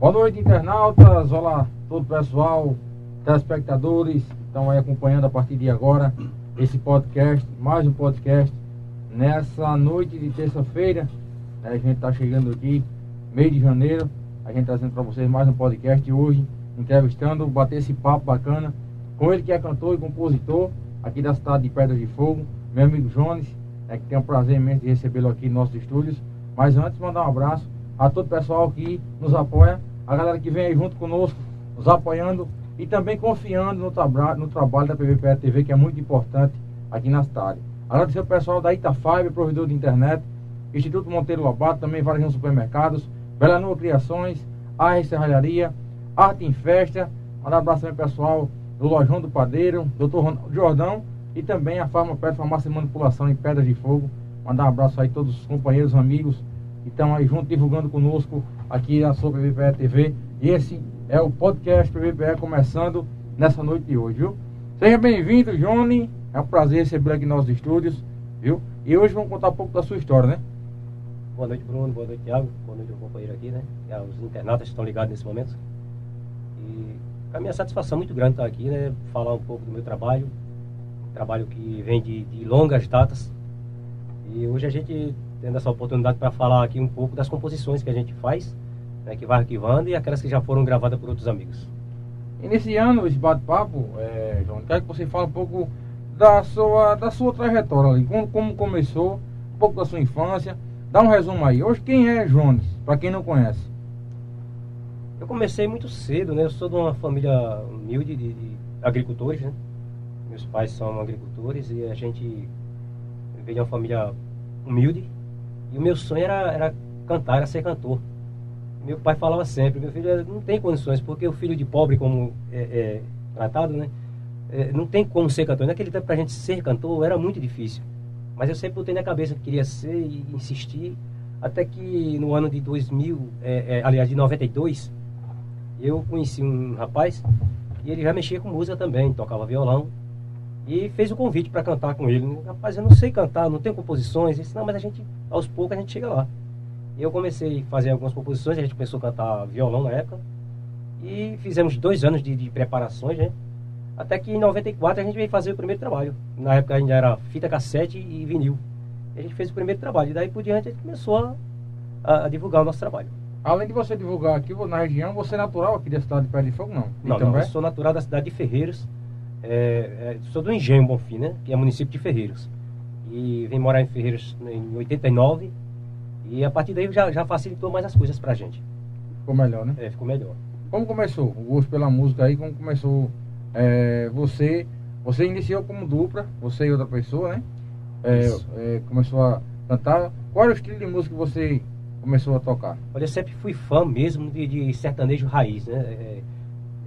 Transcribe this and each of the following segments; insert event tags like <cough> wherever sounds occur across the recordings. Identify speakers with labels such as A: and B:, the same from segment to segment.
A: Boa noite, internautas. Olá, todo pessoal, telespectadores que estão aí acompanhando a partir de agora esse podcast, mais um podcast. Nessa noite de terça-feira, né, a gente está chegando aqui, meio de janeiro, a gente trazendo para vocês mais um podcast hoje, entrevistando, bater esse papo bacana com ele que é cantor e compositor aqui da cidade de Pedra de Fogo, meu amigo Jones, é, que tem um prazer imenso de recebê-lo aqui nos nossos estúdios. Mas antes, mandar um abraço a todo o pessoal que nos apoia, a galera que vem aí junto conosco, nos apoiando e também confiando no, traba no trabalho da PVPE TV, que é muito importante aqui na cidade. Agradecer o pessoal da Itafibre, provedor de internet, Instituto Monteiro Lobato, também vários supermercados, Bela Nua Criações, AR Serralharia, Arte em Festa, mandar um abraço também pessoal do Lojão do Padeiro, Doutor Jordão e também a Farma Pet Farmácia e Manipulação em Pedras de Fogo. Mandar um abraço aí a todos os companheiros, amigos que estão aí junto divulgando conosco aqui na sua PVPE TV. E esse é o podcast PVPE começando nessa noite de hoje, viu? Seja bem-vindo, Johnny. É um prazer receber aqui nos nossos estúdios, viu? E hoje vamos contar um pouco da sua história, né?
B: Boa noite, Bruno. Boa noite, Thiago. Boa noite, meu companheiro aqui, né? Os internautas estão ligados nesse momento. E a minha satisfação muito grande estar aqui, né? Falar um pouco do meu trabalho. Um trabalho que vem de, de longas datas. E hoje a gente tendo essa oportunidade para falar aqui um pouco das composições que a gente faz, né, que vai arquivando, e aquelas que já foram gravadas por outros amigos.
A: Iniciando esse bate-papo, é, João, quero que você fale um pouco da sua, da sua trajetória ali, como, como começou, um pouco da sua infância. Dá um resumo aí. Hoje, quem é Jones, para quem não conhece?
B: Eu comecei muito cedo, né? Eu sou de uma família humilde de, de agricultores, né? Meus pais são agricultores e a gente veio de uma família humilde e o meu sonho era, era cantar, era ser cantor. Meu pai falava sempre, meu filho não tem condições, porque o filho de pobre, como é, é tratado, né? É, não tem como ser cantor. Naquele tempo, para a gente ser cantor, era muito difícil. Mas eu sempre botei na cabeça que queria ser e insistir. Até que no ano de 2000, é, é, aliás, de 92, eu conheci um rapaz e ele já mexia com música também, tocava violão e fez o convite para cantar com ele. Rapaz, eu não sei cantar, não tenho composições. Ele disse, não, mas a gente, aos poucos, a gente chega lá. E eu comecei a fazer algumas composições, a gente começou a cantar violão na época. E fizemos dois anos de, de preparações, né? Até que em 94 a gente veio fazer o primeiro trabalho. Na época ainda era fita cassete e vinil. E a gente fez o primeiro trabalho. E daí por diante a gente começou a, a divulgar o nosso trabalho.
A: Além de você divulgar aqui na região, você é natural aqui da cidade de Pé de Fogo, não?
B: Não, não, eu sou natural da cidade de Ferreiros é, é, sou do Engenho Bonfim, né? Que é município de Ferreiros. E vim morar em Ferreiros em 89. E a partir daí já, já facilitou mais as coisas pra gente.
A: Ficou melhor, né?
B: É, ficou melhor.
A: Como começou o gosto pela música aí? Como começou é, você? Você iniciou como dupla, você e outra pessoa, né? É, é, começou a cantar. Qual era o estilo de música que você começou a tocar?
B: Olha, eu sempre fui fã mesmo de, de sertanejo raiz, né? É,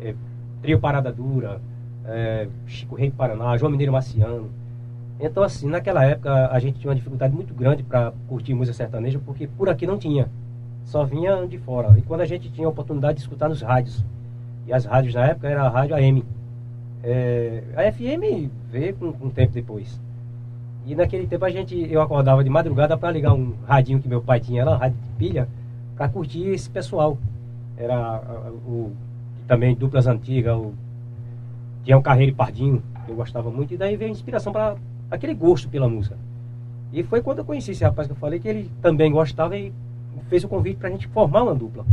B: é, trio Parada Dura, é, Chico Rei Paraná, João Mineiro Marciano. Então, assim, naquela época a gente tinha uma dificuldade muito grande para curtir música sertaneja, porque por aqui não tinha, só vinha de fora. E quando a gente tinha a oportunidade de escutar nos rádios, e as rádios na época era a rádio AM. É, a FM veio com, com um tempo depois. E naquele tempo a gente, eu acordava de madrugada para ligar um radinho que meu pai tinha lá, um rádio de pilha, para curtir esse pessoal. Era o, também duplas antigas, o um Carreiro e Pardinho, eu gostava muito, e daí veio a inspiração para aquele gosto pela música. E foi quando eu conheci esse rapaz que eu falei que ele também gostava e fez o convite para a gente formar uma dupla.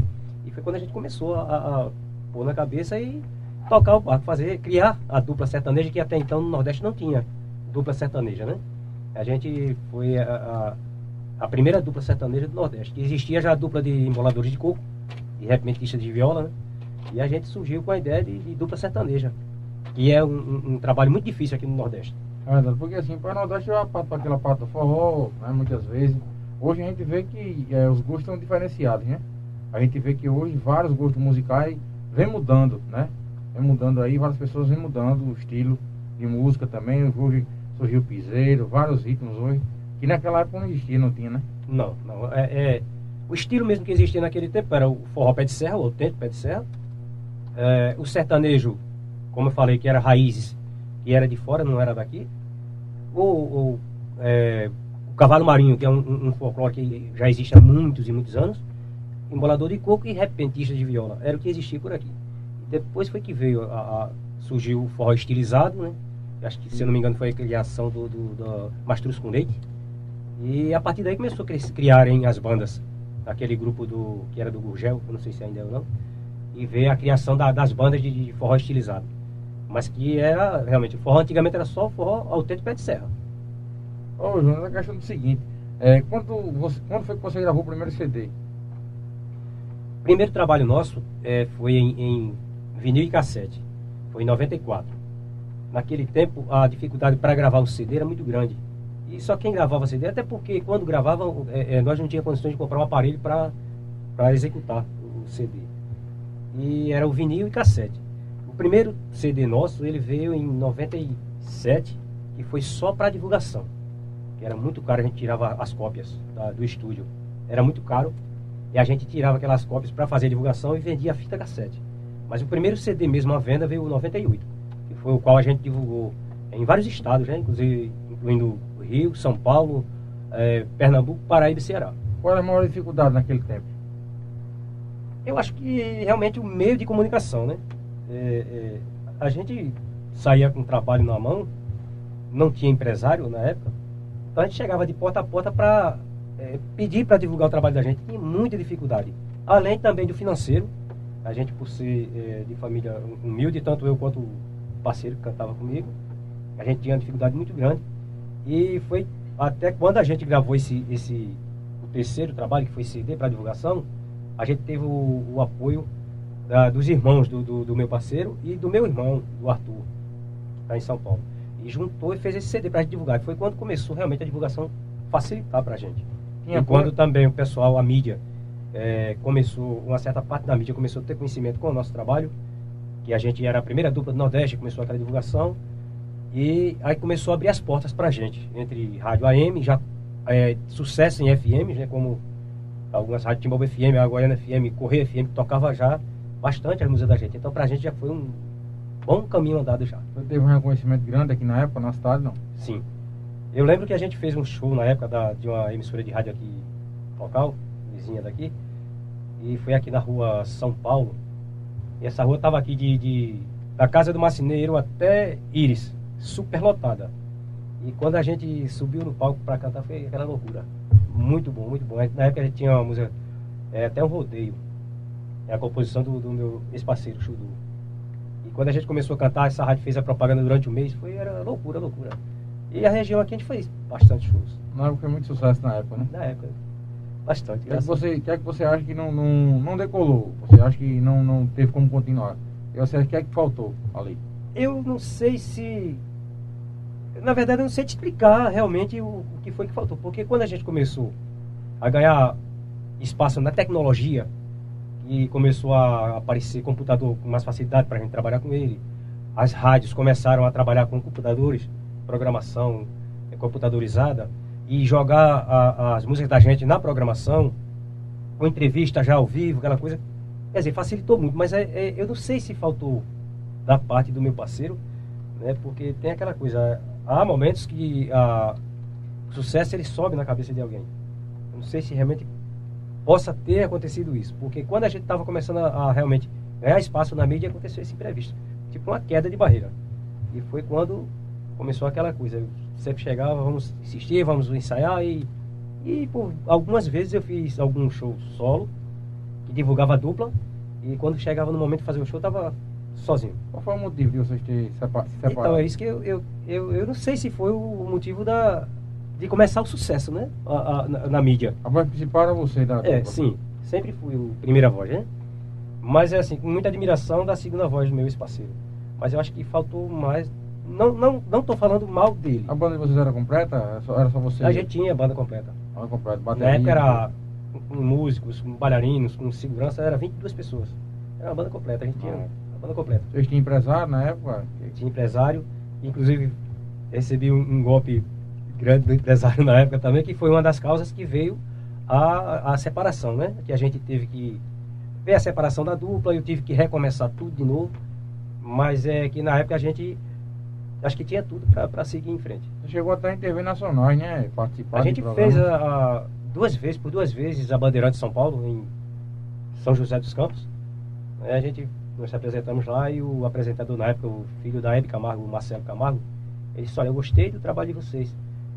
B: E foi quando a gente começou a, a, pôr na cabeça e tocar o barco, fazer, criar a dupla sertaneja que até então no Nordeste não tinha dupla sertaneja, né? A gente foi a, a, a primeira dupla sertaneja do Nordeste. Existia já a dupla de emboladores de coco, e repetitistas de viola, né? E a gente surgiu com a ideia de, de dupla sertaneja. E é um, um, trabalho muito difícil aqui no Nordeste.
A: É verdade, porque assim, para o Nordeste é para aquela pata forró, né, muitas vezes. Hoje a gente vê que é, os gostos estão diferenciados, né? A gente vê que hoje vários gostos musicais vem mudando, né? Vem mudando aí, várias pessoas vêm mudando o estilo de música também. Hoje surgiu o piseiro, vários ritmos hoje, que naquela época não existia, não tinha, né?
B: Não, não. É, é, o estilo mesmo que existia naquele tempo era o forró pé de serra, o autêntico pé de serra. É, o sertanejo como eu falei, que era raízes e era de fora, não era daqui. Ou, ou é, o cavalo marinho, que é um, um, folclore que já existe há muitos e muitos anos. embolador de coco e repentista de viola. Era o que existia por aqui. Depois foi que veio a, a surgiu o forró estilizado, né? Acho que, se eu não me engano, foi a criação do, do, do Mastruz com Leite. E a partir daí começou a criarem as bandas. Aquele grupo do que era do Gurgel, não sei se ainda é ou não. E veio a criação da, das bandas de, de, forró estilizado. Mas que era, realmente, o forró antigamente era só forró autêntico pé de serra.
A: Ô, João, a questão do seguinte. É, quando, você, quando foi que você gravou o primeiro CD?
B: O primeiro trabalho nosso é, foi em, em vinil e cassete. Foi em 94. Naquele tempo, a dificuldade para gravar o CD era muito grande. E só quem gravava CD, até porque quando gravavam, é, é, nós não tínhamos condições de comprar um aparelho para executar o CD. E era o vinil e cassete. O primeiro CD nosso, ele veio em 97, e foi só para divulgação. Que era muito caro, a gente tirava as cópias do estúdio. Era muito caro. E a gente tirava aquelas cópias para fazer a divulgação e vendia a fita cassete. Mas o primeiro CD mesmo à venda veio em 98, que foi o qual a gente divulgou em vários estados, né? inclusive incluindo Rio, São Paulo, é, Pernambuco, Paraíba e Ceará.
A: Qual era a maior dificuldade naquele tempo?
B: Eu acho que realmente o meio de comunicação, né? É, é, a gente saía com trabalho na mão, não tinha empresário na época, então a gente chegava de porta a porta para é, pedir para divulgar o trabalho da gente, tinha muita dificuldade. Além também do financeiro, a gente por ser é, de família humilde, tanto eu quanto o parceiro que cantava comigo, a gente tinha uma dificuldade muito grande. E foi até quando a gente gravou esse, esse o terceiro trabalho, que foi CD para divulgação, a gente teve o, o apoio da, dos irmãos do, do, do, meu parceiro e do meu irmão, do Arthur, está em São Paulo. E juntou e fez esse CD para a gente divulgar. Foi quando começou realmente a divulgação facilitar para a gente. e quando também o pessoal, a mídia, é, começou, uma certa parte da mídia começou a ter conhecimento com o nosso trabalho, que a gente era a primeira dupla do Nordeste, começou aquela divulgação, e aí começou a abrir as portas para a gente, entre rádio AM, já é, sucesso em FM, né, como algumas rádios Timbaúba FM, a Goiânia FM, Correia FM, que tocava já bastante as músicas da gente. Então para a gente já foi um bom caminho andado já.
A: Você teve um reconhecimento grande aqui na época, na cidade, não?
B: Sim. Eu lembro que a gente fez um show na época da, de uma emissora de rádio aqui local, vizinha daqui, e foi aqui na rua São Paulo. E essa rua estava aqui de, de, da casa do marceneiro até Íris, super lotada. E quando a gente subiu no palco para cantar, foi aquela loucura. Muito bom, muito bom. Na época a gente tinha uma música, é, até um rodeio. É a composição do, do meu ex-parceiro, Chudu. E quando a gente começou a cantar, essa rádio fez a propaganda durante o mês, foi era loucura, loucura. E a região aqui a gente fez bastante shows.
A: Na época foi muito sucesso na época, né?
B: Na época. Bastante. O
A: que, é que, você, que é que você acha que não, não, não decolou? Você acha que não, não teve como continuar? E você acha que é que faltou ali?
B: Eu não sei se. Na verdade, eu não sei te explicar realmente o, o que foi que faltou. Porque quando a gente começou a ganhar espaço na tecnologia, e começou a aparecer computador com mais facilidade para a gente trabalhar com ele, as rádios começaram a trabalhar com computadores, programação computadorizada e jogar a, as músicas da gente na programação, com entrevista já ao vivo, aquela coisa. Quer dizer, facilitou muito, mas é, é, eu não sei se faltou da parte do meu parceiro, né? Porque tem aquela coisa, há momentos que a, o sucesso ele sobe na cabeça de alguém. Eu não sei se realmente possa ter acontecido isso, porque quando a gente estava começando a, a, realmente ganhar espaço na mídia, aconteceu esse imprevisto, tipo uma queda de barreira. E foi quando começou aquela coisa, sempre chegava, vamos insistir, vamos ensaiar e, e por algumas vezes eu fiz algum show solo, que divulgava dupla, e quando chegava no momento de fazer o show, eu tava sozinho.
A: Qual foi o motivo de vocês terem se separaram?
B: Então, é isso que eu, eu, eu, eu não sei se foi o motivo da, de começar o sucesso, né? A, a, na, na, mídia.
A: A voz principal era você da
B: É, sim. Sempre fui o primeira voz, né? Mas é assim, com muita admiração da segunda voz do meu ex-parceiro. Mas eu acho que faltou mais não não não estou falando mal dele.
A: A banda de vocês era completa? Era só, era só você?
B: A gente tinha banda completa.
A: Banda completa,
B: bateria. Na época era com músicos, com bailarinos, com segurança, era 22 pessoas. Era uma banda completa, a gente tinha ah. uma banda completa.
A: Vocês tinham empresário na época?
B: Tinha empresário, inclusive recebi um, um, golpe grande empresário na época também, que foi uma das causas que veio a, a separação, né? Que a gente teve que ver a separação da dupla, eu tive que recomeçar tudo de novo, mas é que na época a gente acho que tinha tudo para seguir em frente.
A: Chegou até em TV nacionais, né? Participar
B: A gente fez a, a, duas vezes, por duas vezes, a Bandeirante de São Paulo, em São José dos Campos. É, a gente, nós se apresentamos lá e o apresentador na época, o filho da Hebe Camargo, o Marcelo Camargo, ele disse, olha, eu gostei do trabalho de vocês.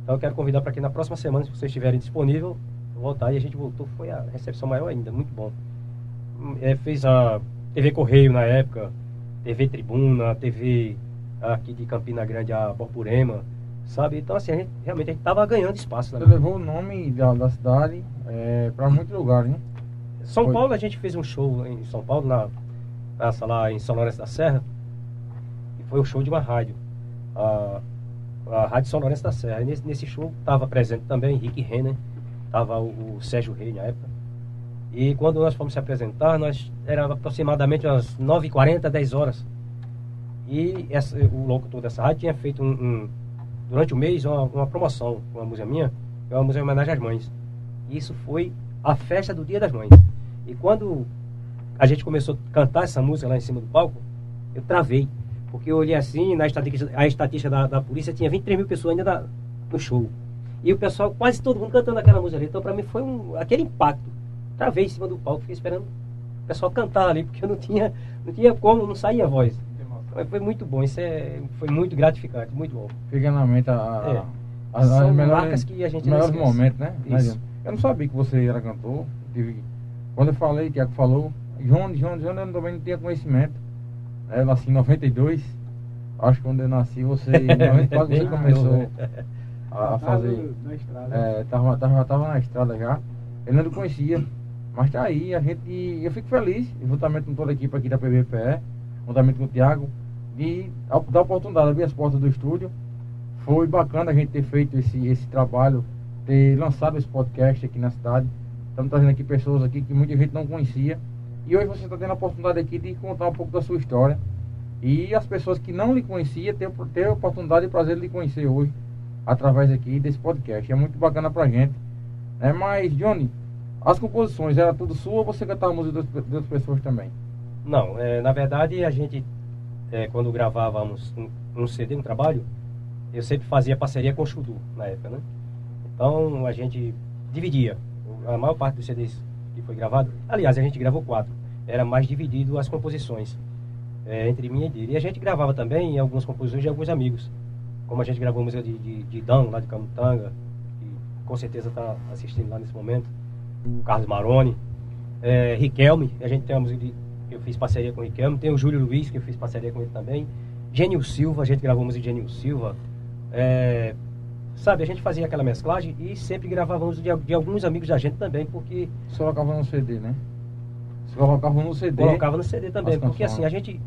B: Então eu quero convidar para que na próxima semana, se vocês estiverem disponível, voltar. E a gente voltou, foi a recepção maior ainda, muito bom. É, fez a TV Correio na época, TV Tribuna, TV aqui de Campina Grande, a Borborema, sabe? Então, assim, a gente, realmente a gente estava ganhando espaço.
A: Você levou o nome da, da cidade é, para muitos lugares, né?
B: São Foi. Paulo, a gente fez um show em São Paulo, na praça lá em São Lourenço da Serra, e foi o um show de uma rádio, a, a Rádio São Lourenço da Serra. Nesse, nesse show estava presente também Henrique Renner, estava o, o Sérgio Rei na época. E quando nós fomos se apresentar, nós era aproximadamente umas 9h40, 10 horas. E essa, o locutor dessa rádio tinha feito um, um durante o mês uma, uma, promoção com uma música minha, que é uma música em homenagem às mães. E isso foi a festa do Dia das Mães. E quando a gente começou a cantar essa música lá em cima do palco, eu travei. Porque eu olhei assim, na estatística, a estatística da, da polícia tinha 23 mil pessoas ainda na, no show. E o pessoal, quase todo mundo cantando aquela música ali. Então, para mim, foi um, aquele impacto. Travei em cima do palco, fiquei esperando o pessoal cantar ali, <laughs> porque eu não tinha, não tinha como, não saía a voz. Mas foi muito bom, isso é, foi muito gratificante, muito bom.
A: Fica na mente a, a, é.
B: as, as melhores, marcas que a gente
A: melhores momentos, né? Isso. Eu não sabia que você era cantor. Tive, quando eu falei, Tiago falou, João, João, João, eu também não tinha conhecimento. Ela assim, 92. Acho que quando eu nasci, você, em 94 <laughs> você começou né? a, a fazer. Na estrada. É, tava, tava, tava na estrada já. Ele não conhecia. Mas tá aí, a gente. Eu fico feliz, juntamente com toda a equipe aqui da PBPE, juntamente com o Tiago, de dar oportunidade, abrir as portas do estúdio. Foi bacana a gente ter feito esse, esse trabalho, ter lançado esse podcast aqui na cidade. Estamos trazendo aqui pessoas aqui que muita gente não conhecia. E hoje você está tendo a oportunidade aqui de contar um pouco da sua história. E as pessoas que não lhe conheciam ter, ter a oportunidade e prazer de lhe conhecer hoje, através aqui desse podcast. É muito bacana pra gente. É, mas, Johnny, as composições, era tudo sua ou você cantava música de outras pessoas também?
B: Não, é, na verdade a gente, é, quando gravávamos um, um, CD, um trabalho, eu sempre fazia parceria com o Chudu na época, né? Então a gente dividia. A maior parte dos CDs que foi gravado, aliás, a gente gravou quatro, era mais dividido as composições é, entre mim e dele. E a gente gravava também algumas composições de alguns amigos, como a gente gravou música de, de, de Dan, lá de Camutanga, que com certeza está assistindo lá nesse momento. Carlos Maroni, é, Riquelme, a gente tem uma música de, que eu fiz parceria com o Riquelme, tem o Júlio Luiz, que eu fiz parceria com ele também, Genil Silva, a gente gravou música de Genil Silva, é, sabe, a gente fazia aquela mesclagem e sempre gravávamos de, de alguns amigos da gente também, porque...
A: Você colocava no CD, né? Colocava no CD?
B: Colocava no CD também, porque assim, a gente,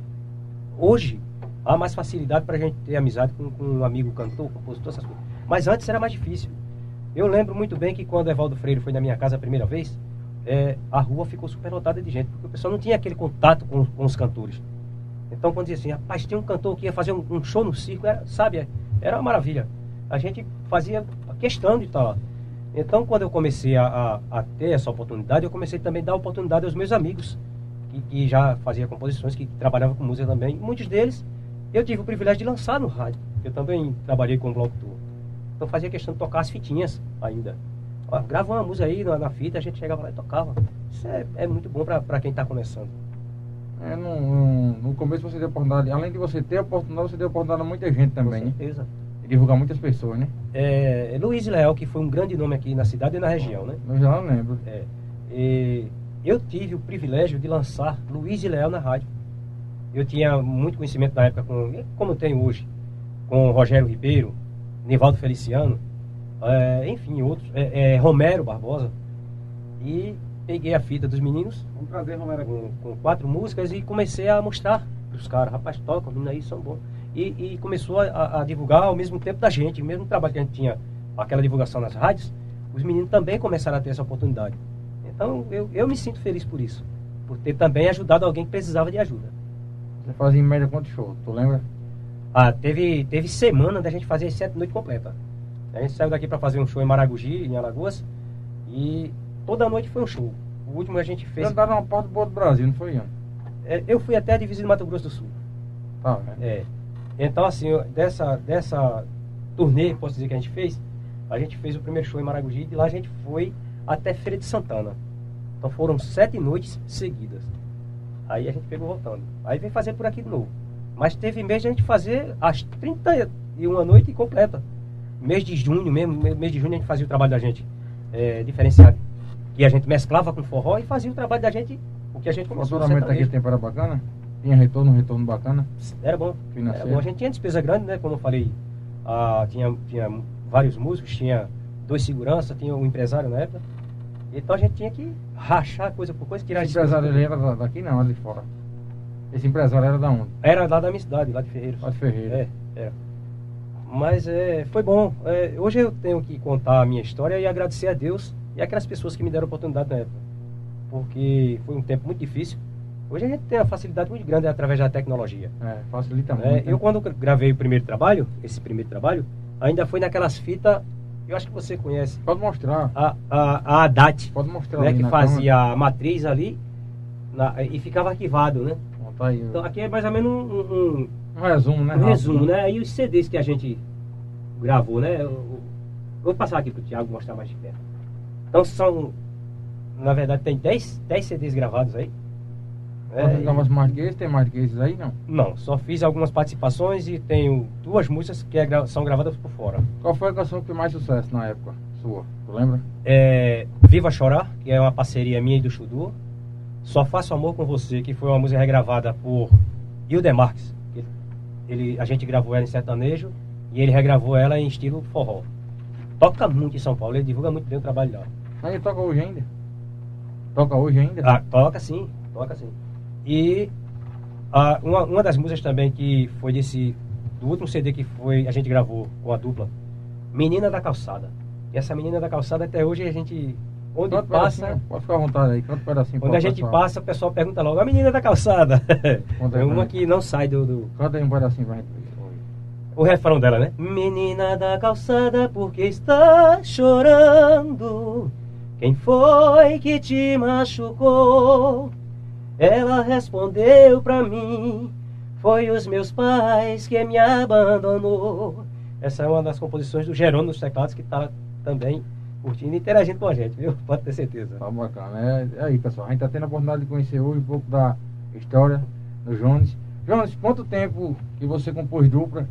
B: hoje, há mais facilidade para a gente ter amizade com, com um amigo cantor, compositor, essas coisas. Mas antes era mais difícil. Eu lembro muito bem que quando Evaldo Freire foi na minha casa a primeira vez, é, a rua ficou super lotada de gente, porque o pessoal não tinha aquele contato com, com os cantores. Então, quando dizia assim, rapaz, tem um cantor que ia fazer um, um show no circo, era, sabe, era uma maravilha. A gente fazia questão de estar lá. Então, quando eu comecei a, a, a, ter essa oportunidade, eu comecei também a dar oportunidade aos meus amigos, que, que já faziam composições, que trabalhavam com música também. Muitos deles eu tive o privilégio de lançar no rádio. Eu também trabalhei com bloco tour. Então fazia questão de tocar as fitinhas ainda. Ó, grava uma música aí na, na, fita, a gente chegava lá e tocava. Isso é, é muito bom para quem está começando.
A: É, no, no, no, começo você deu oportunidade, além de você ter oportunidade, você deu oportunidade a muita gente também,
B: Com certeza. Né?
A: Divulgar muitas pessoas, né?
B: É, Luiz Leal, que foi um grande nome aqui na cidade e na região, né?
A: Eu já lembro.
B: É, e eu tive o privilégio de lançar Luiz Leal na rádio. Eu tinha muito conhecimento na época, com, como eu tenho hoje, com Rogério Ribeiro, Nivaldo Feliciano, é, enfim, outros, é, é, Romero Barbosa. E peguei a fita dos meninos.
A: Um prazer, Romero.
B: Com, com quatro músicas e comecei a mostrar para os caras, rapaz, toca, os meninos aí são bons. E, e começou a, a, divulgar ao mesmo tempo da gente, o mesmo trabalho que a gente tinha, aquela divulgação nas rádios, os meninos também começaram a ter essa oportunidade. Então eu, eu me sinto feliz por isso, por ter também ajudado alguém que precisava de ajuda.
A: Você fazia em média quantos shows, tu lembra?
B: Ah, teve, teve semana da gente fazer sete noites completas. A gente saiu daqui para fazer um show em Maragogi, em Alagoas, e toda noite foi um show. O último a gente fez.
A: Andaram uma porta boa do Brasil, não foi, Ian?
B: É, eu fui até a divisa de Mato Grosso do Sul.
A: Tá, né?
B: É. Então, assim, dessa, dessa turnê, posso dizer que a gente fez, a gente fez o primeiro show em Maragogi, e lá a gente foi até Feira de Santana. Então foram sete noites seguidas. Aí a gente pegou voltando. Aí veio fazer por aqui de novo. Mas teve mês de a gente fazer as 31 noite completa. Mês de junho mesmo, mês de junho a gente fazia o trabalho da gente é, diferenciado. Que a gente mesclava com forró e fazia o trabalho da gente, o que a gente
A: O
B: começou
A: faturamento daquele tempo era bacana? Tinha retorno, um retorno bacana?
B: Era bom.
A: Financeiro.
B: Era bom. A gente tinha despesa grande, né? Como eu falei, ah, tinha, tinha vários músicos, tinha dois seguranças, tinha um empresário na época. Então a gente tinha que rachar coisa por coisa, tirar
A: Esse empresário ele era da- daqui não, era de fora. Esse empresário era da onde?
B: Era lá da minha cidade, lá de Ferreiros.
A: Lá de Ferreira.
B: É, é. Mas é, foi bom. É, hoje eu tenho que contar a minha história e agradecer a Deus e aquelas pessoas que me deram oportunidade na época. Porque foi um tempo muito difícil. Hoje a gente tem uma facilidade muito grande através da tecnologia.
A: É, facilita
B: É,
A: muito.
B: eu quando gravei o primeiro trabalho, esse primeiro trabalho, ainda foi naquelas fitas, eu acho que você conhece,
A: Pode mostrar.
B: a, a, a
A: Pode mostrar
B: né, que fazia a matriz ali na- e ficava arquivado, né?
A: Bom, tá aí.
B: Então aqui é mais ou menos um- um,
A: um resumo, né?
B: um resumo, né? Aí os CDs que a gente gravou, né? Eu, eu vou passar aqui pro Thiago mostrar mais de perto. Então são, na verdade, tem 10, 10 CDs gravados aí. É, e-
A: gravar mais que esse? Tem mais que esses aí, não?
B: não, só fiz algumas participações e tenho duas músicas que é gra- são gravadas por fora.
A: Qual foi a canção que fez mais sucesso na época sua? Tu lembra?
B: É, Viva Chorar, que é uma parceria minha e do Chudu. Só Faço Amor com Você, que foi uma música regravada por Hilder Marques. Ele, ele- a gente gravou ela em sertanejo e ele regravou ela em estilo forró. Toca muito em São Paulo, ele divulga muito bem o trabalho dela.
A: Aí toca hoje ainda? Toca hoje ainda?
B: Ah, toca sim, toca sim. E ah, uma, uma das músicas também que foi desse do último CD que foi a gente gravou com a dupla, Menina da Calçada. E essa Menina da Calçada até hoje a gente onde
A: Canta um
B: passa,
A: pedacinho, Pode ficar à vontade aí, canta um pedacinho.
B: onde a gente
A: pessoal.
B: passa, o pessoal pergunta logo, a Menina da Calçada. <laughs> É uma que não sai do, do
A: Canta aí um pedacinho pra gente
B: o refrão dela, né? Menina da calçada, porque está chorando? Quem foi que te machucou? Ela respondeu pra mim: Foi os meus pais que me abandonou. Essa é uma das composições do Jerônimo nos teclados que tá também curtindo e interagindo com a gente, viu? <laughs> Pode ter certeza.
A: Tá bacana. É, é aí, pessoal. A gente tá tendo a oportunidade de conhecer hoje um pouco da história do Jones. Jones, quanto tempo que você compôs dupla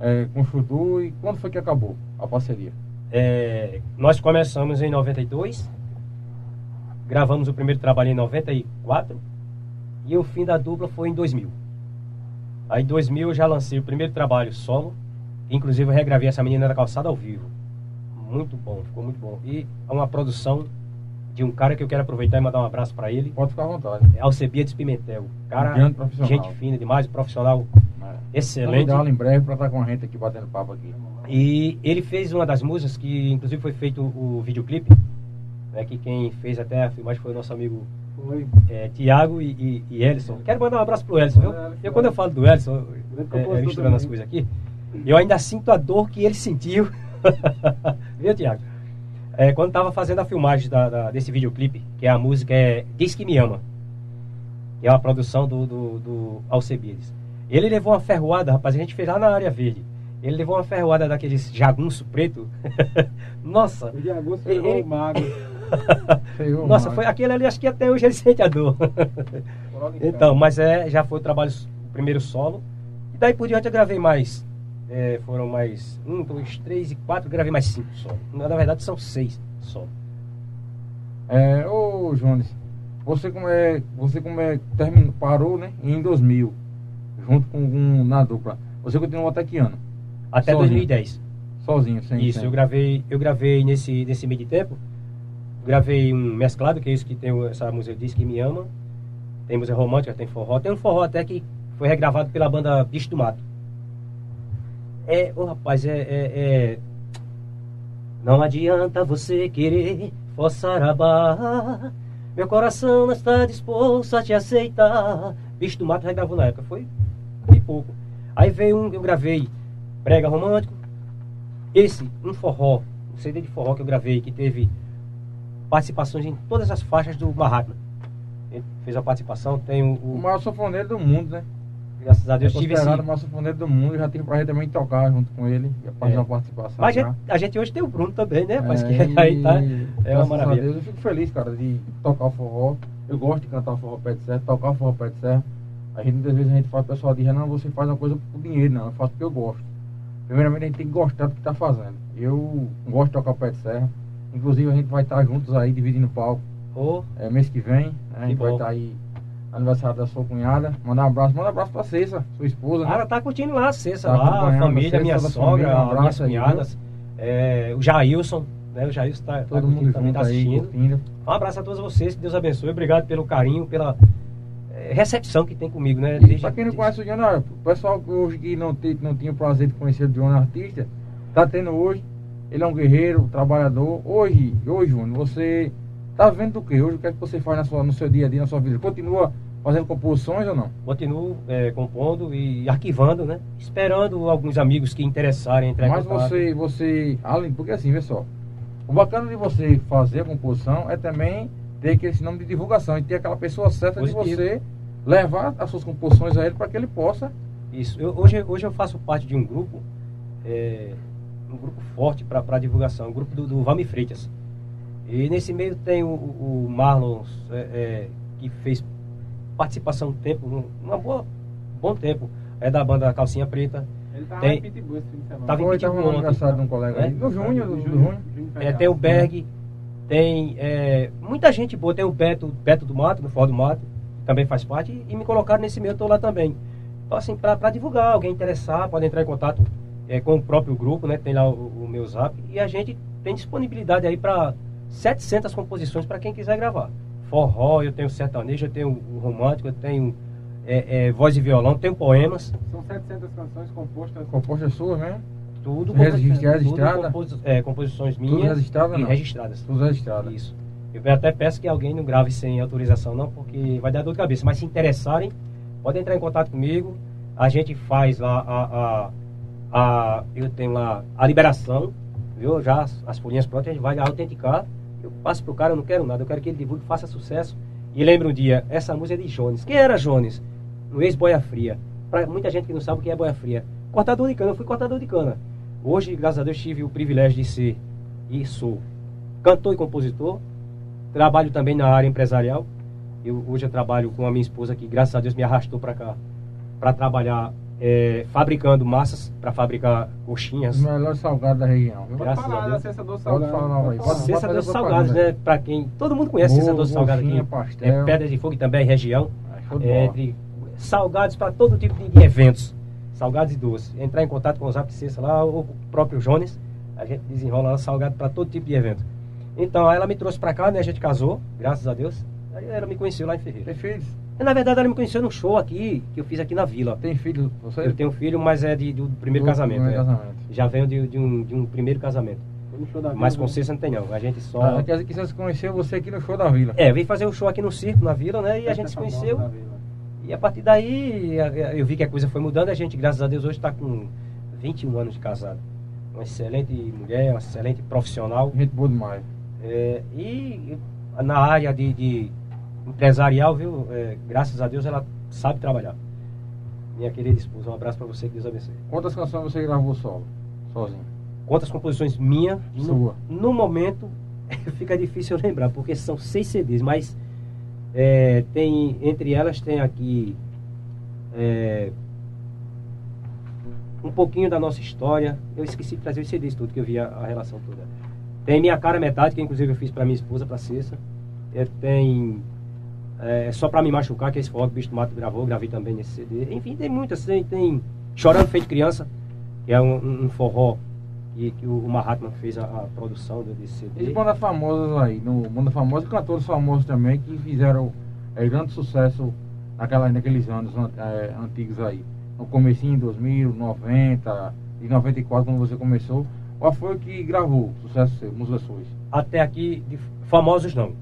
A: é, com o Chudu e quando foi que acabou a parceria?
B: É, nós começamos em 92, gravamos o primeiro trabalho em 94 e o fim da dupla foi em 2000. Aí em 2000 eu já lancei o primeiro trabalho solo, inclusive eu regravei essa menina da calçada ao vivo. Muito bom, ficou muito bom. E é uma produção de um cara que eu quero aproveitar e mandar um abraço para ele,
A: Pode ficar à vontade.
B: é Alcebiades Pimentel. Cara,
A: Um grande profissional.
B: gente fina demais, profissional
A: É.
B: excelente.
A: Convidá-lo em breve para estar com a gente aqui batendo papo aqui.
B: E ele fez uma das músicas que inclusive foi feito o videoclipe, né, que quem fez até a filmagem foi o nosso amigo
C: Foi.
B: é, Tiago e, e, e Ellison. Quero mandar um abraço pro Ellison, viu? Eu quando eu falo do
C: Grande
B: é, é,
C: compositor
B: misturando as coisas aqui, eu ainda sinto a dor que ele sentiu. <laughs> viu, Tiago? É, quando tava fazendo a filmagem da, da- desse videoclipe, que é a música é Diz que me ama, que é uma produção do, do, do Alcebiades. Ele levou uma ferroada, rapaz, a gente fez lá na área verde. Ele levou uma ferroada daqueles jagunço preto. <laughs> Nossa!
C: O agosto
B: Ele-
C: o mago. <laughs> <laughs>
B: Nossa, foi aquele ali, acho que até hoje ele sente a dor. <laughs> então, mas é, já foi o trabalho, o primeiro solo. E daí por diante eu gravei mais. É, foram mais um, dois, três e quatro, gravei mais cinco solo. Na verdade são seis solo.
A: É, ô Jones, você como é, você como é, terminou, parou, né, em 2000, junto com um na dupla. Você continuou até que ano?
B: Até
A: Sozinho.
B: 2010.
A: Sozinho, sem
B: Isso,
A: sem-
B: eu gravei, eu gravei nesse, nesse meio de tempo. Gravei um mesclado, que é isso que tem essa música Diz que me ama. Tem música romântica, tem forró. Tem um forró até que foi regravado pela banda Bicho do Mato. É, ô rapaz, é, é, é- Não adianta você querer forçar a barra. Meu coração não está disposto a te aceitar. Bicho do Mato regravou na época, foi bem pouco. Aí veio um que eu gravei, Brega Romântico. Esse, um forró, um CD de forró que eu gravei, que teve participações em todas as faixas do Mahatma. Ele fez a participação, tem o,
A: O
B: o
A: maior sanfoneiro do mundo, né?
B: Graças a Deus
A: é
B: tive esse...
A: o maior sanfoneiro do mundo. Já tive prazer também tocar junto com ele. E fazer
B: É.
A: uma participação.
B: Mas a
A: já.
B: gente, a gente hoje tem o Bruno também, né? Mas
A: É,
B: que <laughs> aí tá. É uma
A: graças a
B: maravilha.
A: Deus, eu fico feliz, cara, de tocar o forró. Eu gosto de cantar o forró pé de serra, tocar o forró pé de serra. A gente muitas vezes a gente fala, o pessoal diz, não, você faz uma coisa por dinheiro, não, eu faço porque eu gosto. Primeiramente a gente tem que gostar do que está fazendo. Eu gosto de tocar o pé de serra. Inclusive a gente vai estar juntos aí, dividindo o palco.
B: Ô,
A: É, mês que vem, né, a gente
B: Que
A: vai
B: bom.
A: estar aí aniversário da sua cunhada. Manda um abraço, manda um abraço pra Cessa, sua esposa, né?
B: ela tá curtindo lá a Cessa,
A: Tá
B: lá, a família,
A: Cessa,
B: minha
A: a
B: sogra,
A: família, um
B: minhas
A: abraço aí,
B: cunhadas, é, o Jailson, né? O Jailson tá, tá
A: Todo
B: curtindo
A: mundo
B: também, tá
A: aí,
B: assistindo.
A: curtindo.
B: Um abraço a todos vocês, que Deus abençoe. Obrigado pelo carinho, pela eh, recepção que tem comigo, né? Desde-
A: pra quem não conhece o Johnny, o pessoal que hoje que não, te, não tinha o prazer de conhecer o Johnny artista, tá tendo hoje. Ele é um guerreiro, trabalhador. Hoje, hoje, Júnior, você tá vendo do que? Hoje o que é que você faz na sua, no seu dia a dia, na sua vida? Continua fazendo composições ou não?
B: Continuo eh, compondo e arquivando, né? Esperando alguns amigos que interessarem entrar
A: Mas você, você, além, porque assim, vê só, o bacana de você fazer a composição é também ter esse nome de divulgação e ter aquela pessoa certa de
B: Positivo.
A: você levar as suas composições a ele para que ele possa.
B: Isso. Eu- hoje, hoje eu faço parte de um grupo, eh, um grupo forte para divulgação, um grupo do, do Valmir Freitas. E nesse meio tem o, o Marlon, eh, eh, que fez participação um tempo, um uma boa, bom tempo, é da banda Calcinha Preta.
C: Ele tava
B: Tem-
C: em Pitbull esse fim de semana.
B: Tava em Pitbull ontem,
A: de um colega aí.
B: né?
A: Do Junho, do, do
C: Junho-
B: É, tem o Berg, tem é, muita gente boa, tem o Beto, Beto do Mato, no Fora do Mato, que também faz parte, e, e me colocaram nesse meio, eu tô lá também. Então, assim, para divulgar, alguém interessar, pode entrar em contato é, com o próprio grupo, né? Tem lá o, o meu zap, e a gente tem disponibilidade aí para 700 composições para quem quiser gravar. Forró, eu tenho sertanejo, eu tenho o romântico, eu tenho é, é, voz e violão, tenho poemas,
C: São 700 canções compostas.
A: Composta sua mesmo?
B: tudo,
A: Registra-
B: tudo
A: registrada?
B: compos- é, composições
A: Tudo
B: minhas
A: registrado ou
B: e
A: não?
B: registradas.
A: Tudo registrado.
B: Isso. Eu até peço que alguém não grave sem autorização, não, porque vai dar dor de cabeça. Mas se interessarem, podem entrar em contato comigo. A gente faz lá a. a, a- eu tenho lá a liberação, viu? Já as, as folhinhas prontas, a gente vai autenticar. Eu passo pro cara, eu não quero nada, eu quero que ele divulgue, faça sucesso. E lembra um dia, essa música é de Jones. Quem era Jones? No ex-Boia Fria. Pra muita gente que não sabe o que é Boia Fria. Cortador de cana, eu fui cortador de cana. Hoje, graças a Deus, tive o privilégio de ser e sou cantor e compositor. Trabalho também na área empresarial. Eu, hoje eu trabalho com a minha esposa que, graças a Deus, me arrastou para cá para trabalhar eh, fabricando massas para fabricar coxinhas.
A: melhores salgados da região. Viu?
C: Pode
B: Graças
C: falar
B: a
C: da
B: Deus.
C: Cessa do
A: Pode
C: Salgado.
B: dos
A: propaganda
B: Salgados,
A: aí.
B: né? Para quem. Todo mundo conhece Cessa
A: Bolo,
B: Salgados
A: coxinha,
B: aqui.
A: pastel.
B: É, Pedras de Fogo também, região.
A: Show de
B: É, de salgados para todo tipo de, de eventos. Salgados e doces. Entrar em contato com o Zap Cessa lá, ou o próprio Jones. A gente desenrola lá salgado para todo tipo de evento. Então, aí ela me trouxe para cá, né? A gente casou, graças a Deus. Aí ela me conheceu lá em Ferreira.
A: Tem filhos?
B: E, na verdade, ela me conheceu no show aqui, que eu fiz aqui na vila.
A: Tem filho? Você?
B: Eu tenho um filho, mas é de, do primeiro
A: Do
B: casamento.
A: primeiro
B: é.
A: casamento.
B: Já venho de, de um, de um primeiro casamento.
C: Foi no show da
B: Mas? Cessa não tem não. A gente só.
A: Ah, quer dizer que você conheceu você aqui no show da Vila.
B: É, eu vim fazer o show aqui no circo, na vila, né? E a
C: Festa
B: gente se conheceu. E a partir daí a- a- eu vi que a coisa foi mudando. A gente, graças a Deus, hoje está com 21 anos de casado. Uma excelente mulher, uma excelente profissional.
A: Gente boa demais.
B: É, e na área de, de empresarial, viu? É, graças a Deus ela sabe trabalhar. Minha querida esposa, um abraço para você, que Deus abençoe.
A: Quantas canções você gravou solo? Sozinho?
B: Quantas composições minhas?
A: Sua.
B: No, no momento, <laughs> fica difícil eu lembrar, porque são seis CDs, mas é, tem, entre elas tem aqui é, um pouquinho da nossa história. Eu esqueci de trazer os CDs tudo, que eu vi a, a relação toda. Tem Minha Cara Metade, que inclusive eu fiz para minha esposa, para Cessa. É, tem é, Só Pra Me Machucar, que é esse forró que o Bicho do Mato gravou, gravei também nesse CD. Enfim, tem muitas. Tem, tem Chorando Feito Criança, que é um, um- forró que, que o Mahatma fez a, a produção desse
A: E
B: CD.
A: bandas famosas aí, no Banda Famosa, cantores famosos também que fizeram é, grande sucesso naquela, naqueles anos an- é, antigos aí. No comecinho de 2000, 90, e 94, quando você começou. Qual foi o que gravou sucesso seu, músicas suas?
B: Até aqui, de famosos não.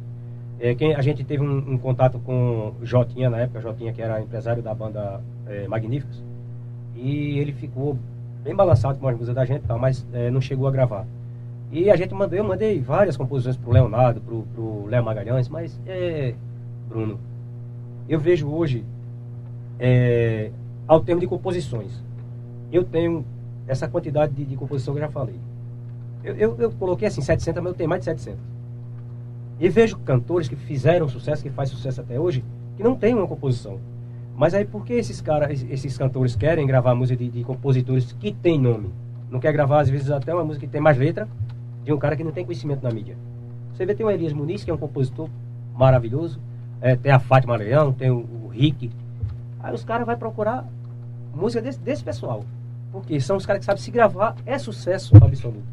B: É, quem, a gente teve um, um contato com Jotinha na época, Jotinha que era empresário da banda é, Magníficos, e ele ficou bem balançado com as músicas da gente, tal, mas é, não chegou a gravar. E a gente mandou, eu mandei várias composições pro Leonardo, pro, pro Léo Magalhães, mas é, Bruno, eu vejo hoje é, ao termo de composições. Eu tenho essa quantidade de, de composição que eu já falei. Eu, eu, eu, coloquei assim 700, mas eu tenho mais de 700. E vejo cantores que fizeram sucesso, que faz sucesso até hoje, que não tem uma composição. Mas aí por que esses caras, esses cantores querem gravar música de, de compositores que tem nome? Não quer gravar, às vezes, até uma música que tem mais letra de um cara que não tem conhecimento na mídia. Você vê, tem o Elias Muniz, que é um compositor maravilhoso, é, tem a Fátima Leão, tem o, o Rick. Aí os caras vão procurar música desse, desse pessoal. Porque são os caras que sabem se gravar, é sucesso absoluto.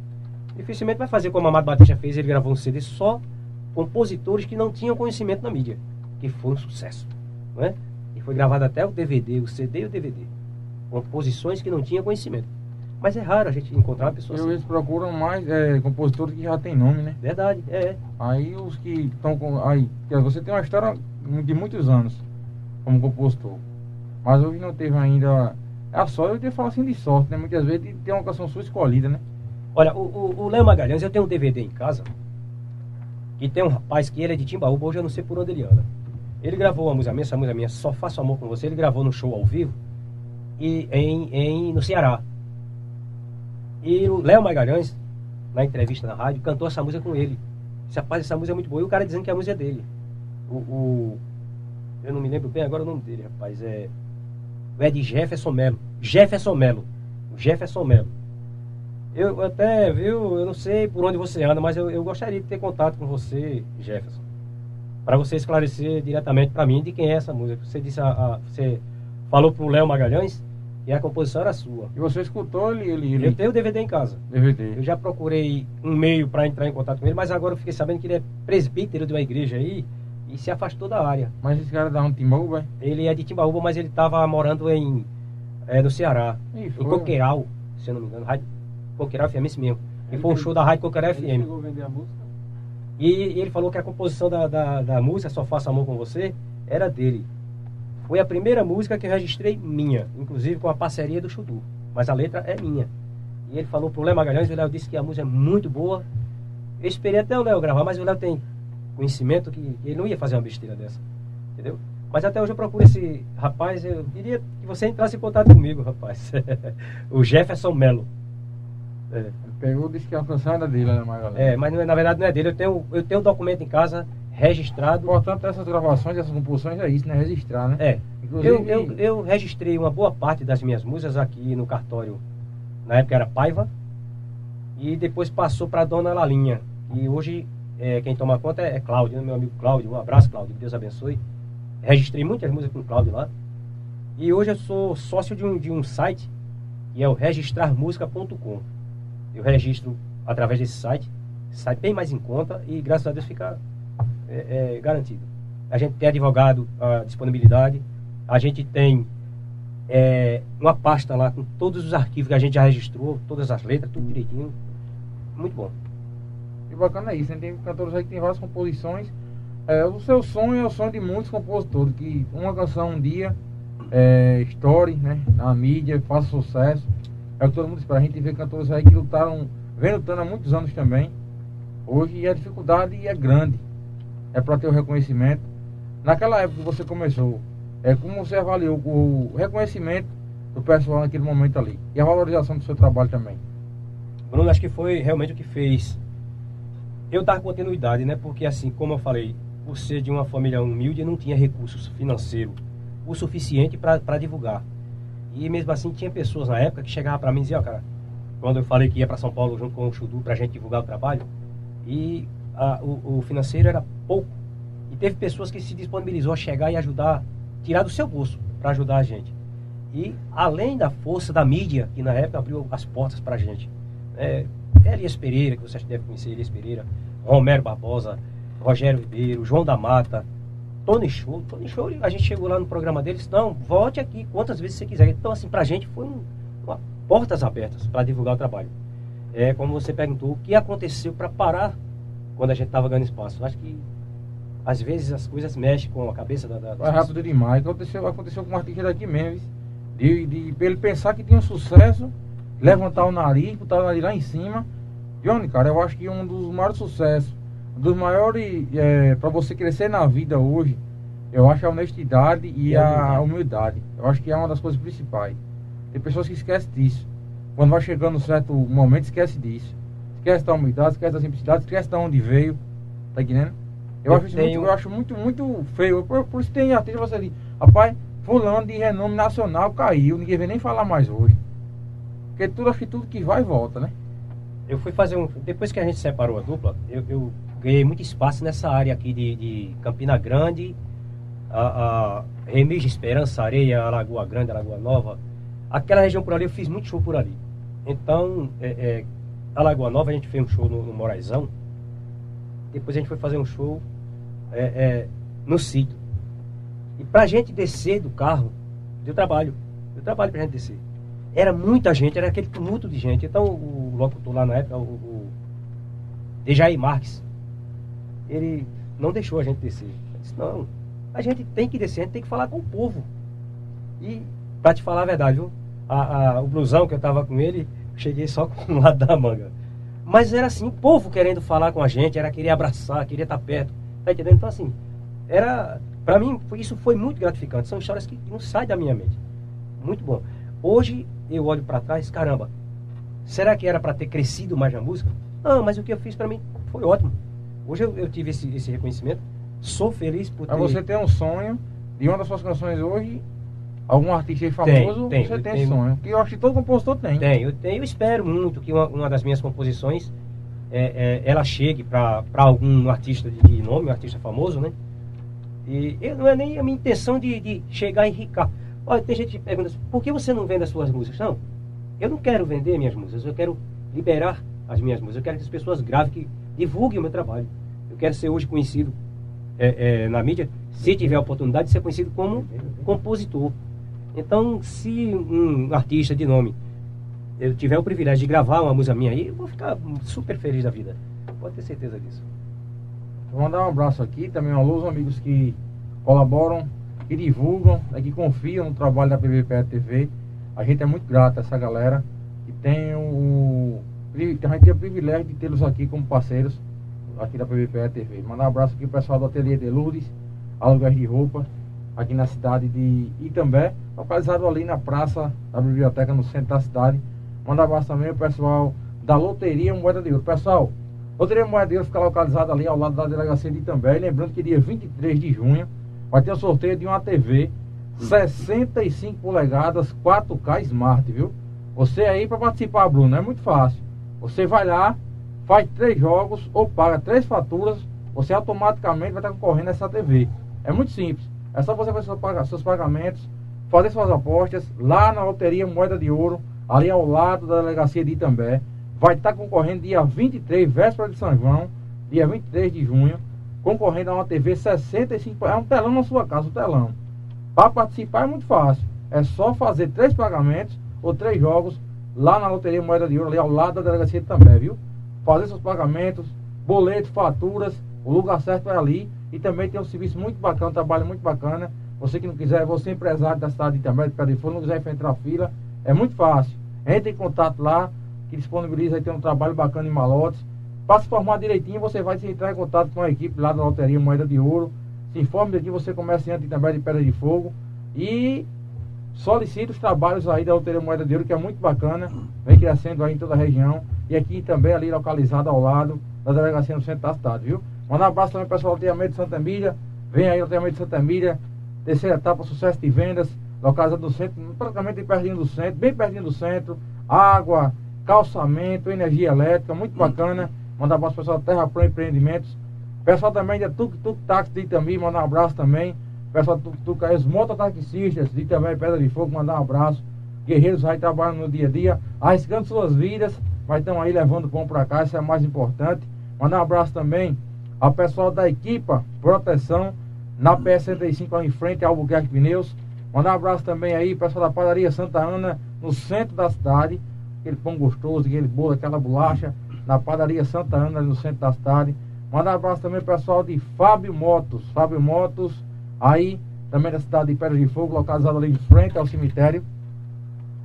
B: Dificilmente vai fazer como a Amado Batista fez, ele gravou um CD só compositores que não tinham conhecimento na mídia, que foi um sucesso. Não é? E foi gravado até o DVD, o CD e o DVD. Composições que não tinham conhecimento. Mas é raro a gente encontrar pessoas
A: assim. Eles procuram mais é, compositores que já tem nome, né?
B: Verdade, é.
A: Aí os que estão com. Aí, você tem uma história de muitos anos como compositor. Mas hoje não teve ainda. É a sorte, eu tenho falar assim de sorte, né? Muitas vezes tem uma canção sua escolhida, né?
B: Olha, o, o, Léo Magalhães, eu tenho um DVD em casa. Que tem um rapaz que ele é de Timbaúba, hoje eu não sei por onde ele anda. Ele gravou uma música minha, essa música minha, Só Faço Amor com Você, ele gravou no show ao vivo e em, em, no Ceará. E o Léo Magalhães, na entrevista na rádio, cantou essa música com ele. Disse, rapaz, essa música é muito boa. E o cara dizendo que a música é dele. O, o, eu não me lembro bem agora o nome dele, rapaz. É, é de Jefferson Melo. Jefferson Melo. Jefferson Melo. Eu até, viu, eu não sei por onde você anda, mas eu, eu gostaria de ter contato com você, Jefferson. Para você esclarecer diretamente para mim de quem é essa música. Você disse a, a você falou pro Léo Magalhães e a composição era sua.
A: E você escutou ele, ele, ele...
B: Eu tenho o DVD em casa.
A: DVD.
B: Eu já procurei um meio para entrar em contato com ele, mas agora eu fiquei sabendo que ele é presbítero de uma igreja aí e se afastou da área.
A: Mas esse cara é da onde Timbaúba?
B: Ele é de Timbaúba, mas ele estava morando em é, no Ceará, Ih, em Coqueiral, se eu não me engano, Coqueiral FM, esse mesmo. E foi um show da Rádio Coqueiral FM.
C: Chegou a vender a música?
B: E, e ele falou que a composição da, da, da música Só Faço Amor com Você era dele. Foi a primeira música que eu registrei minha, inclusive com a parceria do Chudu. Mas a letra é minha. E ele falou pro Léo Magalhães, o Léo disse que a música é muito boa. Eu esperei até o Léo gravar, mas o Léo tem conhecimento que ele não ia fazer uma besteira dessa. Entendeu? Mas até hoje eu procuro esse rapaz, eu queria que você entrasse em contato comigo, rapaz. <laughs> o Jefferson Melo.
A: É. Pegou, disse que a canção era dele, né, Magalhães?
B: É, mas na verdade não é dele. Eu tenho, eu tenho um documento em casa registrado.
A: Portanto, essas gravações, essas composições é isso, né? Registrar, né?
B: É. Inclusive... Eu, eu, eu registrei uma boa parte das minhas músicas aqui no cartório. Na época era Paiva. E depois passou para Dona Lalinha. E hoje é, quem toma conta é, é Cláudio, né? meu amigo Cláudio. Um abraço, Cláudio. Que Deus abençoe. Registrei muitas músicas com o Cláudio lá. E hoje eu sou sócio de um, de um site, que é o registrarmusica.com. Eu registro através desse site, site bem mais em conta e graças a Deus fica é, é, garantido. A gente tem advogado a disponibilidade, a gente tem é, uma pasta lá com todos os arquivos que a gente já registrou, todas as letras, tudo direitinho. Muito bom.
A: E bacana isso, né? tem cantores aí que tem várias composições. É, o seu sonho é o sonho de muitos compositores, que uma canção um dia é, estoure né, na mídia, faça sucesso. É o que todo mundo espera. A gente vê cantores aí que lutaram, vem lutando há muitos anos também. Hoje a dificuldade é grande é para ter o reconhecimento. Naquela época que você começou, é, como você avaliou o reconhecimento do pessoal naquele momento ali e a valorização do seu trabalho também?
B: Bruno, acho que foi realmente o que fez eu dar continuidade, né? Porque assim, como eu falei, por ser de uma família humilde, não tinha recursos financeiros o suficiente para divulgar. E mesmo assim, tinha pessoas na época que chegavam para mim e diziam, cara, quando eu falei que ia para São Paulo junto com o Chudu para a gente divulgar o trabalho, e a, o, o, financeiro era pouco. E teve pessoas que se disponibilizou a chegar e ajudar, tirar do seu bolso para ajudar a gente. E além da força da mídia, que na época abriu as portas para a gente. É, Elias Pereira, que vocês devem conhecer, Elias Pereira, Romero Barbosa, Rogério Ribeiro, João da Mata, Tony Show. Tony Show, a gente chegou lá no programa deles, não, volte aqui quantas vezes você quiser. Então, assim, para a gente foi um, uma, portas abertas para divulgar o trabalho. É, como você perguntou, o que aconteceu para parar quando a gente estava ganhando espaço. Acho que às vezes as coisas mexem com a cabeça da. da
A: Vai rápido demais. Aconteceu, aconteceu com um artista daqui mesmo. De, de, de, ele pensar que tinha um sucesso, levantar o nariz, botar o nariz lá em cima. Johnny, cara, eu acho que um dos maiores sucessos, um dos maiores é, para você crescer na vida hoje, Eu acho a honestidade e,
B: E a
A: a humildade. Eu acho que é uma das coisas principais. Tem pessoas que esquecem disso. Quando vai chegando um certo momento, esquece disso. Esquece da humildade, esquece da simplicidade, esquece de onde veio. Tá entendendo? Eu,
B: Eu
A: acho
B: tenho-
A: muito, eu acho muito, muito feio. Por, por isso tem artista você ali. Rapaz, fulano de renome nacional caiu, ninguém vem nem falar mais hoje. Porque tudo, acho que tudo que vai volta, né?
B: Eu fui fazer um. Depois que a gente separou a dupla, eu, eu ganhei muito espaço nessa área aqui de, de Campina Grande, a, a Esperança, Areia, Lagoa Grande, Lagoa Nova. Aquela região por ali, eu fiz muito show por ali. Então, é, é, a Lagoa Nova, a gente fez um show no, no Moraizão. Depois a gente foi fazer um show é, é, no sítio. E pra gente descer do carro, deu trabalho. Deu trabalho pra gente descer. Era muita gente, era aquele tumulto de gente. Então o locutor lá na época, o, o Dejaí Marques, ele não deixou a gente descer. Ele disse, não, a gente tem que descer, a gente tem que falar com o povo. E, pra te falar a verdade, viu? A, a- o blusão que eu tava com ele, cheguei só <laughs> com um lado da manga. Mas era assim, o povo querendo falar com a gente, era querer abraçar, querer estar perto. Tá entendendo? Então assim, era. Pra mim, isso foi muito gratificante. São histórias que não saem da minha mente. Muito bom. Hoje eu olho pra trás, caramba, será que era pra ter crescido mais na música? Não, mas o que eu fiz pra mim foi ótimo. Hoje eu, eu tive esse, esse reconhecimento. Sou feliz por ter.
A: Mas você tem um sonho de uma das suas canções hoje, algum artista aí
B: Tem,
A: famoso,
B: tem,
A: você tem
B: tenho.
A: sonho. Que eu acho que todo compositor tem.
B: Tem, eu tenho, eu espero muito que uma, uma das minhas composições é, é, ela chegue para algum artista de, de nome, um artista famoso, né? E eu, não é nem a minha intenção de, de chegar e ricar. Olha, tem gente que pergunta assim, por que você não vende as suas músicas? Não, eu não quero vender minhas músicas, eu quero liberar as minhas músicas. Eu quero que as pessoas gravem, que divulguem o meu trabalho. Eu quero ser hoje conhecido é, é, na mídia, se tiver a oportunidade de ser conhecido como compositor. Então, se um artista de nome eu tiver o privilégio de gravar uma música minha aí, eu vou ficar super feliz da vida. Pode ter certeza disso.
A: Vou mandar um abraço aqui, também um alô aos amigos que colaboram, que divulgam, né, que confiam no trabalho da PVPE TV. A gente é muito grato a essa galera que tem o. A gente tem o privilégio de tê-los aqui como parceiros aqui da PVPE TV. Mandar um abraço aqui pro pessoal do Ateliê de Lourdes, aluguéis de roupa, aqui na cidade de Itambé, localizado ali na praça da biblioteca no centro da cidade. Mandar um abraço também ao pessoal da Loteria Moeda de Ouro. Pessoal, Loteria Moeda de Ouro fica localizada ali ao lado da delegacia de Itambé. E lembrando que dia 23 de junho vai ter o sorteio de uma TV 65 polegadas 4K Smart, viu? Você aí para participar, Bruno, é muito fácil. Você vai lá, faz três jogos ou paga três faturas, você automaticamente vai estar concorrendo a essa TV. É muito simples. É só você fazer seus paga- seus pagamentos, fazer suas apostas lá na Loteria Moeda de Ouro, ali ao lado da delegacia de Itambé. Vai estar concorrendo dia 23, véspera de São João, dia 23 de junho, concorrendo a uma TV 65, é um telão na sua casa, um telão. Para participar é muito fácil. É só fazer três pagamentos ou três jogos lá na Loteria Moeda de Ouro, ali ao lado da delegacia de També, viu? Fazer seus pagamentos, boletos, faturas, o lugar certo é ali. E também tem um serviço muito bacana, um trabalho muito bacana. Você que não quiser, você é empresário da cidade de També, de Fogo, não quiser enfrentar a fila, é muito fácil. Entre em contato lá, que disponibiliza aí tem um trabalho bacana em malotes. Para se formar direitinho, você vai se entrar em contato com a equipe lá da Loteria Moeda de Ouro. Se informe de você é comerciante também de Pedra de Fogo. E solicite os trabalhos aí da Loteria Moeda de Ouro, que é muito bacana. Vem crescendo aí em toda a região. E aqui também ali localizado ao lado da delegacia no centro da cidade, viu? Mandar um abraço também pessoal do Loteamento de Santa Emília. Vem aí o Loteamento de Santa Emília. Terceira etapa, sucesso de vendas. Localizado no centro, praticamente pertinho do centro, bem pertinho do centro. Água, calçamento, energia elétrica, muito bacana. Mandar um abraço pro pessoal da Terra Pro Empreendimentos. Pessoal também da Tuk Tuk Táxi de mandar um abraço também. Pessoal do Tuk Tuk aí, os mototaxistas de também Pedra de Fogo, mandar um abraço. Guerreiros aí trabalhando no dia a dia, arriscando suas vidas, mas estão aí levando pão para cá, isso é mais importante. Mandar um abraço também ao pessoal da equipa Proteção, na PS65 ali em frente ao Albuquerque Pneus. Mandar um abraço também aí, pessoal da padaria Santa Ana, no centro da cidade. Aquele pão gostoso, aquele bolo, aquela bolacha, na padaria Santa Ana, no centro da cidade. Mandar um abraço também pessoal de Fábio Motos. Fábio Motos, aí também da cidade de Pedra de Fogo, localizado ali em frente ao cemitério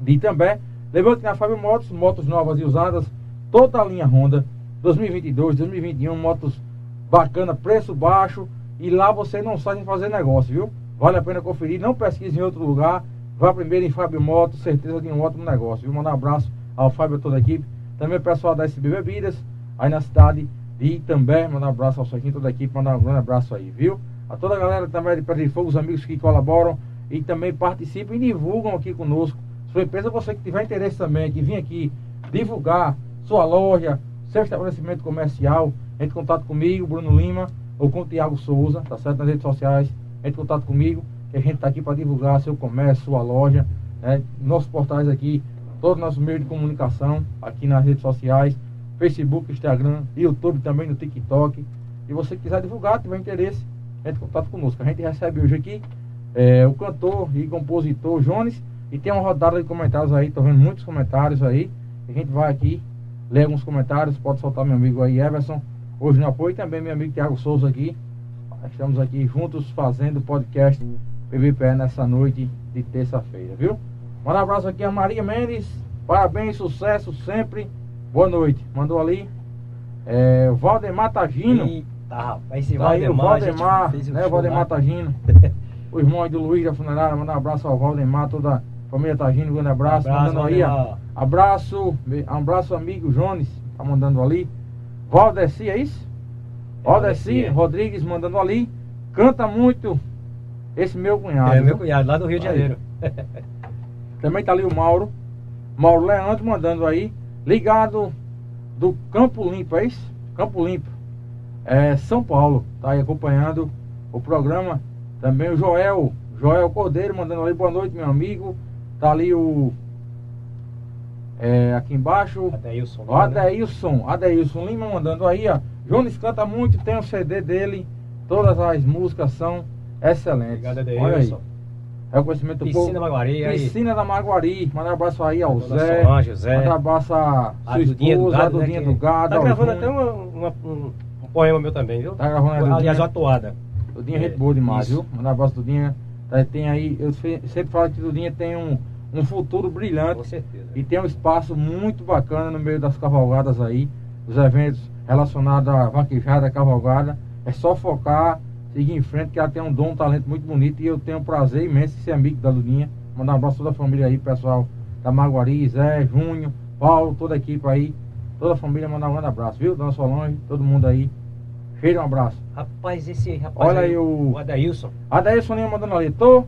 A: de Itambé. Que na Fábio Motos, motos novas e usadas, toda a linha Honda, 2022, 2021, motos bacana, preço baixo E lá você não sai sem fazer negócio, viu? Vale a pena conferir. Não pesquise em outro lugar. Vá primeiro em Fábio Moto, certeza de um ótimo negócio. Viu? Mandar um abraço ao Fábio e toda a equipe. Também o pessoal da SB Bebidas, aí na cidade de Itambé. Mandar um abraço ao Soquinho, toda a equipe. Mandar um grande abraço aí, viu? A toda a galera também de Pedro de Fogo, os amigos que colaboram e também participam e divulgam aqui conosco. Sua empresa, você que tiver interesse também, que vir aqui divulgar sua loja, seu estabelecimento comercial, entre em contato comigo, Bruno Lima, ou com o Tiago Souza, tá certo? Nas redes sociais, entre em contato comigo que a gente está aqui para divulgar seu comércio, sua loja, né? nossos portais aqui, todos os nossos meios de comunicação aqui nas redes sociais, Facebook, Instagram, YouTube também no TikTok. E você quiser divulgar, tiver interesse, entre em contato conosco. A gente recebe hoje aqui é, o cantor e compositor Jones e tem uma rodada de comentários aí, tô vendo muitos comentários aí. A gente vai aqui, ler alguns comentários, pode soltar meu amigo aí, Everson, hoje no apoio, e também meu amigo Thiago Souza aqui. Estamos aqui juntos fazendo o podcast PVPE nessa noite de terça-feira, viu? Um abraço aqui a Maria Mendes. Parabéns, sucesso sempre. Boa noite. Mandou ali. É, Valdemar Tagino.
B: Eita, rapaz, esse
A: Tá aí o
B: Valdemar,
A: Valdemar,
B: fez um
A: né?
B: show
A: Valdemar. Tagino. <laughs> o irmão aí do Luiz da funerária. Manda um abraço ao Valdemar, toda a família Tagino. Um grande abraço.
B: Abraço,
A: mandando aí.
B: Valdemar.
A: Abraço, um abraço, amigo Jones. Tá mandando ali. Valdeci, é isso?
B: É,
A: Valdeci
B: é.
A: Rodrigues mandando ali. Canta muito esse meu cunhado.
B: É, meu cunhado, lá do Rio de
A: Aí.
B: Janeiro. <laughs>
A: Também tá ali o Mauro. Mauro Leandro mandando aí. Ligado do Campo Limpo, é isso? Campo Limpo. É São Paulo. Tá aí acompanhando o programa. Também o Joel. Joel Cordeiro mandando ali. Boa noite, meu amigo. Tá ali o. É, aqui embaixo.
B: Adeilson.
A: O Adeilson. Adeilson Lima mandando aí, ó. Jones canta muito, tem o CD dele. Todas as músicas são excelentes.
B: Obrigado,
A: Olha aí.
B: Adeilson.
A: Reconhecimento do povo.
B: Piscina Maguari. aí.
A: Piscina da Maguari. Manda um abraço aí ao
B: Dona
A: Zé.
B: Solange, o Zé.
A: Manda um abraço
B: A
A: sua
B: Dudinha do
A: esposa,
B: Gado,
A: a
B: né,
A: Dudinha
B: que
A: do Gado.
B: Tá gravando até uma- uma- um, um poema meu também, viu?
A: Tá gravando.
B: Aliás, uma toada.
A: Dudinha
B: É,
A: gente boa demais,
B: isso.
A: viu? Manda um abraço, Dudinha. Tá, Tem aí, eu sempre falo que Dudinha tem um, um futuro
B: Com
A: brilhante
B: certeza.
A: e tem um espaço muito bacana no meio das cavalgadas aí, os eventos relacionados à vaquejada, à cavalgada. É só focar, seguir em frente, que ela tem um dom, um talento muito bonito e eu tenho um prazer imenso em ser amigo da Dudinha. Mandar um abraço a toda a família aí, pessoal da Maguari, Zé, Júnior, Paulo, toda a equipe aí, toda a família, mandar um grande abraço, viu? Dona Solange, todo mundo aí. De um abraço.
B: Rapaz, esse rapaz.
A: Olha aí o-
B: O Adailson.
A: A daí Soninha mandando ali, tô,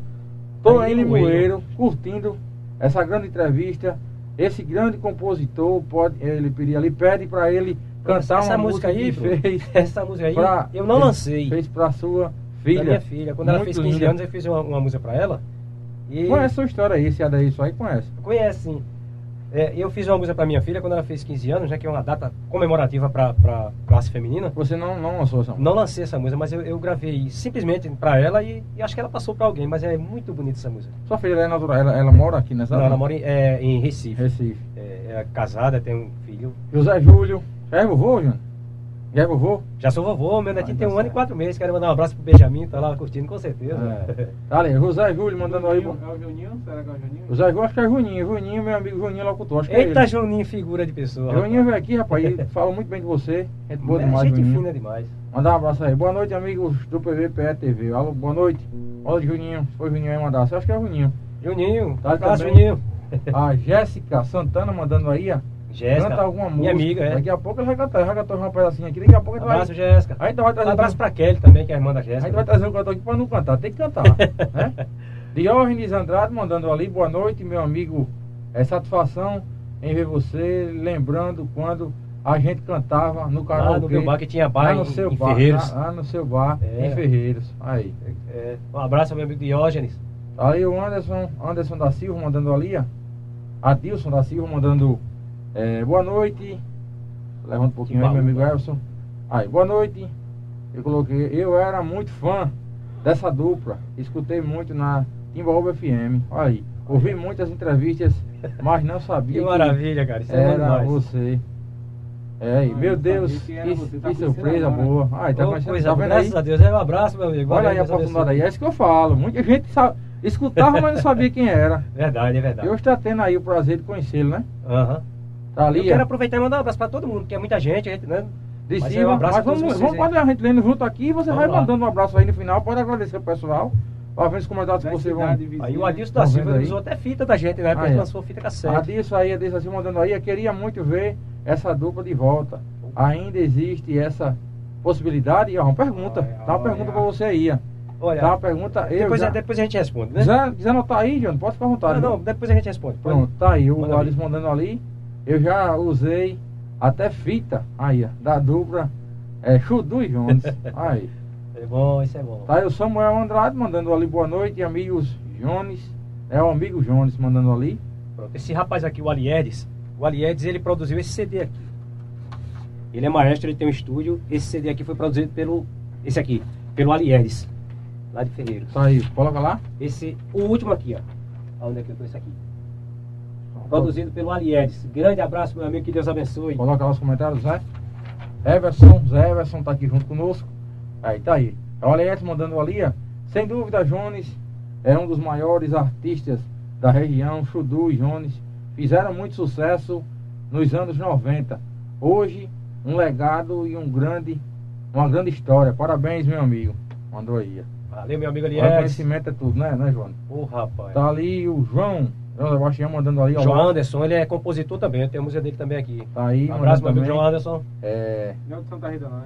A: tô
B: Aí,
A: em
B: Limoeiro.
A: Curtindo essa grande entrevista. Esse grande compositor, pode, ele pedir ali, pede pra ele cantar
B: essa
A: uma
B: música aí,
A: fez
B: essa música aí,
A: pra-
B: eu não lancei.
A: Fez pra sua filha.
B: minha filha. Quando ela
A: Muito
B: fez 15
A: linda.
B: anos, eu fiz uma, uma música pra ela. E
A: Conhece a sua história aí, esse Adailson aí conhece.
B: conhece, sim. É, eu fiz uma música pra minha filha quando ela fez 15 anos, já que é uma data comemorativa pra classe feminina.
A: Você não, não lançou essa
B: Não lancei essa música, mas eu, eu gravei simplesmente pra ela e, e acho que ela passou pra alguém, mas é muito bonita essa música.
A: Sua filha é natural, ela, ela mora aqui nessa
B: Não, ela mora em, é, em Recife.
A: Recife.
B: É, é casada, tem um filho.
A: José Júlio. É vovô, Júnior? Já é vovô?
B: Já sou vovô, meu netinho
A: Ah,
B: tem
A: tá
B: um ano e quatro meses. Quero mandar um abraço pro Benjamin, tá lá curtindo com certeza.
A: É. Tá ali, José Júlio mandando aí.
C: É o Juninho? Será que é o Juninho?
A: José Júlio, acho que é Juninho. Juninho, meu amigo Juninho Locutor. Acho é
B: Eita,
A: ele.
B: Juninho, figura de pessoa.
A: Juninho veio aqui, rapaz, e <laughs> fala muito bem de você. Gente boa
B: É,
A: demais,
B: gente
A: Juninho.
B: fina demais.
A: Mandar um abraço aí. Boa noite, amigos do PVPE TV. Alô, boa noite. Olha, Juninho. Se foi Juninho aí mandar. Você acha que é Juninho?
B: Juninho,
A: Tá
B: abraço. Juninho.
A: A Jéssica Santana mandando aí, ó.
B: Jéssica,
A: Canta alguma música.
B: minha amiga, é.
A: Daqui a pouco ele vai cantar. Vai cantar uma pedacinho aqui. Daqui a pouco ele vai.
B: Abraço, Jéssica.
A: Aí então vai
B: Um
A: trazer
B: abraço pra Kelly também, que é a irmã da
A: A gente vai
B: Jéssica.
A: trazer o cantor aqui pra não cantar, tem que cantar. <laughs> né? Diógenes Andrade mandando ali, boa noite, meu amigo. É satisfação em ver você, lembrando quando a gente cantava no
B: Lá
A: karaokê.
B: no meu bar que tinha bar
A: lá
B: em,
A: no seu
B: em
A: bar,
B: Ferreiros.
A: Lá, lá no seu bar,
B: É.
A: em Ferreiros. Aí.
B: É, um abraço ao meu amigo Diógenes.
A: Aí o Anderson, Anderson da Silva mandando ali, ó. Adilson da Silva mandando é, boa noite. Levanta um pouquinho
B: Que
A: aí, meu amigo Elson. Aí, boa noite. Eu coloquei, eu era muito fã dessa dupla. Escutei muito na Timbaúba FM. Olha aí. Ouvi muitas entrevistas, <laughs> mas não sabia
B: Que maravilha, cara. Isso é
A: era
B: demais.
A: você. É,
C: Ah,
A: meu
C: eu
A: Deus,
C: que
A: que.
C: Tá
A: surpresa
C: agora.
A: boa. Aí, tá
B: Ô, coisa
A: tá vendo aí?
B: graças a Deus. É um abraço, meu amigo.
A: Olha aí,
B: Deus
A: aprofundado aí. É isso que eu falo. Muita gente sabe, escutava, mas não sabia quem era. <laughs>
B: Verdade, é verdade.
A: E hoje está tendo aí o prazer de conhecê-lo, né?
B: Aham.
A: Tá ali.
B: Eu quero
A: ó.
B: aproveitar e mandar um abraço pra todo mundo, porque é muita gente, a gente, né?
A: De
B: Mas é um abraço
A: mas vamos,
B: vocês
A: vamos fazer a gente lendo junto aqui e você
B: Vamos
A: vai
B: lá.
A: mandando um abraço aí no final. Pode agradecer o pessoal. Para ver os comentários que vocês vão.
B: Aí o Adilson
A: Tá
B: da Silva
A: vendo aí?
B: usou até fita da gente, né? Ele
A: ó.
B: lançou fita cassete.
A: Adilson aí, Adilson assim mandando aí, eu queria muito ver essa dupla de volta. Ainda existe essa possibilidade? Ó, uma pergunta.
C: Olha,
A: Dá uma
C: olha.
A: pergunta pra você aí. ó.
B: Olha,
A: Dá uma pergunta.
B: Depois,
A: já...
B: depois a gente responde, né?
A: quiser, quiser anotar aí, John, pode ficar à vontade.
B: Não, não, depois a gente responde.
A: Pronto, tá aí, o
B: Manda
A: Adilson mandando ali. Eu já usei até fita aí, ó, da dupla é, Chudu e Jones. <laughs> aí.
B: É bom, isso é bom.
A: Tá aí o Samuel Andrade mandando ali boa noite, amigos Jones. É o amigo Jones mandando ali.
B: Pronto, esse rapaz aqui, o Aliedes, o Aliedes, ele produziu esse CD aqui. Ele é maestro, ele tem um estúdio. Esse CD aqui foi produzido pelo, esse aqui, pelo Aliedes, lá de Ferreiro.
A: Tá aí, coloca lá.
B: Esse, o último aqui, ó. Onde é que eu tô esse aqui? Produzido pelo Aliedes. Grande abraço, meu amigo, que Deus abençoe.
A: Coloca lá os comentários, Zé. Everson, Zé Everson tá aqui junto conosco. Aí, tá aí. Olha esse mandando ali, ó. Sem dúvida, Jones é um dos maiores artistas da região. Chudu e Jones fizeram muito sucesso nos anos 90. Hoje, um legado e um grande, uma grande história. Parabéns, meu amigo. Mandou aí.
B: Valeu, meu amigo Aliedes.
A: conhecimento é tudo, né, né, João?
B: Ô, rapaz.
A: Tá ali o João, João Sebastião mandando ali. ó,
B: João
A: lá.
B: Anderson, ele é compositor também. Eu tenho a música dele também aqui.
A: Tá aí,
B: Um abraço, meu amigo João. Anderson.
A: É,
C: Não de Santa Rita, não, né?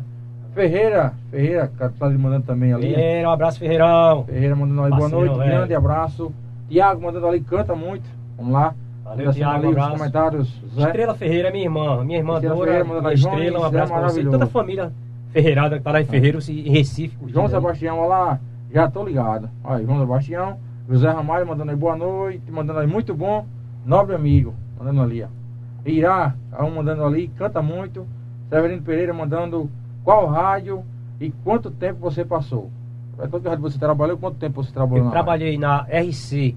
A: Ferreira, Ferreira, cara, tá ali mandando também ali.
B: Ferreira, um abraço, Ferreirão.
A: Ferreira mandando ali boa noite,
B: velho.
A: grande abraço. Tiago mandando ali, canta muito. Vamos lá.
B: Valeu,
A: Descendo
B: Tiago,
A: ali
B: um
A: comentários, Zé.
B: Estrela Ferreira é minha irmã, minha irmã
A: Estrela
B: Dora,
A: Ferreira,
B: Estrela, um
A: é
B: abraço pra você. Toda a família Ferreirada que tá lá em Ferreiros e em Recife.
A: João. Sebastião, olha lá, já tô ligado. Aí, João Sebastião, José Ramalho mandando aí boa noite, mandando aí muito bom, nobre amigo, mandando ali, ó. Irá, tá um mandando ali, canta muito. Severino Pereira mandando qual rádio e quanto tempo você passou. É quanto rádio você trabalhou, quanto tempo você trabalhou
B: Eu trabalhei na RC,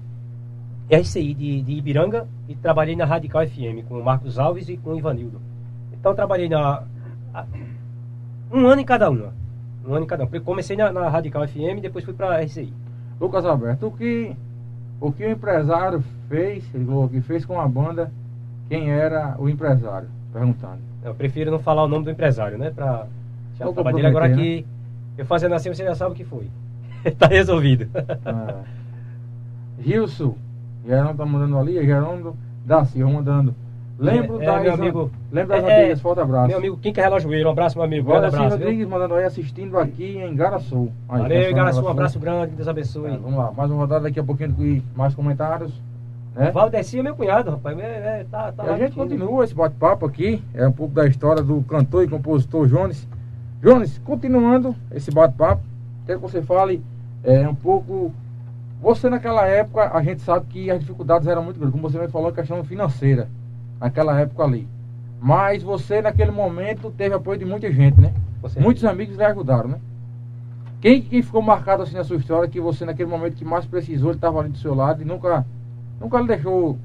B: RCI de, de Ibiranga e trabalhei na Radical FM com o Marcos Alves e com o Ivanildo. Então trabalhei na. Um ano em cada uma. Um ano em cada uma. Eu comecei na, na Radical FM e depois fui pra RCI.
A: Lucas Alberto, o que, o que o empresário fez, ele falou que fez com a banda, quem era o empresário? Perguntando.
B: Eu prefiro não falar o nome do empresário, né? Pra já
A: Vou
B: falar dele. Agora
A: comprometer,
B: que eu fazendo assim, você já sabe o que foi. <laughs> tá resolvido.
A: É. Geraldo tá mandando ali, Geraldo da Silva mandando. Lembro
B: É,
A: das,
B: meu amigo.
A: lembro das
B: É, é,
A: antigas, forte abraço.
B: Meu amigo Quinca Relojoeiro, um abraço, meu amigo.
A: Wallace
B: abraço. viu?
A: Rodrigues mandando aí, assistindo aqui em Garaçu. Aí,
B: Valeu, Igaraçu, um
A: Garaçu.
B: abraço grande, Deus abençoe.
A: É, vamos lá, mais uma rodada daqui a pouquinho com mais comentários. Né?
B: Valdeci é meu cunhado, rapaz. É, é, tá, tá
A: E a gente continua esse bate-papo aqui. É um pouco da história do cantor e compositor Jones. Jones, continuando esse bate-papo, quero que você fale é, um pouco. Você naquela época, a gente sabe que as dificuldades eram muito grandes, como você me falou, a questão financeira, naquela época ali. Mas você naquele momento teve apoio de muita gente, né?
B: Você-
A: Muitos amigos lhe ajudaram, né? Quem, quem ficou marcado assim na sua história que você naquele momento que mais precisou, ele estava ali do seu lado e nunca, nunca lhe deixou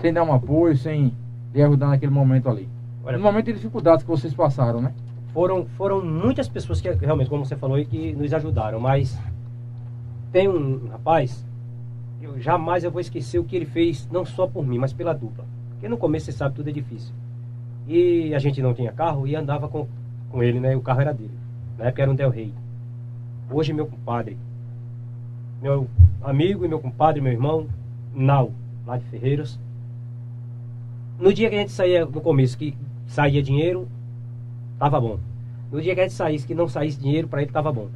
A: sem dar um apoio, sem lhe ajudar naquele momento ali?
B: Olha,
A: no momento de dificuldades que vocês passaram, né?
B: foram, foram muitas pessoas que realmente, como você falou que nos ajudaram, mas tem um rapaz, eu jamais eu vou esquecer o que ele fez, não só por mim, mas pela dupla. Porque no começo você sabe, tudo é difícil. E a gente não tinha carro e andava com, com ele, né? O carro era dele. Na época era um Del Rey. Hoje meu compadre, meu amigo e meu compadre, meu irmão, Nau, lá de Ferreiros. No dia que a gente saía, no começo, que saía dinheiro, tava bom. No dia que a gente saísse, que não saísse dinheiro, para ele tava bom.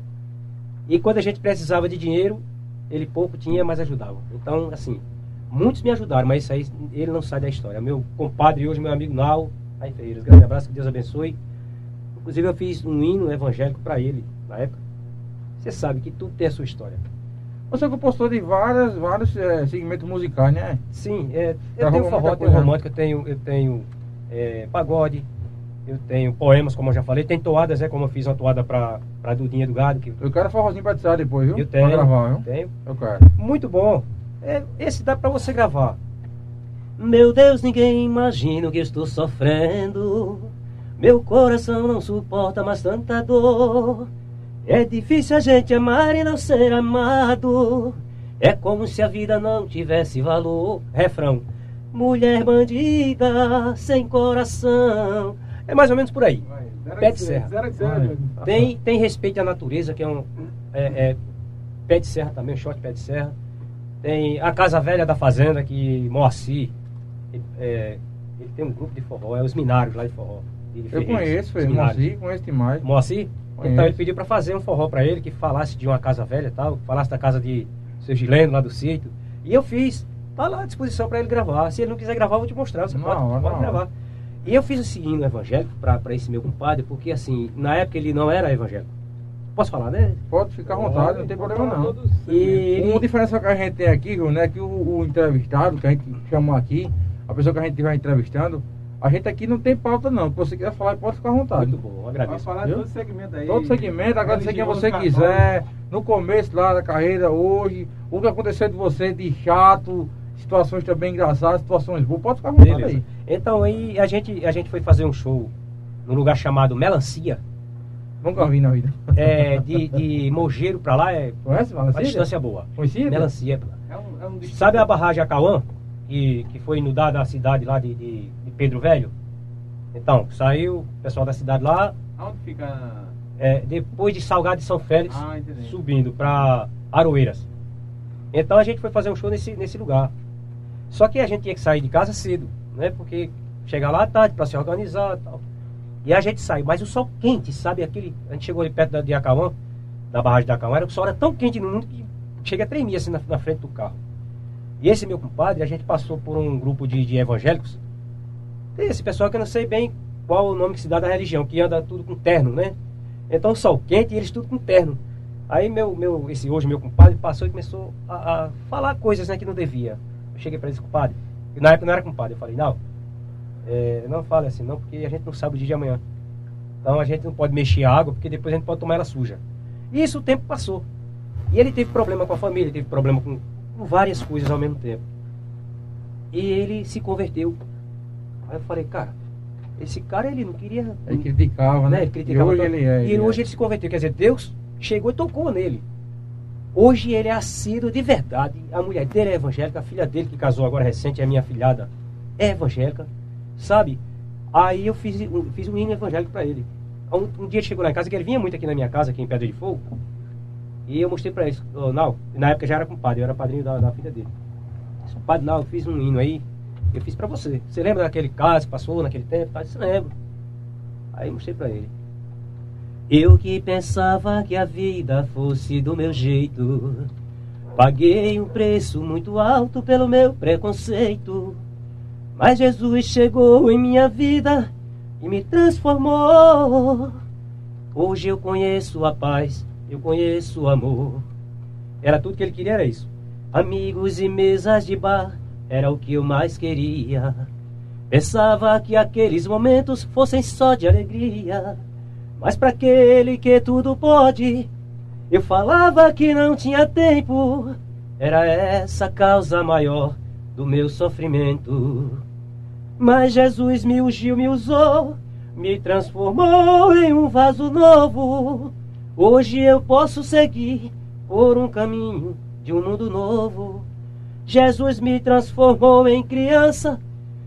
B: E quando a gente precisava de dinheiro, ele pouco tinha, mas ajudava. Então, assim, muitos me ajudaram, mas isso aí, ele não sai da história. Meu compadre hoje, meu amigo Nau, aí Ferreiras, grande abraço, que Deus abençoe. Inclusive eu fiz um hino evangélico para ele, na época. Você sabe que tudo tem a sua história.
A: Você é compositor de várias, vários eh, segmentos musicais, né?
B: Sim, é, eu
A: Gravou
B: tenho forró, tenho romântica, eu tenho, eu tenho é, pagode, eu tenho poemas, como eu já falei, tem toadas, né? Como eu fiz uma toada pra, pra Dudinha do Gado, que
A: Eu quero forrozinho editar depois, viu?
B: eu tenho.
A: Pra gravar, viu?
B: tenho.
A: Eu quero.
B: Muito bom. É, esse dá pra você gravar. Meu Deus, ninguém imagina o que estou sofrendo. Meu coração não suporta mais tanta dor. É difícil a gente amar e não ser amado. É como se a vida não tivesse valor. Refrão. Mulher bandida, sem coração. É mais ou menos por aí.
C: Zero
B: Pé
C: de
B: serra.
C: Zero.
B: Tem, tem respeito à natureza, que é um é, é, pé de serra também, um short pé de serra. Tem a Casa Velha da Fazenda, que Moacir, ele, é, ele tem um grupo de forró, é os Minários lá de forró. de
A: Eu conheço,
B: Minários.
A: Moacir, conheço demais.
B: Moacir?
A: Conheço.
B: Então ele pediu pra fazer um forró pra ele, que falasse de uma casa velha e tal, falasse da casa de seu Gileno, lá do sítio. E eu fiz, tá lá à disposição pra ele gravar. Se ele não quiser gravar, eu vou te mostrar, você
A: Na
B: pode,
A: hora,
B: pode
A: na
B: gravar. E eu fiz esse hino evangélico pra esse meu compadre, porque assim, na época ele não era evangélico. Posso falar, né?
A: Pode ficar à vontade, não tem
C: Pode
A: problema não.
B: E
A: Uma diferença que a gente tem aqui, Rio, né, que o, o entrevistado que a gente chamou aqui, a pessoa que a gente estiver entrevistando, a gente aqui não tem pauta não. Se você quiser falar, pode ficar à vontade.
B: muito bom,
C: Vai
B: agradeço.
C: falar de
A: Viu?
C: todo segmento aí.
A: Todo segmento, agradecer quem você
C: católico.
A: quiser. No começo lá da carreira, hoje, o que aconteceu de você de chato, situações também engraçadas, situações boas, pode ficar à vontade
B: Beleza.
A: aí.
B: Então aí a gente, a gente foi fazer um show num lugar chamado Melancia,
A: Nunca vi na vida.
B: é, de, de Mogeiro pra lá, é
A: Conhece,
B: uma
A: Valentina?
B: distância boa.
A: Conhecida?
B: Melancia.
C: É um, é um
B: Sabe a barragem Acauã? Que, que foi inundada a cidade lá de, de, de Pedro Velho? Então, saiu o pessoal da cidade lá,
C: Aonde fica.
B: é, depois de Salgado de São Félix,
C: Ah,
B: subindo para Aroeiras. Então a gente foi fazer um show nesse, nesse lugar. Só que a gente tinha que sair de casa cedo, né? Porque chegar lá tarde para se organizar e tal. E a gente saiu, mas o sol quente, sabe? Aquele, a gente chegou ali perto da, de Acauã, da barragem de Acauã, era, o sol era tão quente no mundo que chega a tremer assim na, na frente do carro. E esse meu compadre, a gente passou por um grupo de, de evangélicos. Esse pessoal que eu não sei bem qual o nome que se dá da religião, que anda tudo com terno, né? Então sol quente e eles tudo com terno. Aí meu, meu, esse hoje meu compadre passou e começou a, a falar coisas né, que não devia. Eu cheguei para esse compadre, na época não era compadre, eu falei, não, é, não fale assim não, porque a gente não sabe o dia de amanhã. Então a gente não pode mexer a água, porque depois a gente pode tomar ela suja. E isso o tempo passou. E ele teve problema com a família, teve problema com, com várias coisas ao mesmo tempo. E ele se converteu. Aí eu falei, cara, esse cara ele não queria.
A: Ele criticava, né?
B: Ele criticava
A: e hoje
B: tanto.
A: ele é.
B: E
A: ele
B: hoje
A: é.
B: ele se converteu. Quer dizer, Deus chegou e tocou nele. Hoje ele é assíduo de verdade. A mulher dele é evangélica, a filha dele, que casou agora recente, é minha filhada, é evangélica. Sabe? Aí eu fiz um, fiz um hino evangélico pra ele. Um, um dia ele chegou lá em casa, que ele vinha muito aqui na minha casa, aqui em Pedra de Fogo. E eu mostrei pra ele, oh, não, na época já era compadre, eu era padrinho da, da filha dele. Disse, Padre, não, eu fiz um hino aí, eu fiz pra você. Você lembra daquele caso que passou naquele tempo? Eu disse, lembro. Aí mostrei pra ele. Eu que pensava que a vida fosse do meu jeito, paguei um preço muito alto pelo meu preconceito. Mas Jesus chegou em minha vida e me transformou. Hoje eu conheço a paz, eu conheço o amor. Era tudo que ele queria, era isso. Amigos e mesas de bar era o que eu mais queria. Pensava que aqueles momentos fossem só de alegria. Mas para aquele que tudo pode, eu falava que não tinha tempo. Era essa a causa maior do meu sofrimento. Mas Jesus me ungiu, me usou, me transformou em um vaso novo. Hoje eu posso seguir por um caminho de um mundo novo. Jesus me transformou em criança,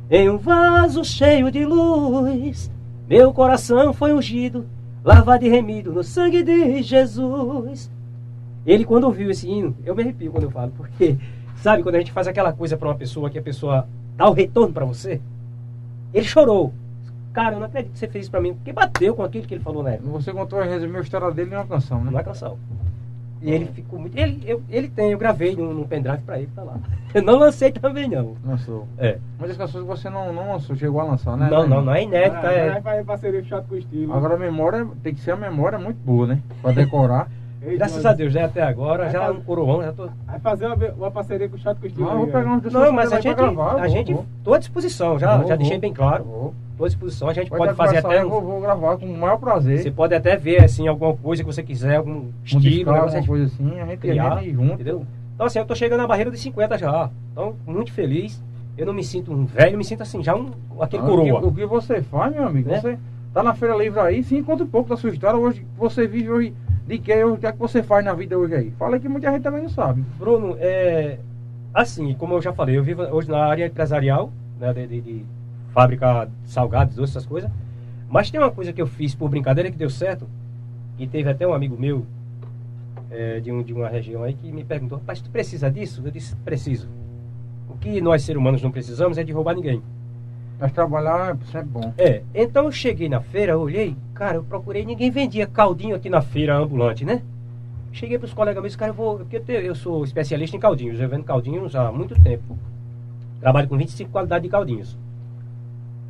B: em um vaso cheio de luz. Meu coração foi ungido, lavado e remido no sangue de Jesus. Ele, quando ouviu esse hino, eu me arrepio quando eu falo, porque, sabe, quando a gente faz aquela coisa para uma pessoa que a pessoa dá o retorno para você, ele chorou. Cara, eu não acredito que você fez isso pra mim, porque bateu com aquilo que ele falou na época.
A: Você contou, resumiu a história dele em uma canção, né?
B: É canção. E ele ficou muito. Ele, eu, ele tem, eu gravei num, num pendrive pra ele, tá lá. <laughs> Eu não lancei também, não.
A: Lançou.
B: É.
A: Muitas canções você não, não lançou, chegou a lançar, né?
B: Não, não, não é inédita.
C: Ah,
B: É,
C: Vai fazer parceria fechado com o estilo.
A: Agora a memória, tem que ser a memória muito boa, né? Pra decorar. <laughs>
C: Ei,
B: graças a Deus, né? Até agora,
C: Vai
B: já
C: fazer-
B: um coroão, já tô.
C: Vai fazer uma, uma parceria com o Chato com o estilo.
A: Não, eu vou
C: aí,
A: pegar uns
B: Não, mas a gente,
A: gravar,
B: a
A: vou,
B: gente, tô à disposição, já,
A: Vou,
B: já deixei bem claro. Tô à disposição, a gente
A: Vai
B: pode fazer até.
A: eu vou, vou gravar com o maior prazer.
B: Você pode até ver assim alguma coisa que você quiser, algum estilo,
A: alguma
B: Você
A: coisa assim, a gente,
B: criar,
A: gente junto.
B: entendeu? Então assim, eu tô chegando na barreira dos 50 já. Então, muito feliz. Eu não me sinto um velho, eu me sinto assim, já um aquele
A: Ah,
B: coroa.
A: O que, o que você faz, meu amigo?
B: Né?
A: Você tá na Feira Livre aí, sim, conta um pouco da sua história. Hoje, você vive hoje de que? O que é que você faz na vida hoje aí? Fala que muita gente também não sabe.
B: Bruno, é, assim, como eu já falei, eu vivo hoje na área empresarial, né, de, de- de fábrica de salgados, doces, essas coisas. Mas tem uma coisa que eu fiz por brincadeira que deu certo, e teve até um amigo meu é, de, um, de uma região aí que me perguntou, rapaz, tu precisa disso? Eu disse, preciso. O que nós seres humanos não precisamos é de roubar ninguém.
A: Mas trabalhar é bom.
B: É, então eu cheguei na feira, olhei, cara, eu procurei, ninguém vendia caldinho aqui na feira ambulante, né? Cheguei para os colegas meus, cara, eu vou, porque eu, eu sou especialista em caldinhos, eu vendo caldinhos há muito tempo. Trabalho com 25 qualidades de caldinhos.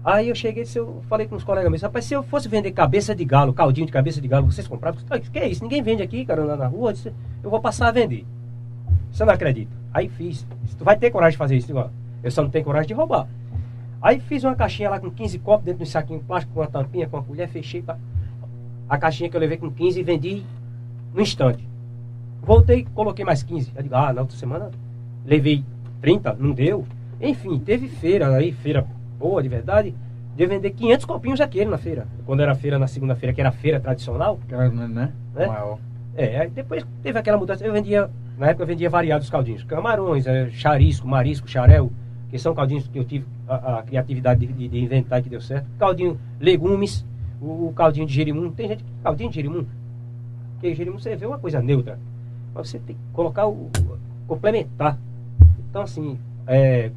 B: Aí eu cheguei, eu falei com os colegas meus, rapaz, se eu fosse vender cabeça de galo, caldinho de cabeça de galo, vocês compravam? Disse, que é isso? Ninguém vende aqui, cara, na, rua. Eu, disse, eu vou passar a vender. Você não acredita? Aí fiz. Tu vai ter coragem de fazer isso? Igual. Eu só não tenho coragem de roubar. Aí fiz uma caixinha lá com 15 copos dentro de um saquinho de plástico, com uma tampinha, com uma colher, fechei. Pá. A caixinha que eu levei com 15 e vendi no instante. Voltei, coloquei mais 15. Eu digo, ah, na outra semana levei 30, não deu. Enfim, teve feira aí, feira boa de verdade, de eu vender 500 copinhos daquele na feira. Quando era feira na segunda-feira, que era feira tradicional.
A: Que era, né?
B: É?
A: Maior.
B: É, aí depois teve aquela mudança. Eu vendia, na época eu vendia variados caldinhos. Camarões, é, charisco, marisco, xarel, que são caldinhos que eu tive a, a criatividade de, de- inventar que deu certo. Caldinho, legumes, o, o caldinho de jerimum. Tem gente que caldinho de jerimum. Porque jerimum você vê uma coisa neutra. Mas você tem que colocar o. o- complementar. Então assim, é.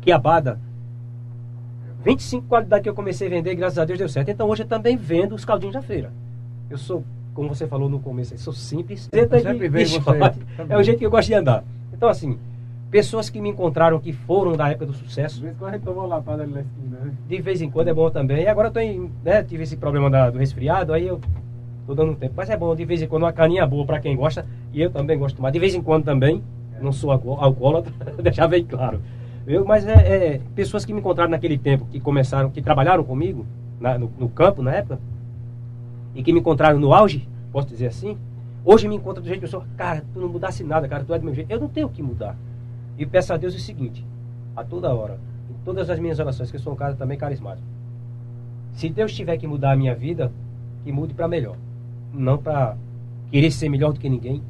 B: Quiabada. 25 qualidades que eu comecei a vender, graças a Deus deu certo. Então hoje eu também vendo os caldinhos da feira. Eu sou, como você falou no começo, eu sou simples. Senta
A: sempre vejo <laughs> você,
B: É o jeito que eu gosto de andar. Então, assim, pessoas que me encontraram que foram da época do sucesso,
C: quando gente tomou uma lapada ali na esquina, né?
B: de vez em quando é bom também. E agora eu tô em, né, tive esse problema da- do resfriado, aí eu tô dando um tempo. Mas é bom, de vez em quando, uma caninha boa pra quem gosta. E eu também gosto de tomar. De vez em quando também. Não sou alco- alcoólatra, <laughs> deixar bem claro. Eu, mas é, é, pessoas que me encontraram naquele tempo, que começaram, que trabalharam comigo na- no, no campo na época, e que me encontraram no auge, posso dizer assim, hoje me encontram do jeito que eu sou, cara, tu não mudasse nada, cara, tu é do meu jeito. Eu não tenho o que mudar. E peço a Deus o seguinte, a toda hora, em todas as minhas orações, que eu sou um cara também carismático. Se Deus tiver que mudar a minha vida, que mude para melhor. Não para querer ser melhor do que ninguém,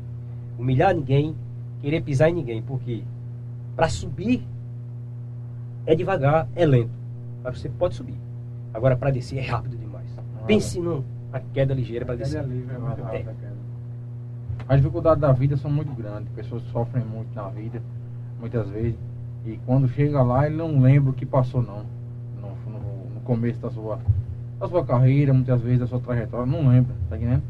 B: humilhar ninguém, querer pisar em ninguém, porque para subir é devagar, é lento. Mas você pode subir. Agora para descer é rápido demais. Pense numa queda ligeira para
C: Queda
B: descer.
C: livre, é muito
A: É.
C: queda.
A: As dificuldades da vida são muito grandes. Pessoas sofrem muito na vida, muitas vezes. E quando chega lá, ele não lembra o que passou, não. No, no- no começo da sua, da sua carreira, muitas vezes da sua trajetória. Não lembra, tá entendendo?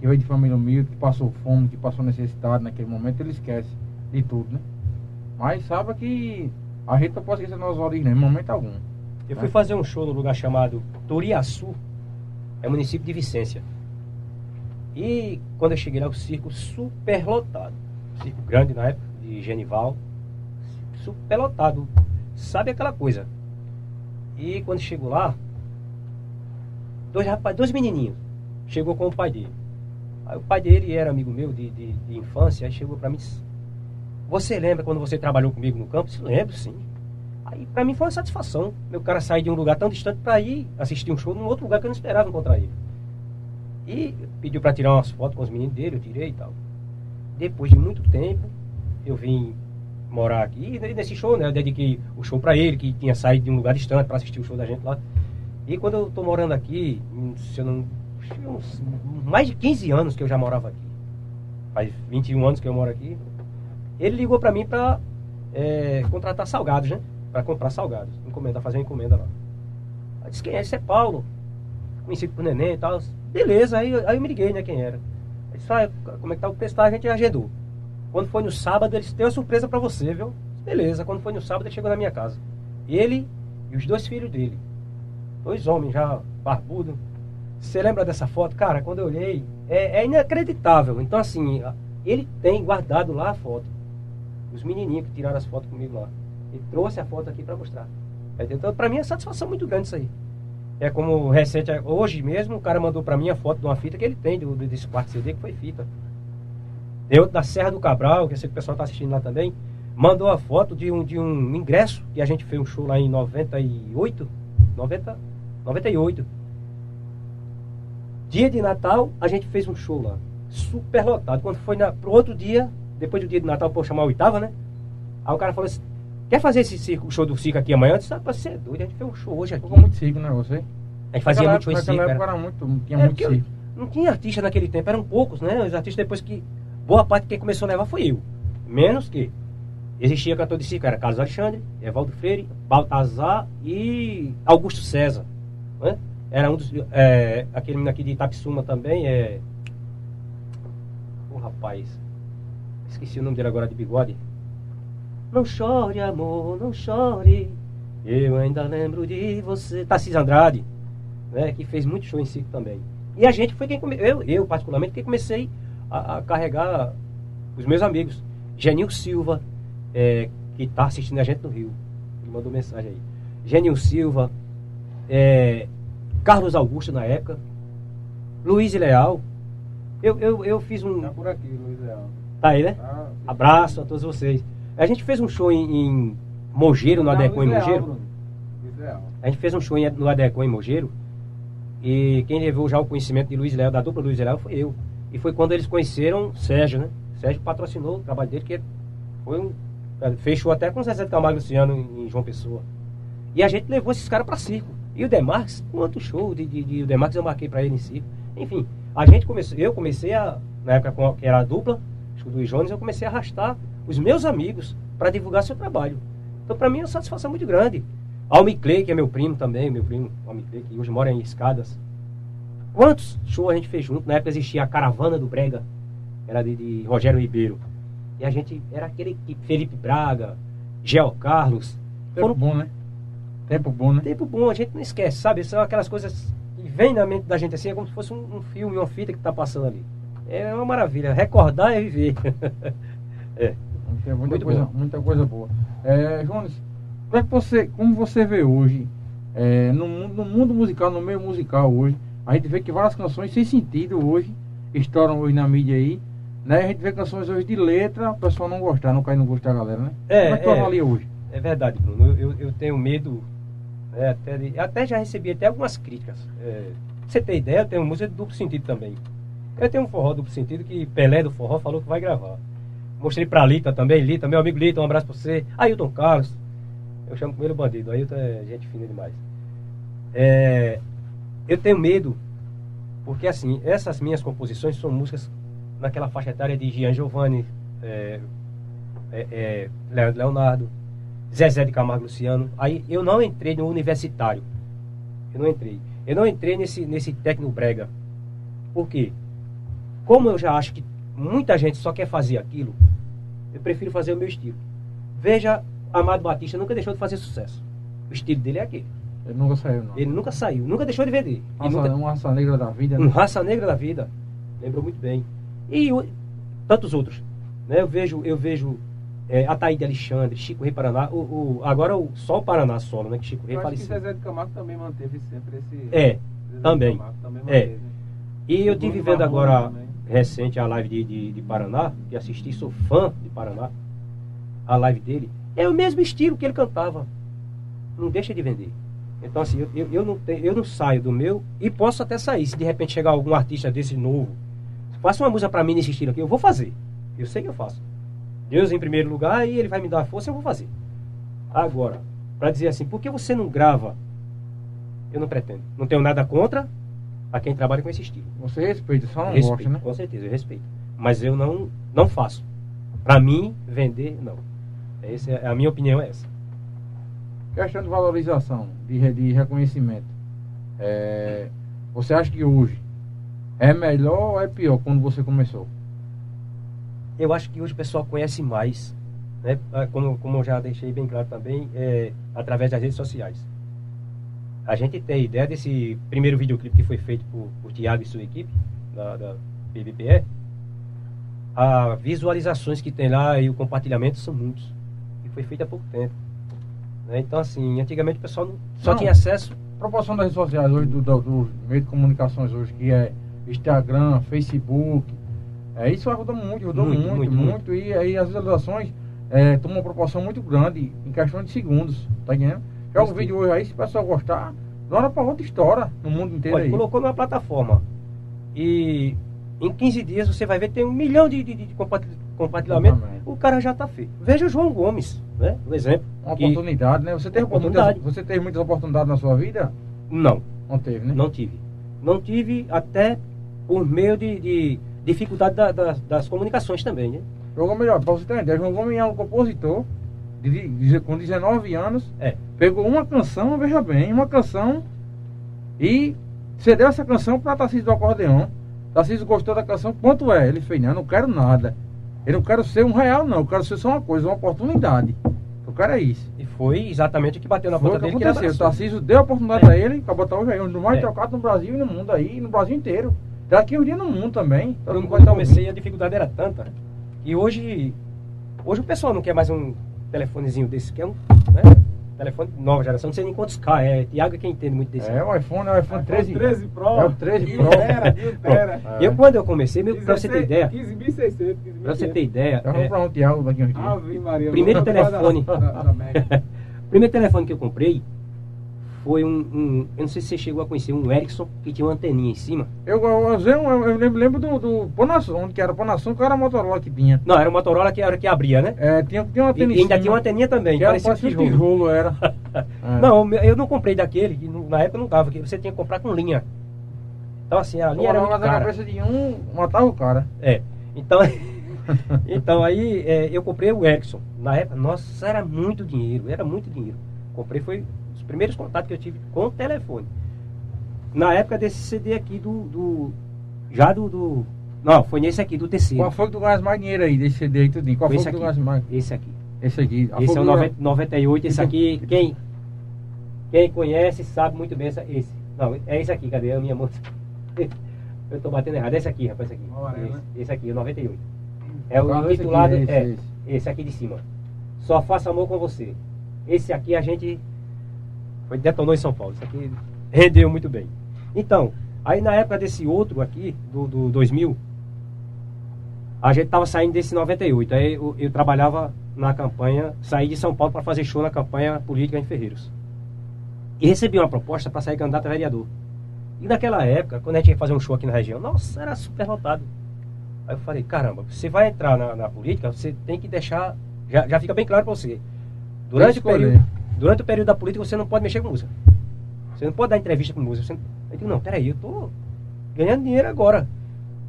A: Que veio de família humilde, que passou fome, que passou necessidade naquele momento, ele esquece de tudo, né? Mas sabe que a gente não pode esquecer nossas origens, né? em momento algum.
B: Eu fui fazer um show no lugar chamado Turiaçu, é município de Vicência. E quando eu cheguei lá, o circo super lotado. Circo grande na época, de Genival. Super lotado. Sabe aquela coisa? E quando chegou lá, dois rapazes, dois menininhos, chegou com o pai dele. Aí o pai dele era amigo meu de, de, de infância, aí chegou pra mim você lembra quando você trabalhou comigo no campo? Disse, lembro, sim. Aí pra mim foi uma satisfação. Meu cara sair de um lugar tão distante pra ir assistir um show num outro lugar que eu não esperava encontrar ele. E pediu pra tirar umas fotos com os meninos dele, eu tirei e tal. Depois de muito tempo, eu vim morar aqui. E nesse show, né, eu dediquei o show pra ele, que tinha saído de um lugar distante pra assistir o show da gente lá. E quando eu tô morando aqui, se eu não. uns mais de 15 anos que eu já morava aqui. Faz 21 anos que eu moro aqui. Ele ligou pra mim pra é, contratar salgados, né? Pra comprar salgados. Encomendar, fazer uma encomenda lá. Aí disse, quem é? Esse é Paulo. Conhecido por neném e tal. Beleza, aí, aí eu me liguei, né, quem era. Aí disse, ah, como é que tá o preço? A gente agendou. Quando foi no sábado, ele disse, tem uma surpresa pra você, viu? Beleza, quando foi no sábado, ele chegou na minha casa. Ele e os dois filhos dele. Dois homens já barbudo. Você lembra dessa foto? Cara, quando eu olhei, é, é inacreditável. Então, assim, ele tem guardado lá a foto. Os menininhos que tiraram as fotos comigo lá. Ele trouxe a foto aqui pra mostrar. Então, pra mim é satisfação muito grande isso aí. É como recente, hoje mesmo, o cara mandou pra mim a foto de uma fita que ele tem do, desse quarto CD, que foi fita. Tem outro da Serra do Cabral, que eu sei que o pessoal tá assistindo lá também, mandou a foto de um, de um ingresso, que a gente fez um show lá em 98, 90, 98. Dia de Natal, a gente fez um show lá, super lotado. Quando foi na, pro outro dia, depois do dia de Natal, pô, chamar a oitava, né? Aí o cara falou assim, quer fazer esse circo, show do circo aqui amanhã? Eu disse, ah, você é doido, a gente fez um show hoje aqui.
A: Ficou muito chique, né, você?
B: A gente fazia
A: naquela
B: muito show em circo. era-
A: era muito, tinha
B: É,
A: muito circo.
B: Não tinha artista naquele tempo, eram poucos, né? Os artistas depois que. Boa parte quem começou a levar foi eu. Menos que. Existia circo, era Carlos Alexandre, Evaldo Freire, Baltazar e Augusto César. Né? Era um dos. é, aquele menino aqui de Itapissuma também, é. O rapaz. Esqueci o nome dele agora de bigode. Não chore, amor, não chore. Eu ainda lembro de você. Tarcísio Andrade, né? Que fez muito show em circo também. E a gente foi quem come... eu, eu particularmente, quem comecei a, a carregar os meus amigos. Genil Silva, é, que está assistindo a gente no Rio. Ele mandou mensagem aí. Genil Silva, é, Carlos Augusto na época, Luiz Leal. Eu, eu, eu fiz um.
C: Tá por aqui, Luiz Leal.
B: Tá aí, né?
C: Tá,
B: Abraço a todos vocês. A gente fez um show em, em Mogeiro, no
C: Tá,
B: Adecon em
C: Leal,
B: Mogeiro.
C: Leal.
B: A gente fez um show em- no Adecon em Mogeiro. E quem levou já o conhecimento de Luiz Léo, da dupla Luiz Léo, foi eu. E foi quando eles conheceram Sérgio, né? Sérgio patrocinou o trabalho dele, que foi um. Fechou até com o Zezé de Camargo Luciano em, João Pessoa. E a gente levou esses caras pra circo. E o Demarques, quanto show de, de, de- o Demarques eu marquei pra ele em circo. Enfim, a gente começou, eu comecei a, na época que era a dupla, acho que o Luiz Jones, eu comecei a arrastar os meus amigos para divulgar seu trabalho. Então pra mim é uma satisfação muito grande. Almi Clay, que é meu primo também, meu primo Almi Clay, que hoje mora em Escadas. Quantos shows a gente fez junto? Na época existia a Caravana do Brega, era de, de Rogério Ribeiro. E a gente era aquele que Felipe Braga, Gel Carlos.
A: Tempo
B: Foram
A: bom, né? Tempo bom, né?
B: tempo bom, a gente não esquece, sabe? São aquelas coisas que vêm na mente da gente assim, é como se fosse um, um filme, uma fita que tá passando ali. É uma maravilha. Recordar é viver. <laughs> é.
A: Tem muita,
B: Muito
A: coisa,
B: bom.
A: muita coisa boa. É, Jones, como, é que você, como você vê hoje, é, no, mundo- no mundo musical, no meio musical hoje, a gente vê que várias canções sem sentido hoje estouram hoje na mídia aí, né? A gente vê canções hoje de letra, o pessoal não gostar, não cai no gosto da galera, né?
B: É,
A: como é que tu
B: é.
A: avalia hoje?
B: É verdade, Bruno. Eu, eu, tenho medo. né, até, de- até já recebi até algumas críticas. É, pra você ter ideia, eu tenho música de duplo sentido também. Eu tenho um forró duplo sentido que Pelé do Forró falou que vai gravar. Mostrei pra Lita também, Lita, meu amigo Lita, um abraço pra você. Ailton Carlos. Eu chamo com ele o bandido. Ailton é gente fina demais. É, eu tenho medo, porque assim, essas minhas composições são músicas naquela faixa etária de Gian Giovanni, é, é, é, Leo- Leonardo, Zezé de Camargo Luciano. Aí eu não entrei no universitário. Eu não entrei. Eu não entrei nesse, nesse tecnobrega. Por quê? Como eu já acho que muita gente só quer fazer aquilo, eu prefiro fazer o meu estilo. Veja, Amado Batista nunca deixou de fazer sucesso. O estilo dele é aquele.
A: Ele nunca saiu, não.
B: Ele nunca saiu, nunca deixou de vender.
A: Raça,
B: nunca-
A: Uma raça negra da vida,
B: um
A: né?
B: raça negra da vida. Lembrou muito bem. E o- tantos outros. Né? Eu vejo, eu vejo é, Ataíde Alexandre, Chico Rei Paraná. O, o- agora o, só o Paraná solo, né? Que Chico Rei
C: Eu acho que
B: faleceu.
C: Zezé de Camargo também manteve sempre esse.
B: É,
C: Zezé de
B: também.
C: Camargo também
B: É.
C: manteve.
B: E eu tive vendo agora
C: também.
B: recente a live de, de, de Paraná, que assisti, sou fã de Paraná, a live dele. É o mesmo estilo que ele cantava. Não deixa de vender. Então assim, eu, eu, não tenho, eu não saio do meu e posso até sair. Se de repente chegar algum artista desse novo, faça uma música pra mim nesse estilo aqui, eu vou fazer. Eu sei que eu faço. Deus em primeiro lugar e ele vai me dar a força, eu vou fazer. Agora, pra dizer assim, por que você não grava? Eu não pretendo. Não tenho nada contra a quem trabalha com esse estilo.
A: Você respeita, só não
B: respeito,
A: gosta, né?
B: com certeza, eu respeito. Mas eu não, não faço. Pra mim, vender, não. Essa é, a minha opinião é essa.
A: Questão de valorização, de, de reconhecimento. É, você acha que hoje é melhor ou é pior quando você começou?
B: Eu acho que hoje o pessoal conhece mais, né? Ah, Como, como eu já deixei bem claro também, é, através das redes sociais. A gente tem ideia desse primeiro videoclipe que foi feito por, por Tiago e sua equipe, da, da PBPE. As visualizações que tem lá e o compartilhamento são muitos. E foi feito há pouco tempo. Né? Então, assim, antigamente o pessoal só
A: Não.
B: tinha acesso
A: proporção das redes sociais hoje, do, do, meios de comunicações hoje, que é Instagram, Facebook, é, isso ajuda muito, ajudou
B: Muito,
A: muito,
B: muito,
A: muito, e aí as visualizações é, tomam uma proporção muito grande em questão de segundos, tá entendendo? Joga o vídeo hoje aí, se o pessoal gostar, de uma hora pra outra estoura no mundo inteiro
B: Olha,
A: aí.
B: colocou numa plataforma e em 15 dias você vai ver tem um milhão de, de, de compartilhamento.
A: Exatamente.
B: O cara já tá feito. Veja o João Gomes, né? Um exemplo.
A: Uma
B: que-
A: oportunidade, né? Você teve,
B: Oportunidade.
A: você teve muitas oportunidades na sua vida?
B: Não.
A: Não teve, né?
B: Não tive. Não tive até por meio de, de dificuldade da- das- das comunicações também, né?
A: Melhor, pra você ter uma ideia. João Gomes é um compositor de, de- com 19 anos.
B: É.
A: Pegou uma canção, veja bem, uma canção e cedeu essa canção pra Tarcísio do acordeão. Tarcísio gostou da canção, quanto é? Ele fez, não quero nada. Eu não quero ser um real, não. Eu quero ser só uma coisa, uma oportunidade. O cara é isso.
B: E foi exatamente o que bateu na
A: Foi
B: porta
A: que
B: dele que
A: aconteceu. O. Tarcísio deu a oportunidade
B: É.
A: a ele, pra botar o Jair, um dos mais
B: É.
A: trocados no Brasil e no mundo aí, no Brasil inteiro. Daqui um dia no mundo também. Todo
B: Quando
A: mundo estar
B: comecei, a dificuldade era tanta. E hoje, hoje o pessoal não quer mais um telefonezinho desse, quer um telefone de nova geração. Não sei nem quantos K é. Tiago é quem entende muito desse.
A: É, o iPhone é o iPhone 13.
C: 13 Pro.
A: É o 13
C: Mil
A: Pro.
C: tera, mil tera.
A: É.
B: Eu, quando eu comecei, meu, pra você ter ideia,
C: 15.600.
B: pra você ter ideia,
A: Eu vou
B: é,
A: comprar um Thiago daqui uns dias.
C: Ave Maria.
B: Primeiro
C: Vou
B: telefone.
C: Da, da, da Mega.
B: o primeiro telefone que eu comprei foi um, um- Eu não sei se você chegou a conhecer, um Ericsson que tinha uma anteninha em cima.
A: Eu, eu, um- eu lembro, lembro do, do Panasonic, que era Panasonic, que era a Motorola que tinha.
B: Não, era uma Motorola que, era que abria, né?
A: É, tinha, tinha uma antena
B: e ainda tinha uma anteninha também,
A: que era
B: parecia um tijolo.
A: tijolo, era. <laughs> É.
B: Não, o eu não comprei daquele, que na época não dava, que você tinha que comprar com linha. Então assim, a linha era
A: Colava
B: muito cara.
A: cabeça de um, matava o cara.
B: É. Então, <laughs> então aí é, eu comprei o Ericsson. Na época, nossa, era muito dinheiro, era muito dinheiro. Comprei, foi os primeiros contatos que eu tive com o telefone. Na época desse CD aqui do. do- já do, do- Não, foi nesse aqui, do terceiro.
A: Qual foi tu ganhas mais dinheiro aí desse CD aí tudinho? Qual
B: Foi
A: foi
B: aqui.
A: ganhas mais?
B: Esse aqui.
A: Esse aqui. A
B: Esse é o
A: Fogura-
B: 90 98, esse aqui, quem, quem conhece sabe muito bem essa, esse. Não, é esse aqui, cadê a minha moça? <laughs> Eu tô batendo errado, é esse aqui, rapaz, esse aqui.
C: Amarelo,
B: esse,
C: né?
B: esse aqui, o 98. É o
A: Ah,
B: intitulado,
A: esse,
B: é,
A: esse.
B: esse aqui de cima. Só faça amor com você. Esse aqui a gente foi detonou em São Paulo. Isso aqui rendeu muito bem. Então, aí na época desse outro aqui, do, do 2000, a gente tava saindo desse 98. Aí eu, eu trabalhava na campanha, saí de São Paulo para fazer show na campanha política em Ferreiros. E recebi uma proposta para sair candidato a vereador. E naquela época, quando a gente ia fazer um show aqui na região, nossa, era super lotado. Aí eu falei, caramba, você vai entrar na, na política, você tem que deixar. Já, já fica bem claro para você. Durante o, período, durante o período da política, você não pode mexer com música. Você não pode dar entrevista com música. Você não... Eu digo, não, peraí, eu tô ganhando dinheiro agora.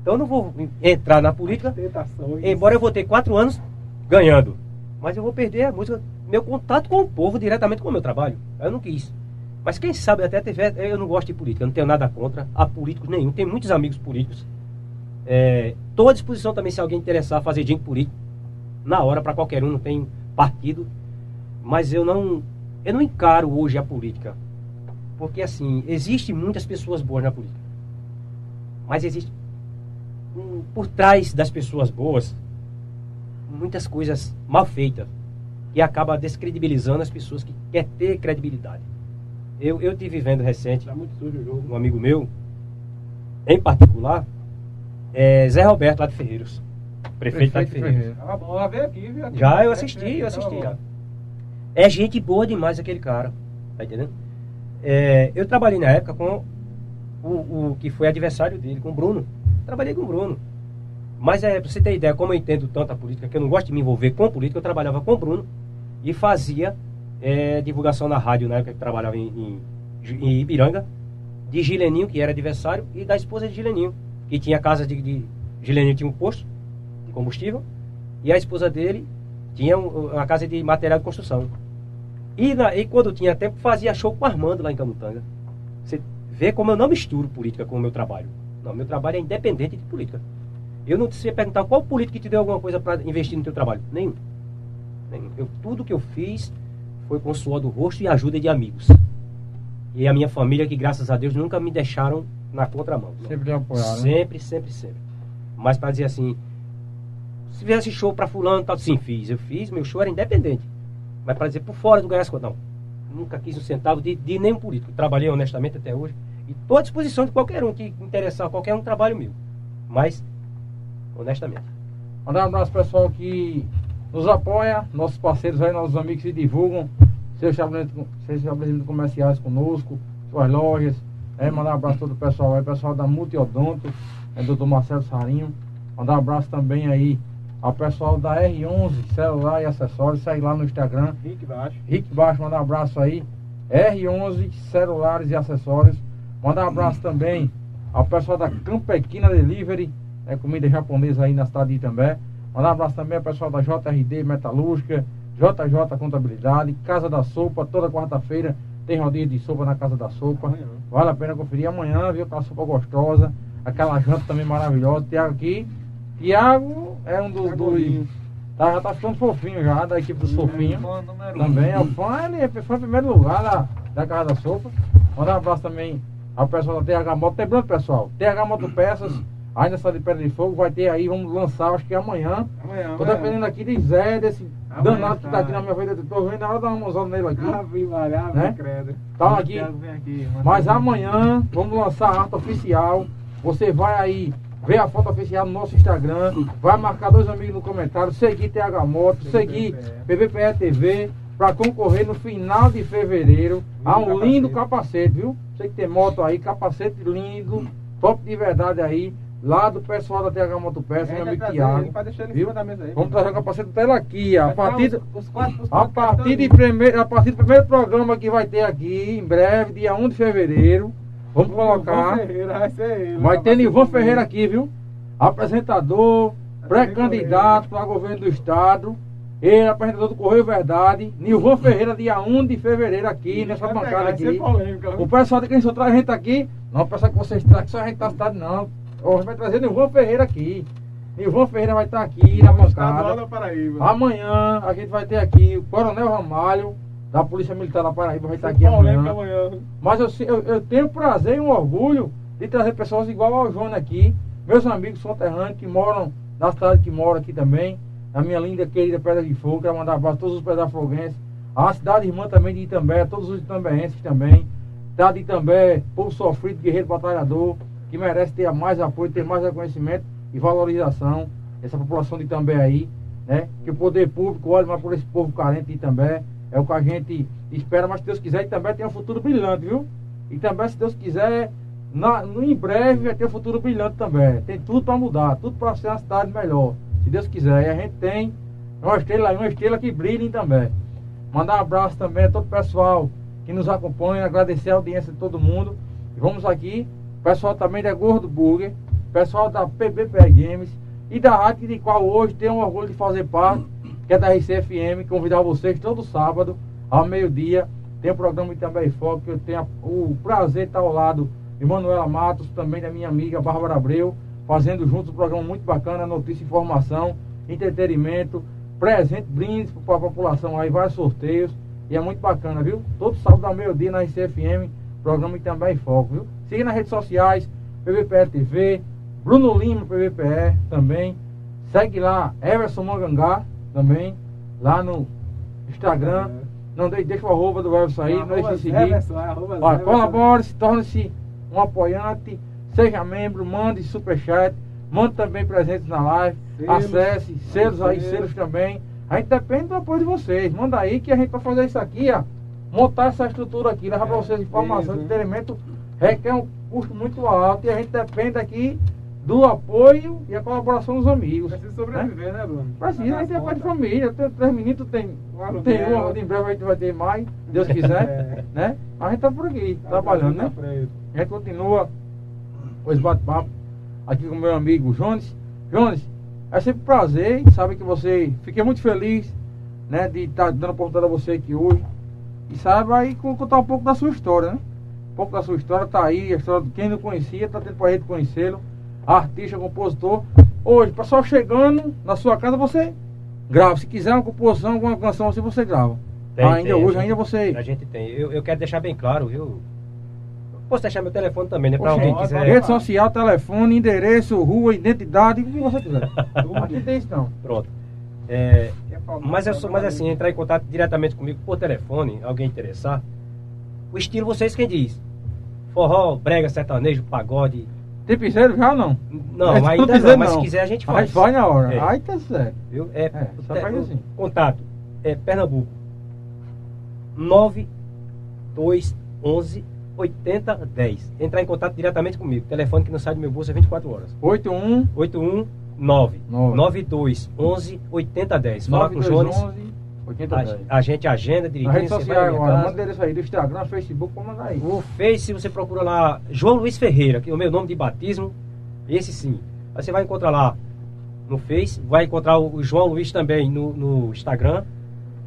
B: Então eu não vou entrar na política,
C: Tentações.
B: embora eu vou ter quatro anos ganhando. Mas eu vou perder a música, meu contato com o povo diretamente com o meu trabalho. Eu não quis. Mas quem sabe até tiver. Eu não gosto de política, eu não tenho nada contra a políticos nenhum. Tenho muitos amigos políticos. Estou à disposição também se alguém interessar fazer dinheiro político. Na hora, para qualquer um, não tem partido. Mas eu não. Eu não encaro hoje a política. Porque assim, existe muitas pessoas boas na política. Mas existe hum, por trás das pessoas boas muitas coisas mal feitas e acaba descredibilizando as pessoas que quer ter credibilidade. Eu, eu tive vendo recente
C: Tá muito sujo o jogo.
B: um amigo meu, em particular, é Zé Roberto lá de Ferreiros, prefeito, lá de
A: Prefeito
B: Ferreiros.
C: Tava bom, veio aqui, viu?
B: Já eu assisti, eu assisti já. É gente boa demais aquele cara, tá entendendo? É, eu trabalhei na época com o, o que foi adversário dele, com o Bruno. Trabalhei com o Bruno. Mas é, pra você ter ideia, como eu entendo tanto a política, que eu não gosto de me envolver com política, eu trabalhava com o Bruno e fazia é, divulgação na rádio na época que trabalhava em, em, em Ibiranga, de Gileninho, que era adversário, e da esposa de Gileninho, que tinha casa de, de Gileninho tinha um posto de combustível, e a esposa dele tinha um- uma casa de material de construção. E, na- e quando tinha tempo, fazia show com o Armando lá em Camutanga. Você vê como eu não misturo política com o meu trabalho. Não, meu trabalho é independente de política. Eu não sei perguntar qual político que te deu alguma coisa para investir no teu trabalho. Nenhum. Nenhum. Eu, tudo que eu fiz foi com suor do rosto e ajuda de amigos. E a minha família, que graças a Deus nunca me deixaram na contramão. Não.
A: Sempre lhe apoiaram. né?
B: Sempre, sempre, sempre. Mas para dizer assim, se viesse show para fulano, tal, sim, fiz. Eu fiz, meu show era independente. Mas para dizer por fora do coisas, não. Nunca quis um centavo de, de nenhum político. Trabalhei honestamente até hoje. E estou à disposição de qualquer um que interessar qualquer um trabalho meu. Mas, honestamente.
A: Mandar um abraço pessoal que nos apoia, nossos parceiros aí, nossos amigos que divulgam seus estabelecimentos, comerciais conosco, suas lojas. É, mandar um abraço todo o pessoal aí, pessoal da Multiodonto, é doutor Marcelo Sarinho. Mandar um abraço também aí ao pessoal da R11 Celular e Acessórios, segue lá no Instagram.
C: Rick baixo.
A: Rick Baixo, mandar um abraço aí. R11 Celulares e Acessórios. Mandar um abraço também ao pessoal da Campequina Delivery, né, comida japonesa aí na cidade de Itambé. Mandar um abraço também ao pessoal da JRD Metalúrgica, JJ Contabilidade, Casa da Sopa, toda quarta-feira tem rodízio de sopa na Casa da Sopa.
C: Amanhã.
A: Vale a pena conferir amanhã, viu? Aquela sopa gostosa, aquela janta também maravilhosa. Tiago aqui. Tiago é um do,
C: Tá
A: do
C: gordinho.
A: tá, já tá ficando fofinho já, da equipe dos fofinhos.
C: Fã número um.
A: Também é o fã, ele é fã em primeiro lugar da, da Casa da Sopa. Mandar um abraço também ao pessoal da TH Moto. Lembrando, pessoal, TH Moto Peças, <clears throat> ainda está de Pedra de Fogo, vai ter aí, vamos lançar, acho que amanhã.
C: Amanhã.
A: Tô
C: amanhã.
A: dependendo aqui de Zé, desse
C: Amanhã
A: danado que tá
C: tá.
A: aqui na minha frente. Tô vendo na hora dar uma mãozada nele aqui.
C: Ave Maria, ave
A: Né?
C: credo.
A: Tá aqui.
C: Aqui,
A: Mas amanhã vamos lançar a arte oficial. Você vai aí ver a foto oficial no nosso Instagram. Vai marcar dois amigos no comentário. Seguir TH Moto, seguir PBPE TV. Para concorrer no final de fevereiro a um
C: Lindo capacete.
A: viu? Você que tem moto aí, capacete lindo, top de verdade aí. Lá do pessoal da TH Moto meu amigo. Vamos trazer o capacete dela aqui, a partir,
C: os- os quatro- os
A: a partir, de primeiro, a partir do primeiro programa que vai ter aqui, em breve, dia 1 de fevereiro, vamos colocar.
C: Ferreira, vai.
A: Vai ter Nilvan Ferreira aqui, viu? Apresentador, pré-candidato para governo do estado. Ele, apresentador do Correio Verdade. Nilvan Ferreira, dia 1 de fevereiro, aqui, nessa bancada
C: ser
A: aqui.
C: polêmica?
A: O pessoal de quem só traz a gente aqui, não pensa que vocês trazem só a gente da cidade, não. Hoje vai trazer Nilvan Ferreira aqui. Nilvan Ferreira vai estar aqui na bancada. Amanhã a gente vai ter aqui o Coronel Ramalho, da Polícia Militar da Paraíba, vai estar aqui
C: ser polêmica
A: amanhã.
C: amanhã.
A: Mas eu, eu, eu tenho prazer e um orgulho de trazer pessoas igual ao João aqui, meus amigos conterrâneos que moram na cidade que moro aqui também, a minha linda querida Pedra de Fogo, quero mandar abraço a todos os pedafoguenses, a cidade irmã também de Itambé, todos os itambeenses também, cidade de Itambé, povo sofrido, guerreiro batalhador, que merece ter mais apoio, ter mais reconhecimento e valorização, essa população de Itambé aí, né? Que o poder público olhe mais por esse povo carente de Itambé, é o que a gente espera, mas se Deus quiser, Itambé tem um futuro brilhante, viu? E também, se Deus quiser, na, no, em breve vai ter um futuro brilhante também. Tem tudo para mudar, tudo para ser uma cidade melhor. Se Deus quiser. E a gente tem uma estrela uma estrela que brilha em também. Mandar um abraço também a todo o pessoal que nos acompanha, agradecer a audiência de todo mundo. E vamos aqui, pessoal também da Gordo Burger, pessoal da PBPR Games e da rádio de qual hoje tenho um orgulho de fazer parte, que é da RCFM, convidar vocês todo sábado, ao meio-dia, tem o programa Itambé Foco, que eu tenho o prazer de estar ao lado de Manuela Matos, também da minha amiga Bárbara Abreu, fazendo juntos um programa muito bacana, notícia, informação, entretenimento, presente, brindes para a população aí, vários sorteios, e é muito bacana, viu? Todo sábado ao meio-dia na RCFM, programa Itambé Foco, viu? Siga nas redes sociais, PVPE TV, Bruno Lima, PVPE também, segue lá, Everson Mangangá também, lá no Instagram, não deixe, deixa o arroba do Everson aí, não deixe de seguir. Olha, colabore, se torne-se um apoiante, seja membro, mande superchat, mande também presentes na live,
C: Selos.
A: acesse, selos aí,
C: Selos.
A: também. A gente depende do apoio de vocês. Manda aí que a gente vai fazer isso aqui, ó. Montar essa estrutura aqui, levar para
C: É,
A: vocês informação,
C: isso.
A: entretenimento, requer um custo muito alto e a gente depende aqui do apoio e a colaboração dos amigos.
C: Precisa sobreviver, né, Bruno?
A: Precisa, a gente é pai de família. Tenho três meninos, tem,
C: Claro,
A: tem
C: né?
A: um, em breve a gente vai ter mais, Deus <laughs> quiser,
C: É.
A: né? A gente tá por aqui,
C: Tá
A: trabalhando, né?
C: frente.
A: A gente continua os bate-papo aqui com o meu amigo Jones. Jones, é sempre um prazer, sabe que você, fiquei muito feliz, né, de estar dando oportunidade a você aqui hoje. E saiba aí co- contar um pouco da sua história, né? Um pouco da sua história, tá aí, a história de quem não conhecia, tá tendo pra gente conhecê-lo. Artista, compositor. Hoje, pessoal chegando na sua casa, você grava. Se quiser uma composição, alguma canção assim, você grava.
B: Tem,
A: ainda
B: tem,
A: hoje,
B: gente-
A: ainda você.
B: A gente tem. Eu, eu quero deixar bem claro, viu? Posso deixar meu telefone também, né? Pra
A: Poxa,
B: alguém quiser.
A: Rede social, telefone, endereço, rua, identidade, o que você quiser. <laughs> Aqui tem isso não.
B: Pronto. É, mas, eu sou, mas assim, entrar em contato diretamente comigo por telefone, alguém interessar, o estilo vocês quem diz. Forró, brega, sertanejo, pagode.
A: Tem piseiro já ou não?
B: Não,
A: Esse
B: ainda
A: piseiro
B: não, mas se quiser a gente faz.
A: vai na hora.
B: É.
A: Aí tá certo.
B: Viu? É,
A: É, só
B: é,
A: faz
B: o
A: assim.
B: Contato é Pernambuco 9211 8010. Entrar em contato diretamente comigo. Telefone que não sai do meu bolso é 24 horas.
A: 81
B: 819
A: Nove.
B: 9211 8010. Falar com o Jones.
A: 9211 8010.
B: A, a gente agenda
A: Na
B: direitinho.
A: rede
B: você vai
A: social agora, manda endereço aí do Instagram, Facebook, pode mandar aí.
B: O Face, você procura lá João Luiz Ferreira, que é o meu nome de batismo, esse sim. Aí você vai encontrar lá no Face, vai encontrar o João Luiz também no, no Instagram.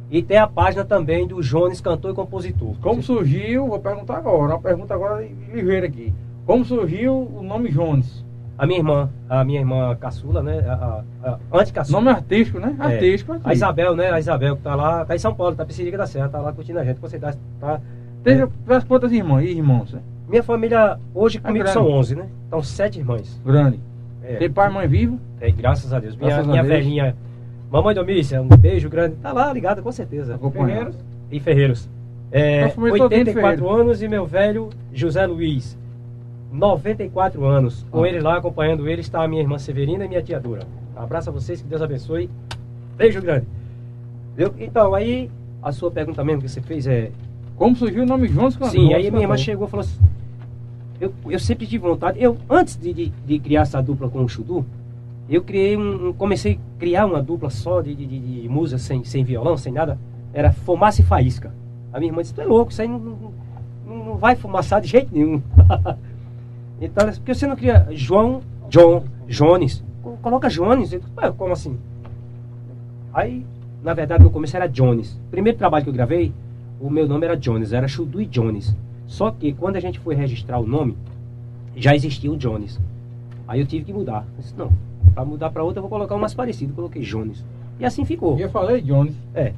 B: E tem a página também do Jones, cantor e compositor.
A: Como surgiu, vou perguntar agora, uma pergunta agora ligeira aqui. Como surgiu o nome Jones?
B: A minha irmã, a minha irmã caçula, né? A, a, a anticaçula.
A: Nome artístico, né?
B: É.
A: Artístico.
B: A Isabel, né? A Isabel que tá lá, tá em São Paulo, tá em Pissirica da Serra, tá lá curtindo a gente. Com certeza, tá.
A: Teve
B: É.
A: as quantas irmãs e irmãos? né?
B: Minha família, hoje comigo
A: grande.
B: são 11, né? Então, sete irmãs.
A: Grande.
B: É.
A: Tem pai e mãe vivo?
B: É, graças a Deus. Minha,
A: Graças
B: minha velhinha, mamãe Domícia, um beijo grande. Tá lá ligada, com certeza.
C: Ferreiros.
B: E Ferreiros. É,
A: Tá família todinha de
B: 84
A: Ferreiro.
B: anos e meu velho José Luiz. 94 anos. Com
A: Ah.
B: ele lá, acompanhando ele, está a minha irmã Severina e minha tia Dura. Abraço a vocês, que Deus abençoe. Beijo grande. Então, aí, a sua pergunta mesmo que você fez é.
A: Como surgiu o nome Jones Cantor?
B: Sim, aí minha irmã chegou e falou assim. Eu, eu sempre tive vontade. Eu, antes de, de, de criar essa dupla com o Chudu, eu criei um, um- Comecei a criar uma dupla só de, de, de, de música sem, sem violão, sem nada. Era fumaça e faísca. A minha irmã disse, tu é louco, isso aí não, não- não vai fumaçar de jeito nenhum. <laughs> então, porque você não cria João, John, Jones. Co- Coloca Jones. "Ué, como assim? Aí, na verdade, no começo era Jones. Primeiro trabalho que eu gravei, o meu nome era Jones, era Chudu e Jones. Só que quando a gente foi registrar o nome, já existia o Jones. Aí eu tive que mudar. Eu disse, não, para mudar para outra eu vou colocar um mais parecido. Coloquei Jones. E assim ficou.
A: E eu falei Jones.
B: É.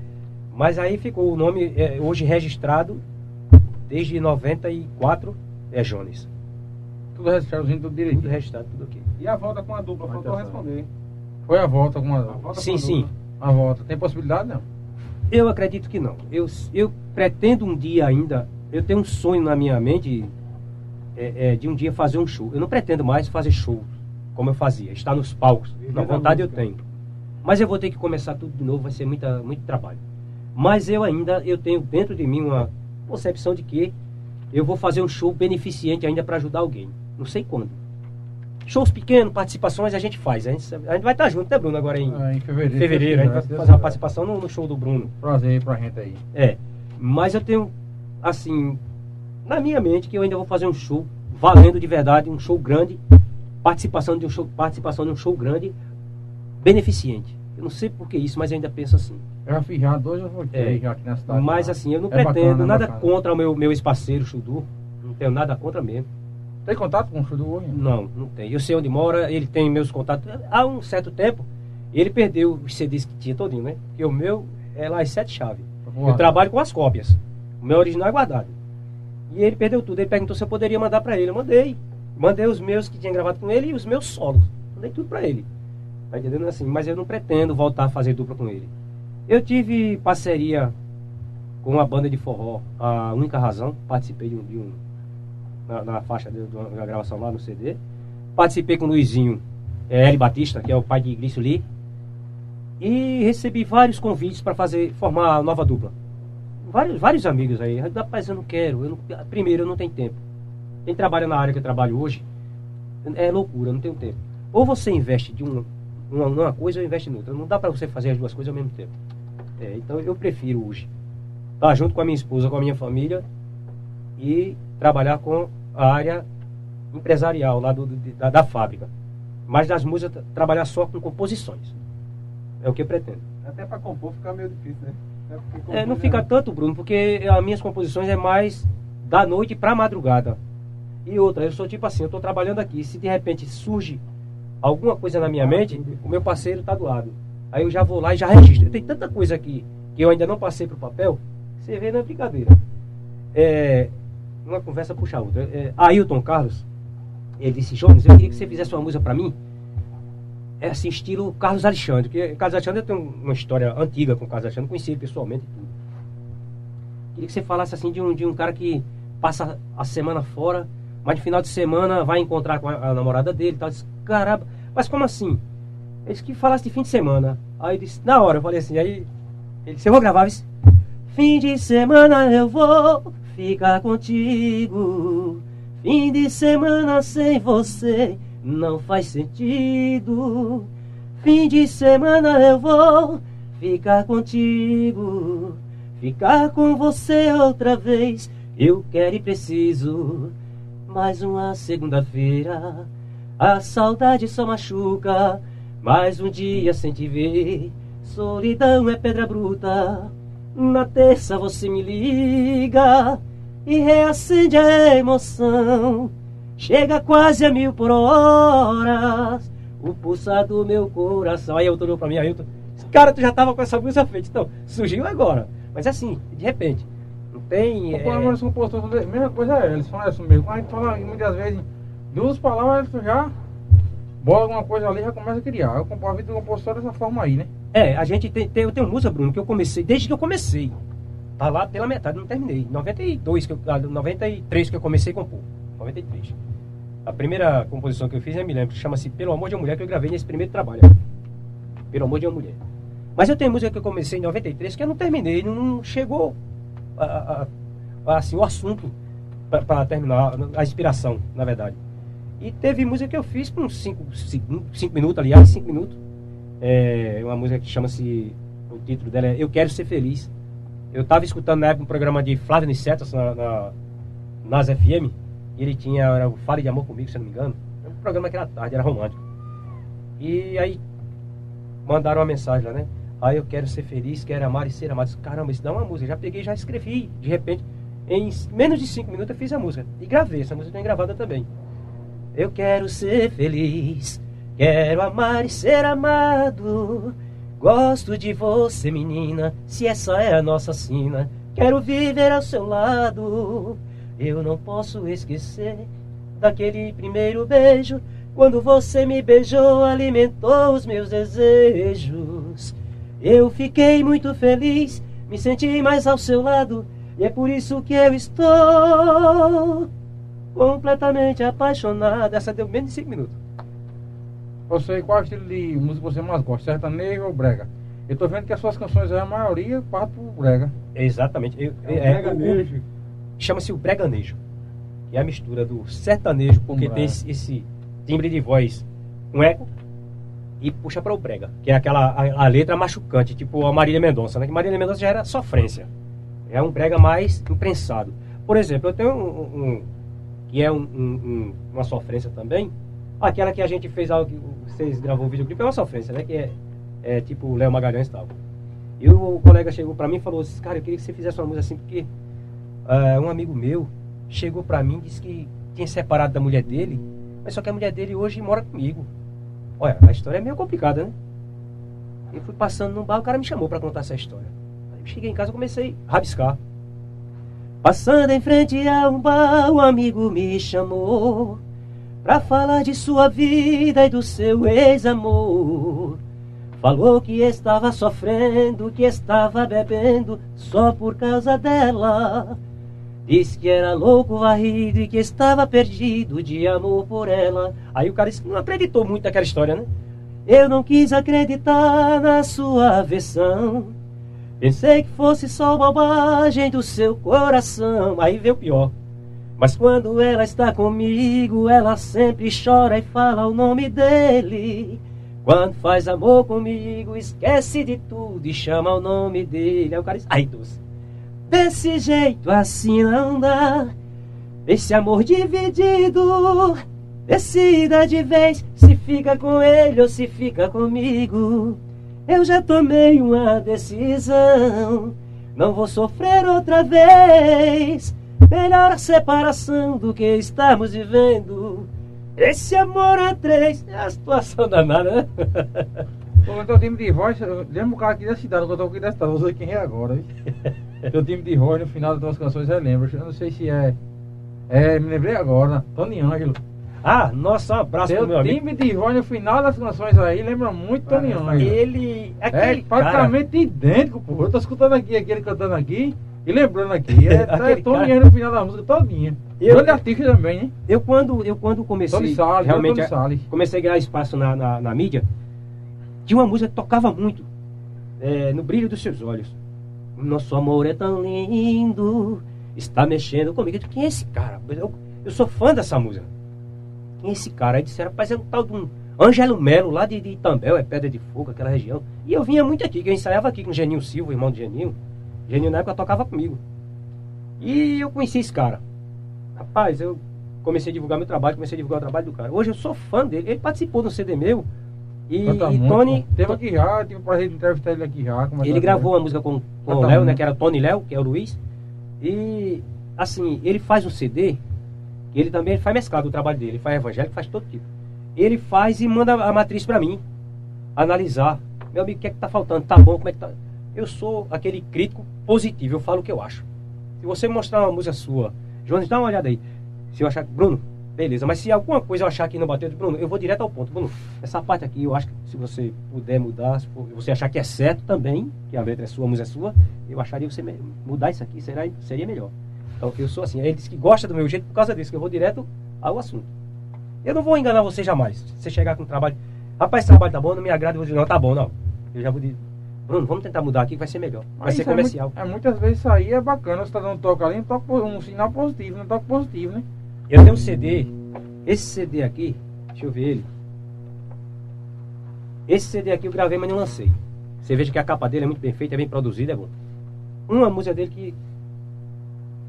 B: Mas aí ficou o nome é, hoje registrado desde 94 é Jones.
A: Tudo registrado, tudo
B: Tudo
A: direitinho.
B: registrado, tudo ok.
C: E a volta com a dupla, faltou
A: Atenção.
C: responder.
A: Foi a volta com
C: A
A: a,
C: volta
B: Sim,
C: com a
B: sim.
C: dupla.
A: a volta. Tem possibilidade, não?
B: Eu acredito que não. Eu, eu pretendo um dia ainda, eu tenho um sonho na minha mente é, é, de um dia fazer um show. Eu não pretendo mais fazer show como eu fazia, estar nos palcos.
C: Viver
B: Na vontade eu tenho. Mas eu vou ter que começar tudo de novo, vai ser muita, muito trabalho. Mas eu ainda, eu tenho dentro de mim uma concepção de que eu vou fazer um show beneficente ainda para ajudar alguém. Não sei quando. Shows pequenos, participações a gente faz. A gente, a gente vai estar junto, né, Bruno? Agora em
A: É, em fevereiro.
B: fevereiro, a gente vai
A: Deus
B: fazer uma participação no, no show do Bruno.
A: Prazer aí pra gente aí.
B: É, mas eu tenho, assim, na minha mente que eu ainda vou fazer um show valendo de verdade, um show grande, participação de um show, participação de um show grande, beneficente. Eu não sei por que isso, mas eu ainda penso assim.
A: Eu já fiz já dois ou três
B: É.
A: já aqui na cidade.
B: Mas
A: já.
B: assim, eu não
A: É
B: pretendo
A: bacana, é
B: nada
A: bacana.
B: contra o meu, meu ex-parceiro, Chudu. Não tenho nada contra mesmo.
A: Tem contato com o Chudu hoje?
B: Não, não tem. Eu sei onde mora, ele tem meus contatos. Há um certo tempo, ele perdeu os CDs que tinha todinho, né? Porque o meu é lá as sete chaves. Eu trabalho com as cópias. O meu original é guardado. E ele perdeu tudo. Ele perguntou se eu poderia mandar pra ele. Eu mandei. Mandei os meus que tinha gravado com ele e os meus solos. Mandei tudo pra ele. Tá entendendo assim? Mas eu não pretendo voltar a fazer dupla com ele. Eu tive parceria com uma banda de forró, a única razão. Participei de um. De um na, na faixa de, uma gravação lá no CD. Participei com o Luizinho é, L. Batista, que é o pai de Glício Lee. E recebi vários convites para fazer formar a nova dupla. Vários, vários amigos aí. Rapaz, eu não quero. Eu não- primeiro, eu não tenho tempo. Quem trabalha na área que eu trabalho hoje é loucura, eu não tenho tempo. Ou você investe de um, uma, numa coisa ou investe em outra. Não dá para você fazer as duas coisas ao mesmo tempo. É, então eu prefiro hoje estar junto com a minha esposa, com a minha família e trabalhar com a área empresarial lá do, da, da fábrica. Mas das músicas, trabalhar só com composições. É o que eu pretendo.
C: Até pra compor fica meio difícil, né?
B: É, não fica tanto, Bruno, porque as minhas composições é mais da noite pra madrugada. E outra, eu sou tipo assim, eu tô trabalhando aqui, se de repente surge alguma coisa na minha mente, o meu parceiro tá do lado. Aí eu já vou lá e já registro. Tem tanta coisa aqui que eu ainda não passei pro papel, que você vê na brincadeira. É, uma conversa puxa a outra. É, Ailton Carlos, ele disse, Jones, eu queria que você fizesse uma música pra mim. É assim, estilo Carlos Alexandre. Porque Carlos Alexandre tem uma história antiga com Carlos Alexandre, conheci ele pessoalmente e tudo. Queria que você falasse assim de um, de um cara que passa a semana fora, mas no final de semana vai encontrar com a, a namorada dele e tal. Eu disse, caramba, mas como assim? Ele disse que falasse de fim de semana. Aí eu disse, na hora, eu falei assim, aí ele disse, eu vou gravar. Fim de semana eu vou ficar contigo. Fim de semana sem você não faz sentido. Fim de semana eu vou ficar contigo, ficar com você outra vez. Eu quero e preciso mais uma segunda-feira. A saudade só machuca, mais um dia sem te ver. Solidão é pedra bruta. Na terça você me liga e reacende a emoção. Chega quase a mil por hora. O pulsar do meu coração. Aí eu olhou pra mim, Ailton. Cara, tu já tava com essa música feita. Então, surgiu agora. Mas assim, de repente. Não tem.
A: O problema dos compositores, a mesma coisa é, eles falam isso mesmo. Quando a gente fala muitas vezes duas palavras, tu já bola alguma coisa ali e já começa a criar. Eu compro a vida do compositor dessa forma aí, né?
B: É, a gente tem, tem, eu tenho música, Bruno, que eu comecei, desde que eu comecei. Tá lá pela metade, não terminei. 92, que eu, ah, 93 que eu comecei a compor. 93. A primeira composição que eu fiz, eu me lembro, chama-se Pelo Amor de uma Mulher, que eu gravei nesse primeiro trabalho. Pelo Amor de uma Mulher. Mas eu tenho música que eu comecei em 93 que eu não terminei, não chegou a, a, assim, o assunto para terminar, a inspiração, na verdade. E teve música que eu fiz uns 5 minutos, aliás, 5 minutos. É uma música que chama-se, o título dela é Eu Quero Ser Feliz. Eu estava escutando na época um programa de Flávio Nicetas na, na, nas FM, e ele tinha, era o Fale de Amor Comigo, se não me engano. Era um programa que era tarde, era romântico. E aí mandaram uma mensagem lá, né? Ah, eu quero ser feliz, quero amar e ser amado. Caramba, isso dá uma música. Já peguei, já escrevi. De repente, em menos de cinco minutos eu fiz a música. E gravei, essa música tem gravada também. Eu quero ser feliz, quero amar e ser amado. Gosto de você, menina, se essa é a nossa sina. Quero viver ao seu lado. Eu não posso esquecer daquele primeiro beijo. Quando você me beijou, alimentou os meus desejos. Eu fiquei muito feliz, me senti mais ao seu lado. E é por isso que eu estou completamente apaixonado. Essa deu menos de 5 minutos.
A: Você, qual estilo de música você mais gosta? Sertanejo ou brega? Eu tô vendo que as suas canções, a maioria, parte pro brega.
B: Exatamente. Eu,
A: é, é, breganejo.
B: Chama-se o breganejo. Que é a mistura do sertanejo, porque tem esse, esse, timbre de voz com eco e puxa para o brega. Que é aquela a, a, letra machucante, tipo a Marília Mendonça, né? Que Marília Mendonça já era sofrência. É um brega mais imprensado. Por exemplo, eu tenho um, um que é um, um, uma sofrência também. Aquela que a gente fez, algo que vocês gravou o videoclipe, é uma sofrência, né? Que é, é tipo Léo Magalhães e tal. E o colega chegou para mim e falou assim, cara, eu queria que você fizesse uma música assim, porque uh, um amigo meu chegou para mim e disse que tinha separado da mulher dele, mas só que a mulher dele hoje mora comigo. Olha, a história é meio complicada, né? Eu fui passando num bar, o cara me chamou para contar essa história. Aí cheguei em casa e comecei a rabiscar. Passando em frente a um bar, um amigo me chamou Pra falar de sua vida e do seu ex-amor Falou que estava sofrendo, que estava bebendo Só por causa dela Disse que era louco, varrido e que estava perdido de amor por ela Aí o cara disse que não acreditou muito naquela história, né? Eu não quis acreditar na sua versão Pensei que fosse só bobagem do seu coração. Aí veio o pior. Mas quando ela está comigo, ela sempre chora e fala o nome dele. Quando faz amor comigo, esquece de tudo e chama o nome dele. Aí o cara ai doce. Desse jeito assim não dá. Esse amor dividido. Decida de vez se fica com ele ou se fica comigo. Eu já tomei uma decisão, não vou sofrer outra vez. Melhor a separação do que estamos vivendo. Esse amor a três é a situação danada, <laughs> né?
A: Teu time de voz, lembra o cara aqui da cidade, que eu tô aqui da cidade, não sei quem é agora. teu <laughs> time de voz no final das tuas canções, eu lembro. Eu não sei se é. É, me lembrei agora, Tony Ângelo.
B: Ah, nossa, um abraço
A: Seu
B: pro meu
A: time de voz no final das canções aí lembra muito Tony Ângelo.
B: Ele.
A: É praticamente cara... idêntico, pô. Eu tô escutando aqui, aquele cantando aqui e lembrando aqui. É, <laughs> é Tony cara... no final da música todinha. Eu, Grande artista também, né?
B: Eu quando, eu quando comecei.
A: Tony Salles,
B: realmente,
A: Tony Salles.
B: comecei a ganhar espaço na, na, na, mídia, tinha uma música que tocava muito. É, no brilho dos seus olhos. Nosso amor é tão lindo, está mexendo comigo. Quem é esse cara? Eu, eu sou fã dessa música. Quem é esse cara? Aí disseram, rapaz, é um tal de um, Ângelo Melo, lá de, de Itambel, é Pedra de Fogo, aquela região. E eu vinha muito aqui, que eu ensaiava aqui com o Geninho Silva, irmão de Geninho. Geninho na época tocava comigo. E eu conheci esse cara. Rapaz, eu comecei a divulgar meu trabalho, comecei a divulgar o trabalho do cara. Hoje eu sou fã dele. Ele participou do CD meu. E,
A: Canta
B: e
A: muito,
B: Tony.
A: pô. Teve aqui já, tive o prazer de entrevistar ele aqui já.
B: Ele gravou uma música com, com o Léo, né? Que era Tony Léo, que é o Luiz. E assim, ele faz um CD, ele também faz mesclado o trabalho dele, ele faz evangélico, faz todo tipo. Ele faz e manda a matriz pra mim, analisar. Meu amigo, o que é que tá faltando? Tá bom, como é que tá? Eu sou aquele crítico positivo, eu falo o que eu acho. Se você mostrar uma música sua, Jones, dá uma olhada aí. Se eu achar, Bruno, beleza, mas se alguma coisa eu achar que não bateu, Bruno, eu vou direto ao ponto. Bruno, essa parte aqui, eu acho que se você puder mudar, se for- você achar que é certo também, que a letra é sua, a música é sua, eu acharia você mudar isso aqui, será, seria melhor. Então, eu sou assim. Ele disse que gosta do meu jeito por causa disso, que eu vou direto ao assunto. Eu não vou enganar você jamais. Se você chegar com trabalho, rapaz, esse trabalho tá bom, não me agrada, eu vou dizer, não, tá bom, não. Eu já vou dizer, Bruno, vamos tentar mudar aqui que vai ser melhor. Vai
A: Mas
B: ser
A: é
B: comercial.
A: muito- É, muitas vezes isso aí é bacana, você tá dando um toque ali, um, toque, um sinal positivo, um toque positivo, né?
B: Eu tenho um CD. Esse CD aqui, deixa eu ver ele. Esse CD aqui eu gravei, mas não lancei. Você veja que a capa dele é muito bem feita, é bem produzida, é bom. Uma música dele que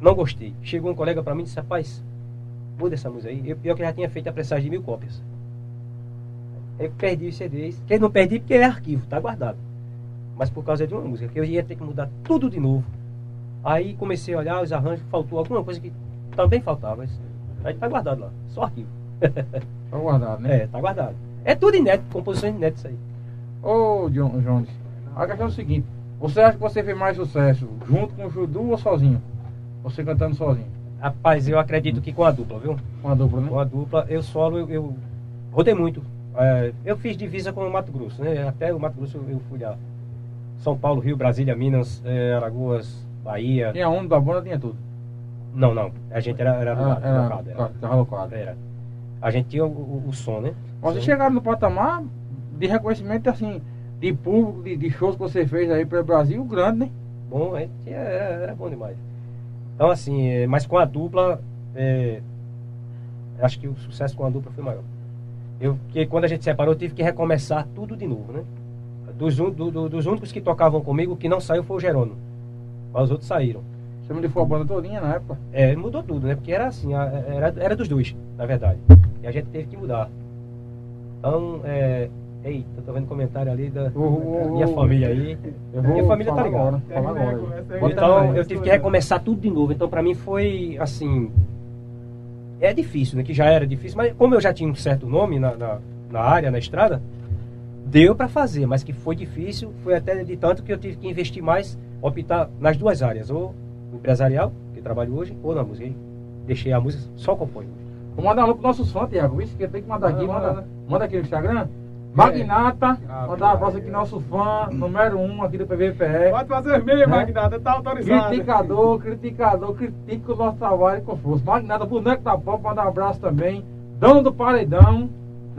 B: não gostei. Chegou um colega pra mim e disse, rapaz, muda essa música aí. Eu, pior que já tinha feito a pressagem de mil cópias. Eu perdi os CDs. Que não perdi porque é arquivo, tá guardado. Mas por causa de uma música, que eu ia ter que mudar tudo de novo. Aí comecei a olhar os arranjos, faltou alguma coisa que também faltava. mas Aí tá guardado lá, só arquivo.
A: Tá guardado, né?
B: É, tá guardado. É tudo inédito, composições inéditas aí.
A: Ô, John, Jones, a questão é o seguinte: você acha que você fez mais sucesso junto com o Judu ou sozinho? Você cantando sozinho?
B: Rapaz, eu acredito que com a dupla, viu?
A: Com a dupla, né?
B: Com a dupla, eu solo, eu, eu rodei muito. É, eu fiz divisa com o Mato Grosso, né? Até o Mato Grosso eu fui lá. São Paulo, Rio, Brasília, Minas, é, Alagoas, Bahia.
A: Tinha um da banda, tinha tudo.
B: Não, não. A gente era, era,
A: Era,
B: locado,
A: era,
B: era.
A: tava locado.
B: Era. A gente tinha o, o, o som, né?
A: Vocês chegaram no patamar de reconhecimento, assim, de público, de, de shows que você fez aí pelo Brasil, grande, né?
B: Bom, a gente era, era bom demais. Então, assim, é, mas com a dupla, é, acho que o sucesso com a dupla foi maior. Eu, porque quando a gente separou, eu tive que recomeçar tudo de novo, né? Dos, do- do- dos únicos que tocavam comigo, que não saiu foi o Jerônimo. Mas os outros saíram.
A: Você me levou a banda todinha na época.
B: É, mudou tudo, né? Porque era assim, era, era dos dois, na verdade. E a gente teve que mudar. Então, é. Eita, eu tô vendo comentário ali da minha família aí.
A: Eu
B: Minha família tá ligada. Então eu tive que recomeçar tudo de novo. Então pra mim foi assim. É difícil, né? Que já era difícil, mas como eu já tinha um certo nome na, na, na área, na estrada, deu pra fazer, mas que foi difícil, foi até de tanto que eu tive que investir mais, optar nas duas áreas, ou empresarial, que eu trabalho hoje, ou na música. E deixei a música, só componho.
A: Vou mandar um alô pros nossos fãs, Tiago. Isso que tem que mandar aqui.
C: Manda,
A: Manda,
C: manda.
A: manda aqui no Instagram. Magnata,
C: Ah,
A: mandar um abraço aqui, nosso fã, número um aqui do PVPE.
C: Pode fazer mesmo,
A: É.
C: Magnata, tá autorizado.
A: Criticador, criticador, critica o nosso trabalho com força. Magnata, boneco da pop, mandar um abraço também. Dão do Paredão,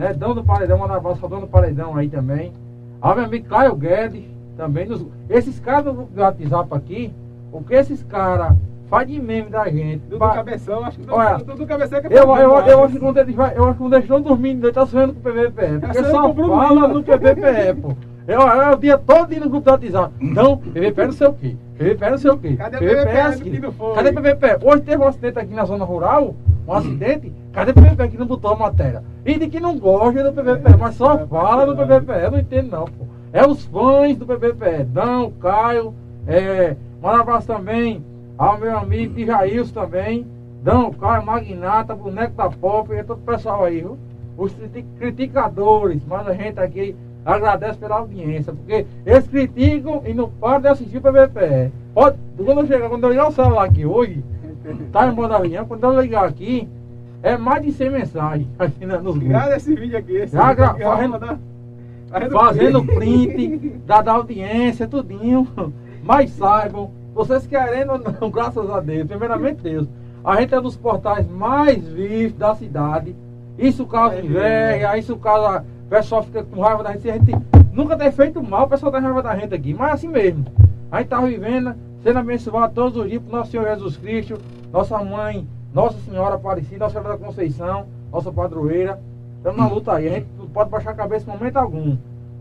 A: né? Dão do Paredão, mandar um abraço pra Dão do Paredão aí também. Ao meu amigo Caio Guedes, também. Nos... Esses caras do WhatsApp aqui, o que esses caras fazem de meme da gente.
C: Dudu
A: pa-
C: Cabeção, acho que do,
A: Olha,
C: Dudu Cabeção é que
A: Eu, eu, eu, acho que quando eles vai, eu acho que quando eles estão dormindo, eles estão sonhando com o PVPE. Porque
C: sonhando
A: só fala no PVPE, pô. Eu, eu, o dia todo indo no grupo do WhatsApp. Não, PVPE não sei o quê. PVPE não sei o quê.
C: Cadê o
A: PVPE
C: PVPE
A: assim.
C: não?
A: Cadê o PVPE? Hoje teve um acidente aqui na zona rural, um acidente. Cadê o PVPE que não botou a matéria? E de que não gosta do PVPE, mas só fala do PVPE. Eu não entendo não, pô. É os fãs do PVPE. Dão, Caio, é, manda um abraço também ao meu amigo Jailson também. Dão, Caio, Magnata, Boneco da Pop, e todo o pessoal aí, viu? Os criti- criticadores, mas a gente aqui agradece pela audiência, porque eles criticam e não param de assistir o PVPE. Pode, quando eu chegar, quando eu ligar o celular aqui hoje, tá em modo avião, quando eu ligar aqui, é mais de 100 mensagens aqui na- nos grupos.
C: Grava esse vídeo aqui. Esse
A: Já gra- fazendo-
C: mandar- fazendo
A: fazendo print da, da audiência, tudinho. Mas saibam, vocês querendo ou não, <laughs> graças a Deus, primeiramente Deus, a gente é dos portais mais vistos da cidade. Isso causa
C: É
A: inveja, isso causa. O pessoal fica com raiva da gente. A gente nunca tem feito mal, o pessoal tem raiva da gente aqui. Mas é assim mesmo. A gente tá vivendo, sendo abençoado todos os dias por nosso Senhor Jesus Cristo, nossa mãe, Nossa Senhora Aparecida, Nossa Senhora da Conceição, nossa padroeira. Estamos na luta aí. A gente pode baixar a cabeça em momento algum.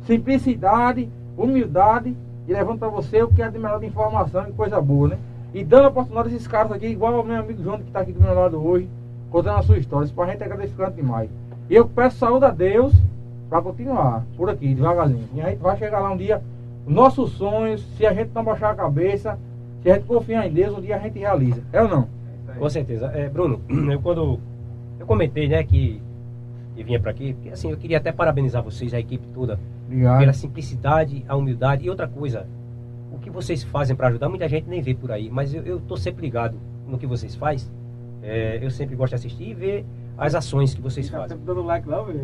A: Simplicidade, humildade e levando para você o que é de melhor de informação e coisa boa, né? E dando oportunidade a esses caras aqui, igual ao meu amigo João que está aqui do meu lado hoje, contando a sua história. Isso para a gente é gratificante demais. E eu peço saúde a Deus para continuar por aqui, devagarzinho. E a gente vai chegar lá um dia, nossos sonhos, se a gente não baixar a cabeça, se a gente confiar em Deus, um dia a gente realiza. É ou não?
B: Com certeza. É, Bruno, <clears throat> eu quando eu comentei, né, que, que vinha para aqui, porque assim, eu queria até parabenizar vocês, a equipe toda,
A: Obrigado.
B: pela simplicidade, a humildade e outra coisa, o que vocês fazem para ajudar, muita gente nem vê por aí, mas eu, eu tô sempre ligado no que vocês fazem. É, eu sempre gosto de assistir e ver as ações que vocês
C: Tá
B: fazem.
C: sempre dando like lá, velho.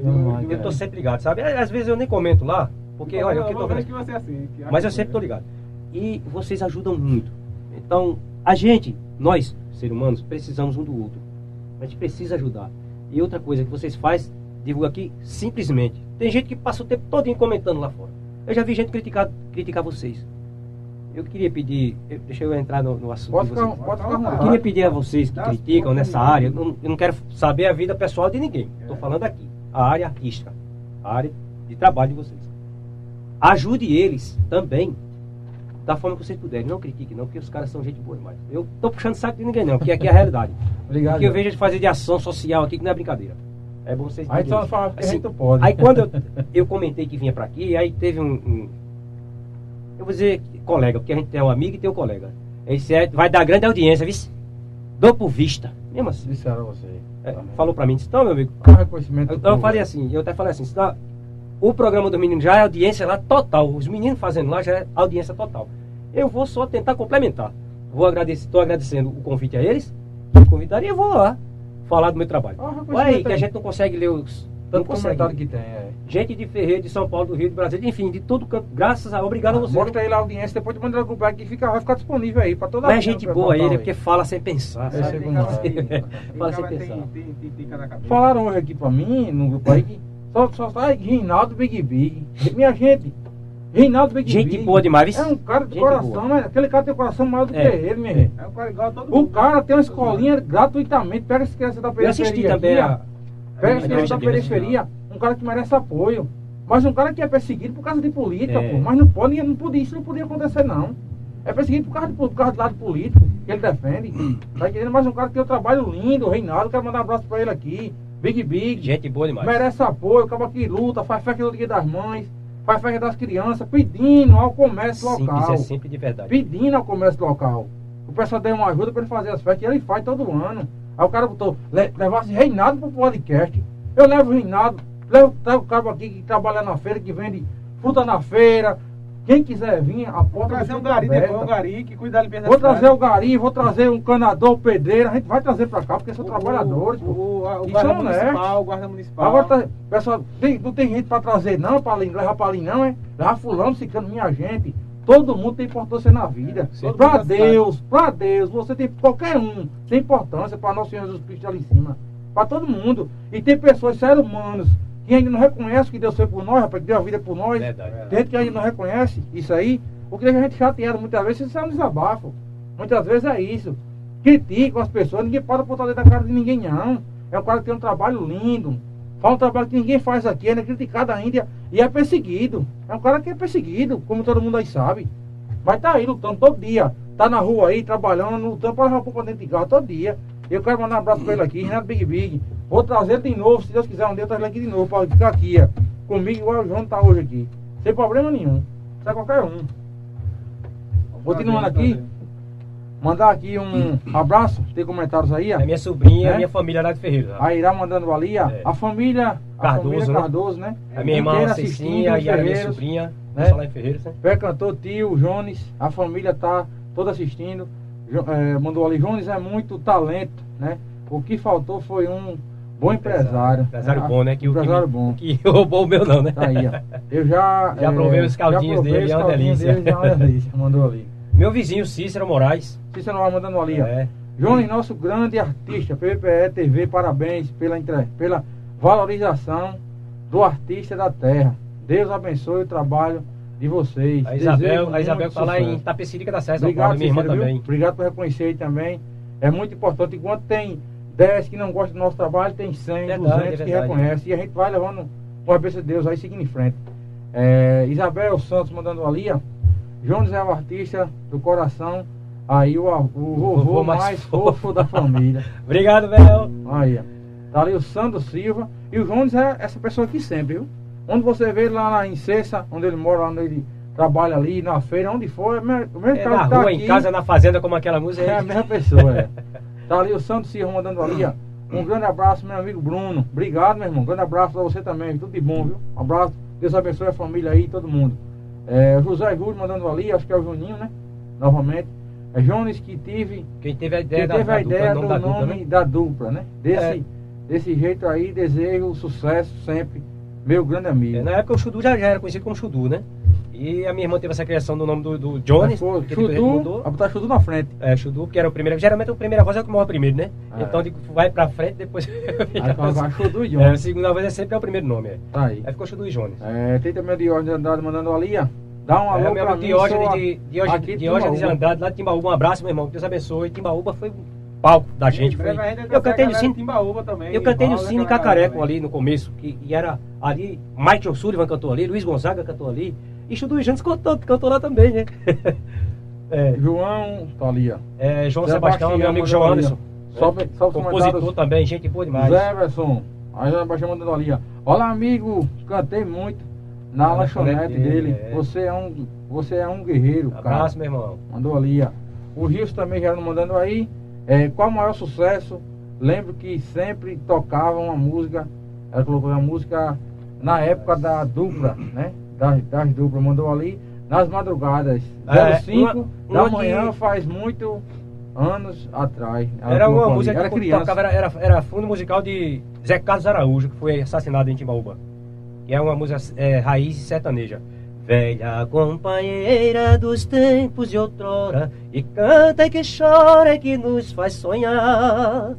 B: Eu tô
A: é.
B: sempre ligado, sabe? Às vezes eu nem comento lá, porque olha, o que eu tô
C: vendo
B: vendo
C: que você é assim. que
B: mas eu sempre tô ligado. E vocês ajudam muito. Então, a gente, nós, seres humanos, precisamos um do outro. A gente precisa ajudar. E outra coisa que vocês fazem, digo aqui, simplesmente. Tem gente que passa o tempo todo comentando lá fora. Eu já vi gente criticar, criticar vocês. Eu queria pedir, eu- deixa eu entrar no, no assunto.
A: Pode
B: de
A: ficar, pode ficar
B: Eu queria pedir a vocês que
C: as
B: criticam nessa área, eu não, eu não quero saber a vida pessoal de ninguém. Estou falando aqui, a área artística, a área de trabalho de vocês. Ajude eles também, da forma que vocês puderem. Não critique não, porque os caras são gente boa demais. Eu tô puxando saco de ninguém não, porque aqui é a realidade.
A: Obrigado.
B: O que eu vejo de fazer de ação social aqui, que não é brincadeira. É bom vocês
A: Aí só fala que
B: Assim,
A: pode.
B: Aí quando eu, eu comentei que vinha pra aqui, aí teve um, um- Eu vou dizer colega, porque a gente tem um amigo e tem um colega. Esse é, vai dar grande audiência, viu? Dou por vista. Mesmo assim.
A: Disseram você.
B: É, falou pra mim, disse, então, meu amigo.
A: É o reconhecimento
B: Então eu
A: povo?
B: falei assim, eu até falei assim, "Tá, o programa do menino já é audiência lá total. Os meninos fazendo lá já é audiência total. Eu vou só tentar complementar. Vou agradecer, estou agradecendo o convite a eles, que me convidaram, e eu vou lá falar do meu trabalho.
A: Ah,
B: Olha aí, que a gente não consegue ler os.
A: Tanto comentário que tem, é.
B: Gente de Ferreira, de São Paulo, do Rio, de Brasília, enfim, de todo canto. Graças a obrigado a você.
A: Mostra aí lá a audiência, depois de mandar o grupo aqui, fica, vai ficar disponível aí pra toda
B: Mas é
A: a
B: gente boa ele, porque fala sem pensar. Sabe?
A: é.
C: que- <laughs> tem
B: Fala sem
C: que
B: pensar.
C: tem- tem- tem.
A: Falaram hoje aqui pra mim, no grupo aí, que só, só tá Reinaldo Big Big. Minha gente, Reinaldo Big
B: Gente
A: Big.
B: boa demais?
A: É um cara de
B: Gente
A: coração,
B: boa.
A: né? Aquele cara tem um coração maior do que
B: É.
A: ele, minha gente.
C: É um cara igual a todo
A: O
C: mundo.
A: cara tem uma escolinha gratuitamente, pega as crianças da
B: Eu
A: periferia.
B: assisti também a.
A: Pega
B: a
A: as crianças
B: entrevista
A: da periferia, um cara que merece apoio. Mas um cara que é perseguido por causa de política,
B: É.
A: pô. Mas não pode, não podia, isso não podia acontecer, não. É perseguido por causa, de, por causa do lado político que ele defende. Tá entendendo? Mas um cara que tem um trabalho lindo, o Reinaldo, quero mandar um abraço pra ele aqui. Big Big.
B: Gente boa demais.
A: Merece apoio, acaba que luta, faz festa do Dia das Mães, faz festa das crianças, pedindo ao comércio local.
B: é sempre de verdade.
A: Pedindo ao comércio local. O pessoal deu uma ajuda para ele fazer as festas e ele faz todo ano. Aí o cara botou, le, levasse Reinaldo pro podcast. Eu levo o Reinaldo, levo, levo o cara aqui que trabalha na feira, que vende fruta na feira. Quem quiser vir, a
C: Vou
A: porta
C: trazer
A: do
C: um gari
A: aberta.
C: depois, um gari que cuida da limpeza
A: Vou trazer o gari, vou trazer um canador, o pedreiro. A gente vai trazer pra cá, porque são
C: O-
A: trabalhadores.
C: O, o, o guarda
A: é
C: municipal, o guarda municipal.
A: Agora, tá, pessoal, tem- não tem gente pra trazer não, pra ali- levar pra ali não, é? Levar fulano, ciclano, minha gente. Todo mundo tem importância na vida.
C: Sim.
A: pra Deus, pra Deus, você tem, qualquer um tem importância pra Nosso Senhor Jesus Cristo ali em cima. Pra todo mundo. E tem pessoas, seres humanos, que ainda não reconhecem que Deus foi por nós, rapaz, que deu a vida por nós.
B: Verdade.
A: Tem gente que ainda não reconhece isso aí. O que deixa a gente chateado muitas vezes, isso é um desabafo. Muitas vezes é isso. Criticam as pessoas, ninguém pode botar dentro da cara de ninguém, não. É um cara que tem um trabalho lindo. Faz um trabalho que ninguém faz aqui, ele é criticado ainda e é perseguido. É um cara que é perseguido, como todo mundo aí sabe. Mas tá aí lutando todo dia. Tá na rua aí, trabalhando, lutando para levar um pouco dentro de casa todo dia. Eu quero mandar um abraço pra ele aqui, Renato Big Big. Vou trazer ele de novo, se Deus quiser, um dia eu trago ele aqui de novo, para ficar aqui, ó, comigo igual o João tá hoje aqui. Sem problema nenhum. É qualquer um. Continuando aqui, mandar aqui um abraço, tem comentários aí, ó.
B: É minha sobrinha,
A: É?
B: minha família lá de Ferreira.
A: A Irá mandando ali, ó.
B: É.
A: A família a
B: Cardoso,
A: família
B: né?
A: Cardoso, né?
B: A minha irmã Cecinha
A: assistindo,
B: e a minha sobrinha,
A: né?
B: lá em Ferreira, né?
A: Pé cantor, tio, Jones, a família tá toda assistindo. Mandou ali, Jones é muito talento, né? O que faltou foi um bom empresário.
B: Empresário
A: né?
B: bom, né? Que, que
A: empresário
B: me-
A: bom.
B: Que <laughs> roubou o meu não, né?
A: Tá aí, ó. Eu já. <laughs>
B: Já provei os caldinhos dele, é uma delícia.
A: dele, é uma delícia. <laughs> Mandou ali.
B: Meu vizinho Cícero Moraes.
A: Cícero vai mandando ali, ó.
B: É.
A: Jones, nosso grande artista, PPE TV, parabéns pela, entre- pela valorização do artista da terra. Deus abençoe o trabalho de vocês.
B: A Isabel, a Isabel que tá lá em. Tapecirica da Serra, São
A: Obrigado,
B: Paulo, minha irmã
A: Cícero, viu?
B: também.
A: Obrigado por reconhecer aí também. É muito importante. Enquanto tem 10 que não gostam do nosso trabalho, tem 100,
B: Verdade,
A: 200 que
B: verdade.
A: reconhecem. E a gente vai levando com a de Deus, aí seguindo em frente. É, Isabel Santos mandando ali, ó. Jones é o artista do coração. Aí o, o vovô,
B: vovô
A: mais,
B: mais
A: fofo da <laughs> família.
B: Obrigado, Bel.
A: Aí, ó. Tá ali o Sandro Silva. E o Jones é essa pessoa aqui sempre, viu? Onde você vê lá na- em Cessa, onde ele mora, onde ele trabalha ali, na feira, onde for, é o mesmo
B: É,
A: cara
B: na
A: tá
B: rua,
A: aqui.
B: em casa, na fazenda, como aquela música.
A: É a mesma pessoa, é. <laughs> Tá ali o Santos Silva mandando ali, ó. Um grande abraço, meu amigo Bruno. Obrigado, meu irmão. Um grande abraço pra você também. Tudo de bom, viu? Um abraço. Deus abençoe a família aí, todo mundo. É, José Júlio mandando ali, acho que é o Juninho, né? Novamente. É Jones que tive,
B: Quem teve a
A: que
B: ideia
A: teve a
B: dupla,
A: ideia
B: o
A: do
B: nome da dupla, né?
A: da dupla, né? Desse,
B: É.
A: desse jeito aí, desejo sucesso sempre. Meu grande amigo.
B: É, Na época o Chudu já, já era conhecido como Chudu, né? E a minha irmã teve essa criação do nome do, do Jones,
A: Pô,
B: que
A: Chudu,
B: mudou.
A: vai botar Chudu na frente.
B: É, Chudu, que era o primeiro. Geralmente o primeira voz é o que morre primeiro, né?
A: É.
B: Então vai pra frente, depois. <laughs>
A: Aí colocar Chudu e
B: é, a
A: Jones.
B: segunda voz é sempre é o primeiro nome. É.
A: Tá aí.
B: Aí ficou Chudu e Jones.
A: É, tem também o Diógenes Andrade mandando ali, ó. Dá um alô
B: É, meu
A: pra mim,
B: Diógenes,
A: a-
B: de, Diógenes, Diógenes. Andrade, lá de Timbaúba. Um abraço, meu irmão. Deus abençoe. Timbaúba foi palco da gente. Foi... Eu cantei no Cine.
C: Timbaúba também.
B: Eu cantei no Cine Cacareco ali no começo, que, e era ali, Michael Sullivan cantou ali, Luiz Gonzaga cantou ali, e Chudu e Jantes cantou, cantou lá também, né? <laughs> é,
A: João, tá ali, ó.
B: é, João
A: Zé
B: Sebastião,
A: Bastião
B: meu amigo João Anderson.
A: ó. Sobe,
B: é,
A: os
B: compositor também, gente boa demais.
A: Zé Everson. Aí Zé Baixão mandando ali, ó. Olá, amigo. Cantei muito na
B: Na
A: lanchonete dele.
B: dele, é.
A: Você é um, você é um guerreiro, cara.
B: Abraço, meu irmão.
A: Mandou ali, ó. O Gilson também já mandando aí. É, qual o maior sucesso? Lembro que sempre tocava uma música. Ela colocou a música na época da dupla, né? Das, das duplas. Mandou ali. Nas madrugadas.
B: É,
A: 05
B: uma-
A: da manhã
B: que-
A: faz muito anos atrás.
B: Era uma música
A: Era
B: que
A: criança.
B: tocava, era, era, era fundo musical de Zé Carlos Araújo, que foi assassinado em Timbaúba. Que é uma música é, raiz sertaneja. Velha companheira dos tempos de outrora, e canta e que chora e que nos faz sonhar.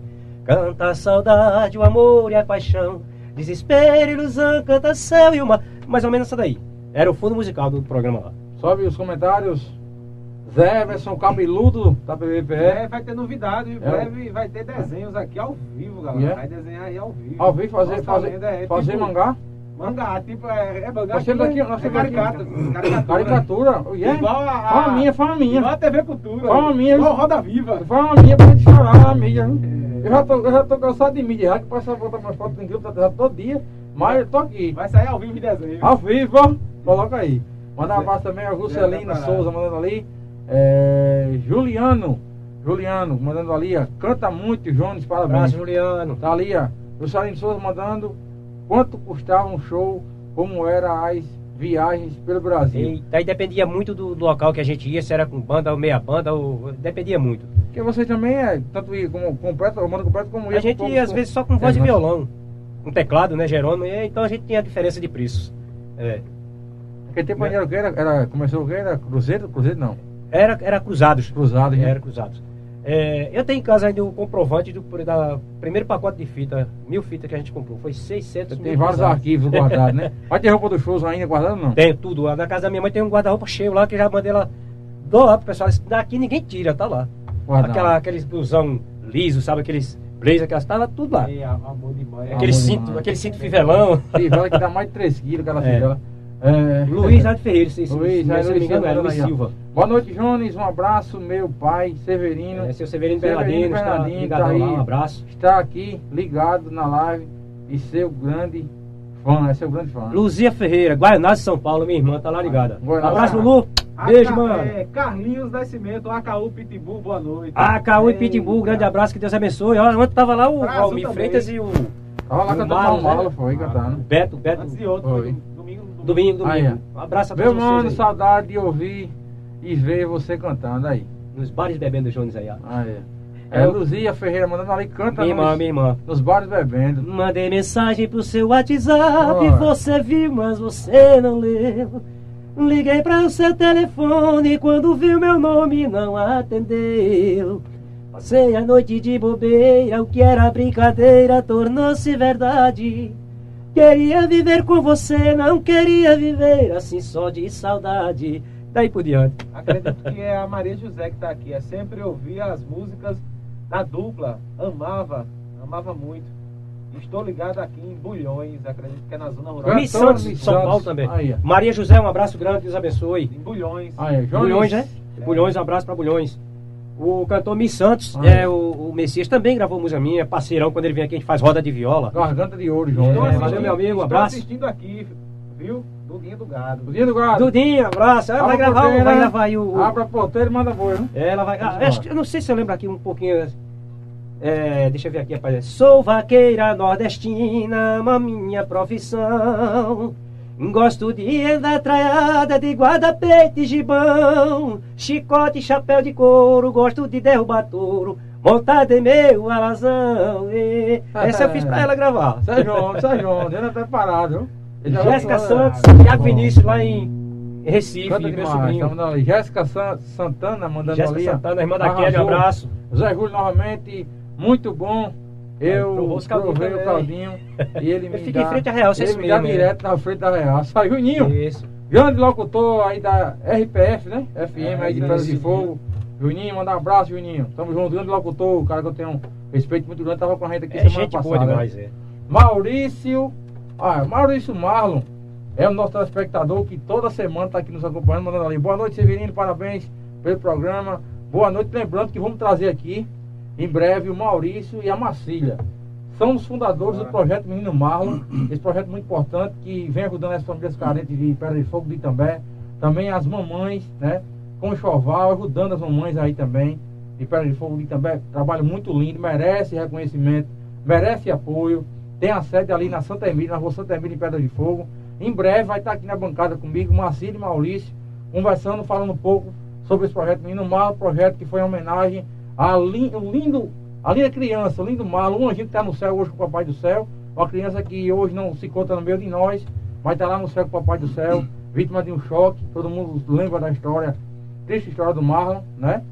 B: Canta a saudade, o amor e a paixão, desespero, ilusão, canta céu e uma. Mais ou menos essa daí. Era o fundo musical do programa lá.
A: Sobe os comentários. Zé Everson Cabeludo da PVPE.
C: É, vai ter novidade, em
A: É.
C: breve vai ter desenhos aqui ao vivo, galera.
A: Yeah.
C: Vai desenhar aí ao vivo.
A: Ao vivo fazer,
C: Nossa
A: fazer,
C: é
A: fazer
C: tipo-
A: mangá.
C: Mangá, tipo, é, é mangá.
A: Nós temos
C: tipo,
A: aqui, nós
C: é
A: aqui.
C: caricatura, caricatura.
A: Oh, yeah.
C: Igual a, a,
A: Fala a minha, fala a minha.
C: Igual a TV Cultura.
A: Fala a minha.
C: Igual Roda Viva.
A: Fala a minha pra gente chorar na mídia. viu? Eu, já tô, eu já tô cansado de mídia, já que passa a botar minhas fotos em grupo já todo dia. Mas eu tô aqui.
C: Vai sair ao vivo em desenho.
A: Ao vivo. Coloca aí. Manda um abraço também ao Juscelino
C: Zé
A: Souza, mandando ali. É, Juliano. Juliano, mandando ali, ó. Canta muito, Jones, parabéns.
B: Abraço, Juliano.
A: Tá ali, ó. Juscelino Souza mandando quanto custava um show, como eram as viagens pelo Brasil.
B: Eita, aí dependia muito do, do local que a gente ia, se era com banda ou meia banda, ou, dependia muito.
A: Porque você também é, tanto ia como completo, o mano completo como
B: A gente ia às vezes só com voz de
A: É, nós-
B: violão, com teclado, né, Jerônimo, e, então a gente tinha a diferença de preços. É.
A: Naquele tempo era o que? Era, começou o que? Era Cruzeiro? Cruzeiro não.
B: Era, era cruzados.
A: Cruzado, né?
B: Era cruzados. É, eu tenho em casa ainda o comprovante do da primeiro pacote de fita, mil fitas que a gente comprou. Foi 600
A: Tem
B: mil
A: vários arquivos guardados, né? <laughs> Vai ter roupa do shows ainda guardado ou não?
B: Tem tudo. Lá na casa da minha mãe tem um guarda-roupa cheio lá que já mandei ela doar pro pessoal. Daqui ninguém tira, tá lá.
A: Guardado.
B: Aquela, aqueles blusão liso, sabe? Aqueles blazer, aquelas, tava tudo lá.
C: Amor demais.
B: Aquele
A: Amor
B: cinto,
A: demais.
B: aquele cinto fivelão.
A: Fivela que dá mais de 3 quilos, aquela
B: É.
A: fivela. É.
B: Luiz Arte Ferreira, se, se,
A: Luiz,
B: se, se não me
A: Luiz
B: engano, era
A: Silva,
B: Luiz. Silva.
A: Boa noite, Jones. Um abraço, meu pai, Severino.
B: É, seu Severino
A: Severino
B: Bernardino, está
A: Bernardino,
B: ligadão
A: tá aí.
B: lá, um abraço.
A: Está aqui ligado na live e seu grande fã, é seu grande fã.
B: Luzia Ferreira, Guaianazes, São Paulo, minha irmã, tá lá ligada.
A: Guaianazes.
B: abraço, Lulu. Beijo, mano.
C: É, Carlinhos Nascimento, AKU Pitbull, boa noite.
B: AKU e. Pitbull, grande abraço, que Deus abençoe. Ó, Ontem tava lá o
C: também.
B: Freitas e o
A: Tava lá
B: o
A: cantando
B: né?
A: foi cantando.
B: Beto, Beto.
C: Antes de outro,
A: Oi.
C: foi domingo, domingo.
A: Aí,
B: Um abraço a
A: Meu
B: todos
A: mano,
B: aí.
A: saudade de ouvir e ver você cantando aí.
B: Nos bares bebendo Jones aí, ó.
A: É,
B: Eu-
A: Luzia Ferreira mandando ali, canta
B: Minha irmã,
A: nos,
B: minha irmã.
A: nos bares bebendo.
B: Mandei mensagem pro seu WhatsApp,
A: Ora.
B: você viu, mas você não leu. Liguei para o seu telefone, quando viu meu nome não atendeu. Passei a noite de bobeira, o que era brincadeira tornou-se verdade. Queria viver com você, não queria viver assim só de saudade. Daí por diante.
C: Acredito que é a Maria José que tá aqui. É sempre ouvir as músicas da dupla. Amava, amava muito. Estou ligado aqui em Bulhões, acredito que é na zona rural.
B: Miss Santos,
A: Miss
B: São
A: Santos.
B: Paulo também.
A: Aí.
B: Maria José, um abraço grande, Deus abençoe.
C: Em Bulhões.
A: Aí, Jones.
B: Bulhões, né? Bulhões, um abraço pra Bulhões. O cantor Miss Santos,
A: Ah,
B: é,
A: é.
B: o, o Messias também gravou música minha, é parceirão, quando ele vem aqui a gente faz roda de viola.
A: Garganta de ouro.
C: Estou
B: É,
C: assistindo-
B: valeu, meu amigo, um
C: estou
B: abraço.
C: assistindo aqui, viu? Dudinho do Gado.
A: Dia do gado.
B: Dudinho, abraço. Ela
A: Abra
B: vai gravar,
A: porteira,
B: vai gravar aí o.
A: Abra a porteira e manda boi, né?
B: Ela vai. Ah, acho eu não sei se eu lembro aqui um pouquinho. É, deixa eu ver aqui, rapaz. Sou vaqueira nordestina, uma minha profissão. Gosto de andar traiada de guarda-peito e gibão. Chicote e chapéu de couro, gosto de derrubar touro. Montada em meu alazão. E... Essa eu fiz pra ela gravar.
A: Sérgio Sérgio. Ele é preparado, viu? Ele já
B: Jéssica
A: vai-
B: Santos,
A: Ah,
B: Thiago
A: bom.
B: Vinícius lá em Recife,
A: Canta
B: meu sobrinho.
A: tá. Jéssica San- Santana mandando
B: Jéssica
A: ali.
B: Santana, irmã da. Kelly, um abraço.
A: Zé Júlio novamente, muito bom. Eu
B: os caldinhos
A: provei o caldinho e ele me
B: Eu
A: dá,
B: em frente à Real, vocês
A: ele me dá direto na frente da Real. Sai Juninho,
B: Isso.
A: grande locutor aí da RPF, né? FM
C: É,
A: aí de
C: isso,
A: Pedra de. Fogo. Juninho, manda um abraço, Juninho. Tamo junto, grande locutor, o cara que eu tenho um respeito muito grande, tava com a gente aqui
B: É
A: semana
B: gente
A: passada.
B: boa
A: né?
B: demais, é.
A: Maurício, ah, Maurício Marlon é o nosso telespectador que toda semana está aqui nos acompanhando, mandando ali. Boa noite, Severino, parabéns pelo programa. Boa noite, lembrando que vamos trazer aqui em breve o Maurício e a Marcília. São os fundadores do projeto Menino Marlon, esse projeto muito importante que vem ajudando as famílias carentes de Pedra de Fogo de Itambé, também as mamães, né, com enxoval, ajudando as mamães aí também de Pedra de Fogo de Itambé, trabalho muito lindo, merece reconhecimento, merece apoio, tem a sede ali na Santa Emília, na rua Santa Emília em Pedra de Fogo, em breve vai estar aqui na bancada comigo, Marcílio e Maurício, conversando, falando um pouco sobre esse projeto Menino Marlon, projeto que foi em homenagem lin- o lindo a linda criança, o lindo Marlon, um anjinho que está no céu hoje com o Papai do Céu, uma criança que hoje não se conta no meio de nós, mas está lá no céu com o Papai do Céu, vítima de um choque, todo mundo lembra da história, triste história do Marlon, né?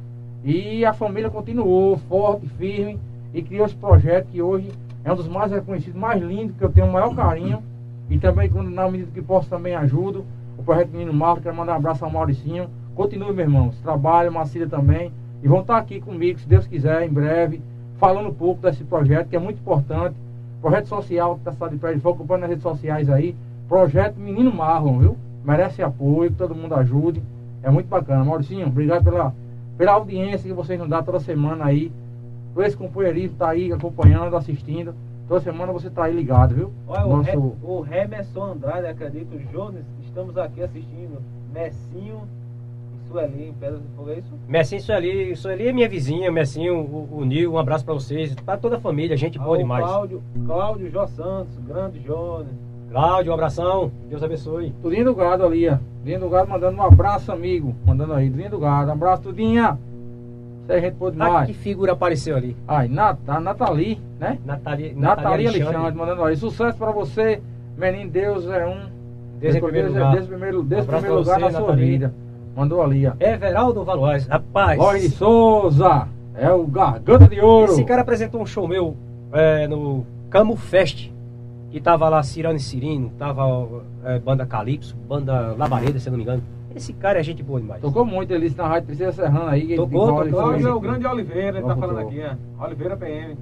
A: E a família continuou forte, firme, e criou esse projeto que hoje é um dos mais reconhecidos, mais lindos, que eu tenho o maior carinho, e também, quando, na medida que posso, também ajudo, o projeto Menino Marlon, quero mandar um abraço ao Mauricinho, continue, meu irmão, esse trabalho, Marcília também, e vão estar aqui comigo, se Deus quiser, em breve, falando um pouco desse projeto, que é muito importante. Projeto social que está saindo de de fogo, acompanhando nas redes sociais aí. Projeto Menino Marlon, viu? Merece apoio, que todo mundo ajude. É muito bacana. Mauricinho, obrigado pela, pela audiência que vocês nos dão toda semana aí. Por esse companheirismo tá aí acompanhando, assistindo. Toda semana você tá aí ligado, viu?
C: Olha, o, Re,
A: Nosso-
C: o Remerson Andrade, acredito, Jones, estamos aqui assistindo. Messinho Sueli em Pedra de Fogo, é isso?
B: Messinho, Sueli, Sueli é minha vizinha, Messinho, o, o Nil, um abraço pra vocês, pra toda a família, gente boa
C: Ao
B: demais.
C: Cláudio, Cláudio Jó Santos, grande Jones.
B: Cláudio, um abração, Deus abençoe.
A: Tudinho do Gado ali, ó. Tudinho do Gado mandando um abraço, amigo. Mandando aí, Tudinho do Gado. Um abraço, Tudinha. Isso aí, gente boa
B: Ah,
A: demais.
B: que figura apareceu ali.
A: Ai, Nat, a Nathalie, né?
B: Natalia,
A: Natalia
B: Alexandre.
A: Alexandre, mandando aí. Sucesso pra você, menino. Deus é um.
B: Primeiro lugar.
A: Deus em primeiro,
B: Abraço
A: primeiro
B: pra
A: lugar
B: você,
A: na sua
B: Nathalie.
A: vida. Mandou ali, ó.
B: Everaldo Valois, rapaz.
A: Lloyd Souza. É o Garganta de Ouro.
B: Esse cara apresentou um show meu é, no Camo Fest, que tava lá Cirano e Cirino, tava é, banda Calypso, banda Labareda, se eu não me engano. Esse cara é gente boa demais.
A: Tocou muito ele na Rádio Princesa Serrana aí.
B: Tocou, tocou.
C: Cláudio é o grande Oliveira, ele tá falando aqui, ó. Oliveira PM.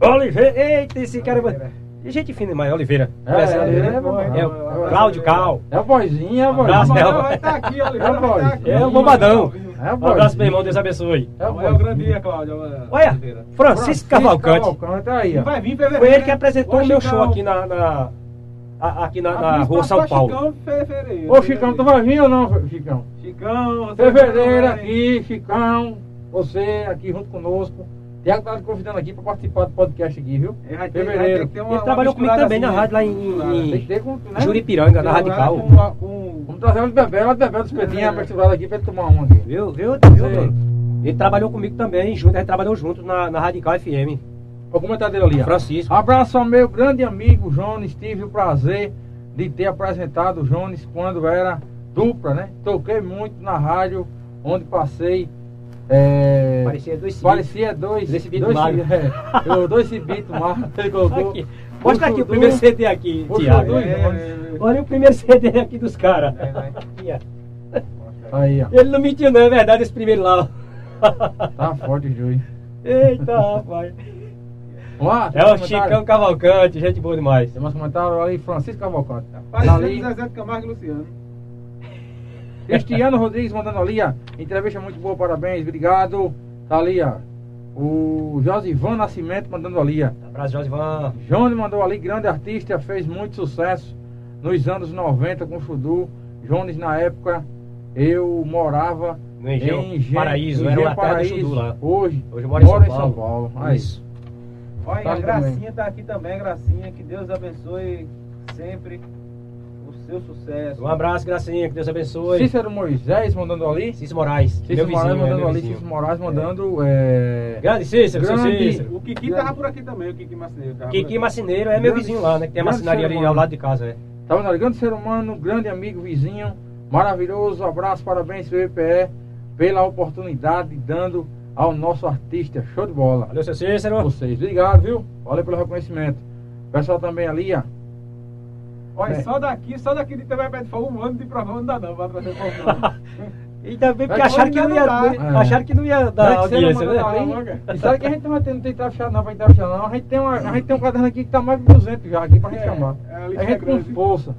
B: Oliveira, eita, esse cara.
C: Oliveira.
B: Gente fina Oliveira.
A: É, é,
B: Oliveira?
A: é,
B: É,
A: é,
B: o
C: é,
B: Cláudio
C: é,
B: Cal.
A: É o boizinho, é o
B: Abraço,
A: boizinho.
B: né?
C: Não, vai estar aqui, Oliveira
A: É, boy.
C: estar aqui.
B: É o bombadão.
A: É o
B: Um abraço, meu irmão,
A: boizinho.
B: Deus abençoe.
A: É o
C: É o grande dia, Cláudio.
B: Olha,
C: Oliveira.
B: Francisco Cavalcante.
A: Cavalcante aí, ó.
C: vai vir fevereiro.
B: Foi ele que
C: né?
B: apresentou
C: Ô,
B: o meu show aqui na, na- aqui na, na rua São Paulo.
C: Chicão fevereiro.
A: Ô, Chicão, tu vai vir ou não, Chicão?
C: Chicão,
A: Fevereiro aqui, Chicão, você aqui junto conosco. Tiago tá te convidando aqui pra participar do podcast aqui, viu?
C: Ele vai ter- vai
A: Fevereiro.
C: uma-
B: Ele trabalhou comigo também na
C: assim,
B: rádio lá em-
C: misturada.
B: em-
A: Tem com, né?
B: Juripiranga, na Radical.
C: com- com-
A: Vamos trazer um de bebê, ela de bebê dos petinhos
C: É.
A: misturado aqui pra ele tomar uma aqui.
B: Viu, viu, viu? Ele trabalhou comigo também, junto, a gente trabalhou junto na, na Radical FM.
A: Vou comentar dele ali, ó.
B: Francisco.
A: Abraço ao meu grande amigo Jones. Tive o prazer de ter apresentado o Jones quando era dupla, né? Toquei muito na rádio, onde passei. É...
B: Parecia dois civis.
A: Parecia dois.
B: Dois cibitos
A: dois, é, dois cibitos magros. <laughs> Ele colocou.
B: Aqui. Mostra aqui o primeiro CD aqui, Tiago.
C: É.
B: Olha o primeiro <laughs> CD aqui dos caras.
C: É.
A: Aí, ó.
B: Ele não mentiu não, é verdade esse primeiro lá.
A: Tá forte o juiz.
B: Eita, rapaz.
A: Vamos lá? tem
B: É o? Chicão Cavalcante, gente boa demais.
A: Tem mais comentário ali, Francisco Cavalcante.
C: Parecendo
A: Ali,
C: Zezé Camargo e Luciano.
A: Cristiano Rodrigues mandando ali, ó. Entrevista muito boa, parabéns, obrigado. Tá ali, ó. O Josivan Nascimento mandando ali, ó.
B: Abraço, Josivan.
A: Johnny mandou ali, grande artista, fez muito sucesso nos anos 90 com o Chudu. Jones, na época, eu morava
B: No Engenho
A: em Engenho-
B: Paraíso,
A: Engenho
B: era
A: Paraíso.
B: Chudu lá.
A: Hoje,
B: Hoje eu moro em São Paulo.
A: Paulo. Aí.
B: Isso.
C: Olha,
A: Tá
C: a Gracinha
A: também.
C: tá aqui também, Gracinha. Que Deus abençoe sempre seu sucesso.
B: Um abraço, Gracinha, que Deus abençoe.
A: Cícero Moisés mandando ali.
B: Cícero Moraes,
A: Cícero
B: meu
A: Moraes
B: vizinho, é,
A: mandando
B: meu
A: ali.
B: vizinho.
A: Cícero Moraes mandando. É...
B: Grande Cícero, seu
A: Grande-
B: Cícero.
C: O Kiki tava por aqui também, o Kiki por
B: Kiki
C: aqui.
B: Marceneiro é meu
A: Grande-
B: vizinho lá, né? Que tem a
A: ser
B: ali ao lado de casa, é.
A: Tá vendo ali? Grande ser humano, grande amigo, vizinho, maravilhoso. Abraço, parabéns, seu EPE, pela oportunidade dando ao nosso artista. Show de bola.
B: Valeu, seu Cícero.
A: Vocês, obrigado, viu? Valeu pelo reconhecimento. Pessoal também ali, ó.
C: Olha,
A: É.
C: só daqui, só daqui de Também Pé de Fogo, um ano de prova não dá não, pra trazer povo. <laughs>
B: E também porque acharam que não ia,
A: dar.
B: acharam que não ia dar audiência, né?
A: ali. E sabe que a gente não ter, não tem trafiado não, vai trafiar não. A gente tem, uma, a gente tem um caderno aqui que tá mais de 200 já aqui pra gente
C: É,
A: chamar.
C: é, a
A: a gente
C: é
A: com força.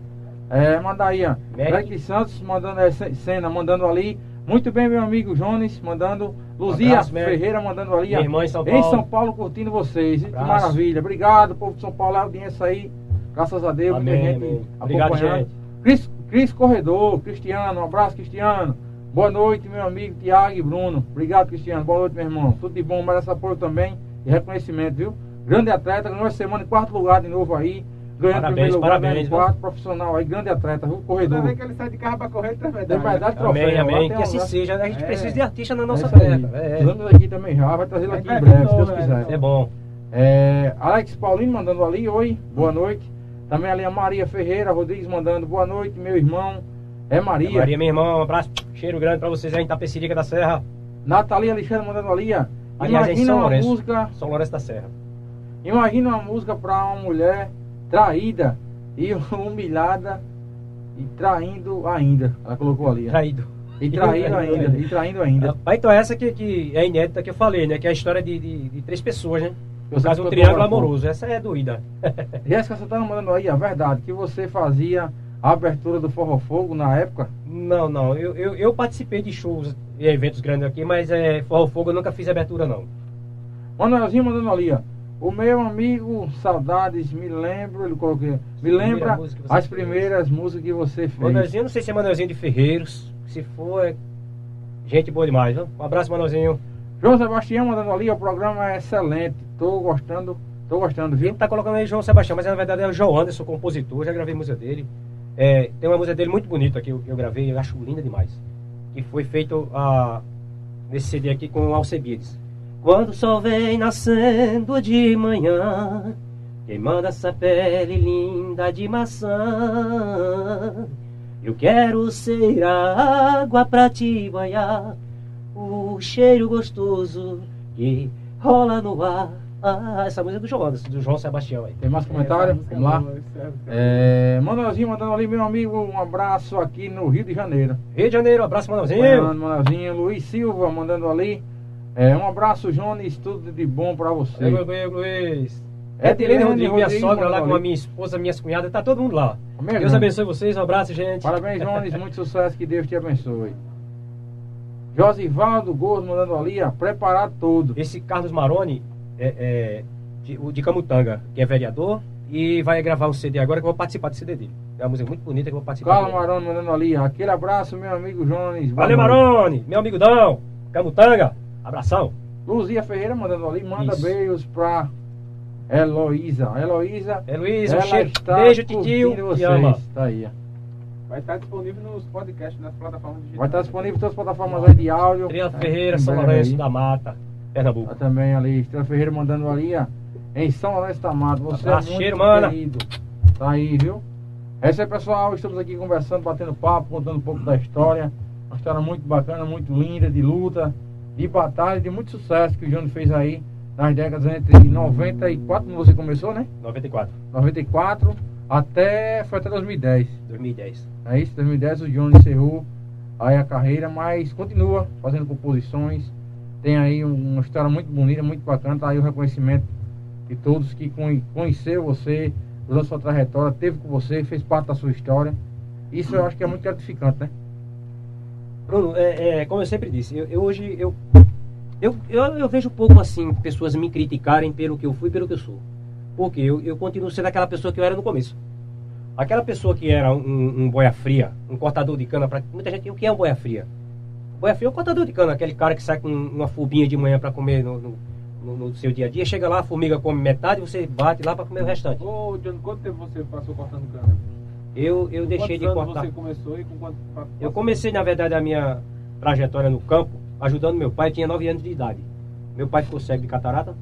A: É, manda aí, ó. Black Santos mandando é, Ce- cena, mandando ali. Muito bem, meu amigo Jones, mandando. Luzia
B: abraço.
A: Ferreira mandando ali.
B: Minha
A: ó.
B: irmã em São
A: Em
B: Paulo.
A: São Paulo curtindo vocês. Que maravilha. Obrigado, povo de São Paulo, a audiência aí. Graças a Deus, muita
B: Amém,
A: gente.
B: Obrigado,
A: acompanhando.
B: gente.
A: Cris, Cris Corredor, Cristiano, um abraço, Cristiano. Boa noite, meu amigo Tiago e Bruno. Obrigado, Cristiano. Boa noite, meu irmão. Tudo de bom, merece apoio também e reconhecimento, viu? Grande atleta, ganhou essa semana em quarto lugar de novo aí. Ganhando
B: Parabéns,
A: primeiro lugar,
B: parabéns,
A: em
B: viu?
A: quarto, profissional aí, grande atleta, viu? Corredor.
C: vez que ele sai de carro pra correr, ele tá
A: Tem
C: verdade.
A: troféu.
B: Amém, amém. Que assim seja. A gente
C: É.
B: precisa de artista na nossa
A: É aí.
B: terra. É,
A: Vamos aqui também já, vai trazê-lo
C: Vai
A: aqui em
C: trazer
A: breve, se Deus quiser.
C: né?
B: é bom.
A: É, Alex Paulino mandando ali, oi, boa noite. Também ali a Maria Ferreira Rodrigues mandando boa noite, meu irmão. É Maria.
B: Maria, meu irmão, um abraço, cheiro grande pra vocês aí em Tapecerica da Serra,
A: Natalia Alexandre mandando ali, ó.
B: Aliás, é em
A: Imagina
B: São
A: uma
B: Lourenço.
A: música,
B: São Lourenço da Serra.
A: imagina uma música pra uma mulher traída e <laughs> humilhada e traindo ainda. Ela colocou ali, ó.
B: Traído.
A: E traindo <laughs> ainda, e traindo ainda.
B: Então essa que, que é inédita que eu falei, né? Que é a história de, de, de três pessoas, né? No
A: Você
B: caso, um triângulo amoroso. Essa é doída. <laughs>
A: Jéssica Santana mandando aí, a verdade, que você fazia a abertura do Forró Fogo na época.
B: Não, não. Eu, eu, eu participei de shows e eventos grandes aqui, mas é, Forró Fogo eu nunca fiz abertura, não.
A: Manuelzinho mandando ali, ó. O meu amigo, saudades, me lembro, ele colocou, aqui, me lembra
B: você
A: as
B: fez.
A: primeiras músicas que você fez.
B: Manuelzinho, não sei se é Manuelzinho de Ferreiros. Se for, é gente boa demais, viu? Um abraço, Manuelzinho.
A: João Sebastião mandando ali, o programa é excelente, tô gostando, tô gostando, viu?
B: gente tá colocando aí João Sebastião, mas na verdade é o João Anderson, compositor, já gravei música dele. É, tem uma música dele muito bonita que eu, eu gravei, eu acho linda demais. Que foi feito ah, nesse CD aqui com o. Quando o sol vem nascendo de manhã, queimando essa pele linda de maçã, eu quero ser água pra te banhar, o cheiro gostoso que rola no ar. Ah, essa música é do João do João Sebastião aí.
A: Tem mais comentário?
C: Essa música
A: Vamos lá.
C: isso é-
A: É, Manuelzinho mandando ali, meu amigo, um abraço aqui no Rio de Janeiro.
B: Rio de Janeiro, abraço, Manuelzinho.
A: Manuelzinho, Luiz Silva mandando ali. É, um abraço, Jones, tudo de bom pra você.
B: Ei, meu amigo Luiz.
A: É
B: É Edilene Rodrigues, minha sogra lá com a minha esposa, minhas cunhadas, tá todo mundo lá.
A: Amém,
B: Deus abençoe vocês, um abraço, gente.
A: Parabéns, Jones, muito sucesso, que Deus te abençoe. Josivaldo Gordo mandando ali, ó, preparar tudo.
B: Esse Carlos Maroni é, é de, o de Camutanga, que é vereador, e vai gravar um CD agora que eu vou participar do CD dele. É uma música muito bonita que eu vou participar.
A: Carlos. Maroni mandando ali, ó, aquele abraço, meu amigo Jones.
B: Valeu. Maroni, meu amigo Dão, Camutanga, abração.
A: Luzia Ferreira mandando ali, manda
B: Isso.
A: beijos pra Heloísa. Heloísa,
B: Luiz, um cheiro. Beijo, titio. Te
A: vocês.
B: ama.
A: Tá aí, ó.
C: Vai estar disponível nos podcasts, nas plataformas digitais.
A: Vai estar disponível em todas as plataformas aí de áudio.
B: Estrela
A: É,
B: Ferreira, São Lourenço da Mata, Pernambuco.
A: Tá também ali, Estrela Ferreira mandando ali, ó, em São Lourenço da Mata. Você
B: Abraço,
A: é muito
B: cheiro, mana.
A: querido. Tá aí, viu? É isso aí, pessoal. Estamos aqui conversando, batendo papo, contando um pouco da história. Uma história muito bacana, muito linda, de luta, de batalha, de muito sucesso que o Júnior fez aí nas décadas entre 94, quando você começou, né?
B: 94,
A: 94 até, foi até 2010.
B: 2010.
A: É isso, 2010 o Johnny encerrou aí a carreira, mas continua fazendo composições. Tem aí um- uma história muito bonita, muito bacana, tá aí o reconhecimento de todos que conhe- conheceu você, durante sua trajetória, teve com você, fez parte da sua história. Isso eu acho que é muito gratificante, né?
B: Bruno, é, é, como eu sempre disse, eu, eu hoje eu, eu, eu, eu vejo pouco assim pessoas me criticarem pelo que eu fui, pelo que eu sou. Porque eu, eu continuo sendo aquela pessoa que eu era no começo. Aquela pessoa que era um, um boia fria, um cortador de cana, pra, muita gente o que é um boia fria? Boia fria é um cortador de cana, aquele cara que sai com uma fubinha de manhã para comer no, no, no- no seu dia a dia, chega lá, a formiga come metade, você bate lá para comer o restante.
C: Ô, Johnny, quanto tempo você passou cortando cana?
B: Eu, eu deixei de cortar.
C: você começou e com quanto...
B: Eu comecei, na verdade, a minha trajetória no campo ajudando meu pai, tinha 9 anos de idade. Meu pai ficou cego de catarata,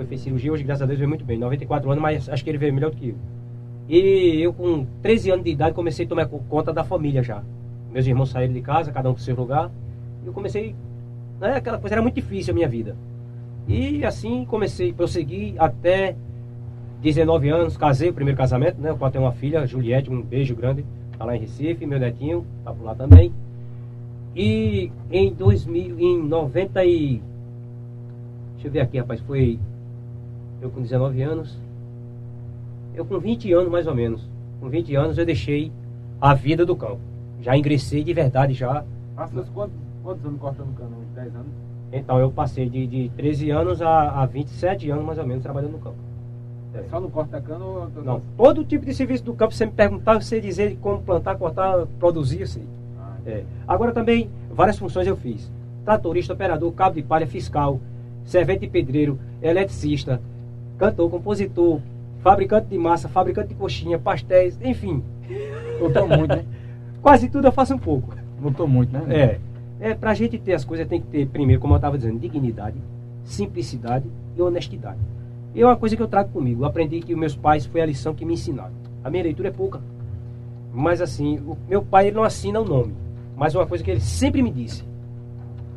B: depois fez cirurgia, hoje, graças a Deus, veio muito bem. 94 anos, mas acho que ele veio melhor do que eu. E eu, com 13 anos de idade, comecei a tomar co- conta da família já. Meus irmãos saíram de casa, cada um pro seu lugar. Eu comecei. Né, aquela coisa era muito difícil a minha vida. E assim comecei, prossegui até 19 anos, casei, o primeiro casamento, né? O qual tenho uma filha, Juliette, um beijo grande, tá lá em Recife, meu netinho, tá por lá também. E em 2000, em 90 e... Deixa eu ver aqui, rapaz, foi eu com 19 anos, eu com 20 anos mais ou menos, com 20 anos eu deixei a vida do campo. Já ingressei de verdade já.
C: Passou quantos, quantos anos cortando cana? Uns 10 anos?
B: Então eu passei de, de 13 anos a, a 27 anos mais ou menos trabalhando no campo.
C: É só no corta cana ou...
B: Não, todo tipo de serviço do campo, você me perguntar, eu sei dizer como plantar, cortar, produzir, eu sei.
C: Ah,
B: É. Agora também, várias funções eu fiz. Tratorista, operador, cabo de palha, fiscal, servente de pedreiro, eletricista, cantor, compositor, fabricante de massa, fabricante de coxinha, pastéis, enfim.
A: Lutou muito, né? <laughs>
B: Quase tudo eu faço um pouco.
A: Lutou muito, né?
B: É. É, pra gente ter as coisas tem que ter, primeiro, como eu estava dizendo, dignidade, simplicidade e honestidade. E é uma coisa que eu trago comigo. Eu aprendi que os meus pais foi a lição que me ensinaram. A minha leitura é pouca. Mas assim, o meu pai ele não assina o nome. Mas uma coisa que ele sempre me disse.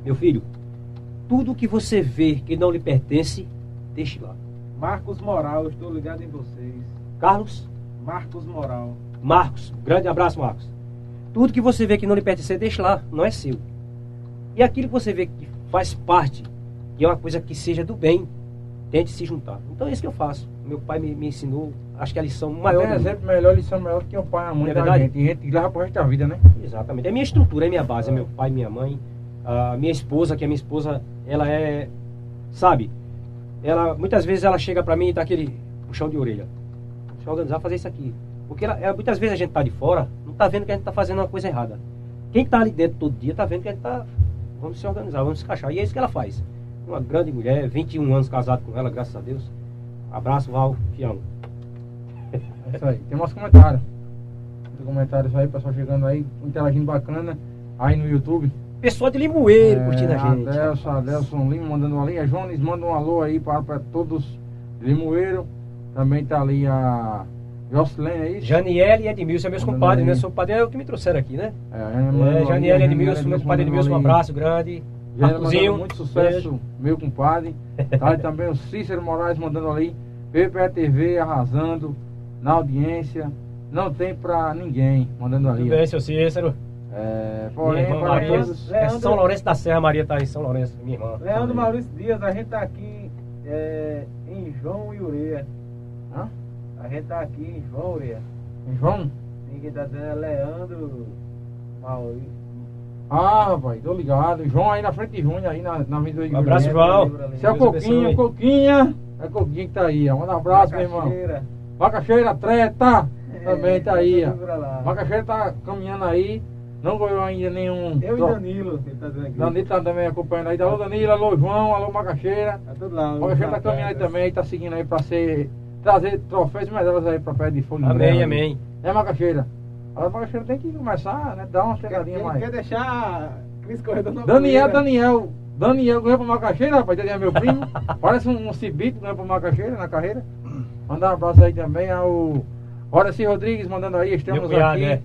B: Meu filho, tudo que você vê que não lhe pertence, deixe lá.
C: Marcos Moral, estou ligado em vocês.
B: Carlos,
C: Marcos Moral.
B: Marcos, grande abraço, Marcos. Tudo que você vê que não lhe pertence, deixe lá, não é seu. E aquilo que você vê que faz parte, que é uma coisa que seja do bem, tente se juntar. Então é isso que eu faço. Meu pai me, me ensinou, acho que a lição maior. Mundo.
A: exemplo melhor, lição melhor que o pai e a mãe
B: É
A: da
B: verdade?
A: gente. E gente que leva pro resto da vida, né?
B: Exatamente. É minha estrutura, é minha base, é meu pai, minha mãe, a minha esposa, que a minha esposa, ela é, sabe? Ela muitas vezes ela chega pra mim e dá aquele puxão de orelha. Deixa eu organizar fazer isso aqui. Porque ela, ela- muitas vezes a gente tá de fora, não tá vendo que a gente tá fazendo uma coisa errada. Quem tá ali dentro todo dia tá vendo que a gente tá vamos se organizar, vamos se encaixar. E é isso que ela faz. Uma grande mulher, 21 anos casado com ela, graças a Deus. Abraço, Val, te amo.
A: É isso aí. Tem umas comentários. Tem comentários aí, pessoal chegando aí, interagindo bacana. Aí no YouTube.
B: Pessoal de Limoeiro curtindo a
A: É,
B: gente.
A: Adelson, Adelson Lima mandando um alô. A Jones manda um alô aí para, todos de Limoeiro. Também tá ali a Jocelyn, é isso?
B: Janiele e Edmilson, meus
A: Mandando
B: compadres, né? Sou padre, é o que me trouxeram aqui, né?
A: É,
B: É, Janiele
A: a
B: Edmilson, meu compadre Edmilson, um abraço grande. Marcozinho,
A: muito sucesso, meu compadre. <laughs> Tá ali também o Cícero Moraes mandando ali. PPA TV arrasando na audiência. Não tem pra ninguém, mandando
B: Tudo
A: ali.
B: bem,
A: ó.
B: seu Cícero?
A: É, porém,
B: irmã Maria,
A: todos.
B: é
C: Leandro-
B: São Lourenço da Serra, Maria tá em São Lourenço, minha irmã.
C: Leandro Maurício Dias, a gente tá aqui é, em João e Ureia.
A: Hã?
C: A gente tá aqui em João Ureia.
A: João?
C: Ninguém tá dizendo é Leandro Maurício.
A: Ah, rapaz, tô ligado. João aí na frente de Júnior, aí na, na Avenida
B: Um abraço. João.
A: Esse é Coquinha,
B: abençoe.
A: Coquinha. É Coquinha que tá aí, ó. Manda um abraço, meu irmão.
C: Macaxeira.
A: Macaxeira treta. Também tá aí, ó. Macaxeira tá caminhando aí. Não ganhou ainda nenhum.
C: Eu e
A: tro-
C: Danilo, ele tá dizendo aqui.
A: Danilo tá também acompanhando aí. Alô Danilo, alô João, alô Macaxeira.
C: Tá tudo lá.
A: Macaxeira tá caminhando aí também, tá seguindo aí pra ser. Trazer troféus e medalhas aí pra pé de fogo.
B: Amém,
A: breve.
B: amém.
A: É Macaxeira. A Macaxeira tem que começar, né? Dar uma chegadinha mais.
C: quer deixar Cris Corredor na
A: Daniel,
C: fogueira.
A: Daniel. Daniel ganhou pra Macaxeira, rapaz. Daniel é meu primo. <laughs> Parece um, um cibito ganhou pra Macaxeira na carreira. Mandar um abraço aí também ao Horaci Rodrigues mandando aí. Estamos
B: Meu
A: aqui.
B: é.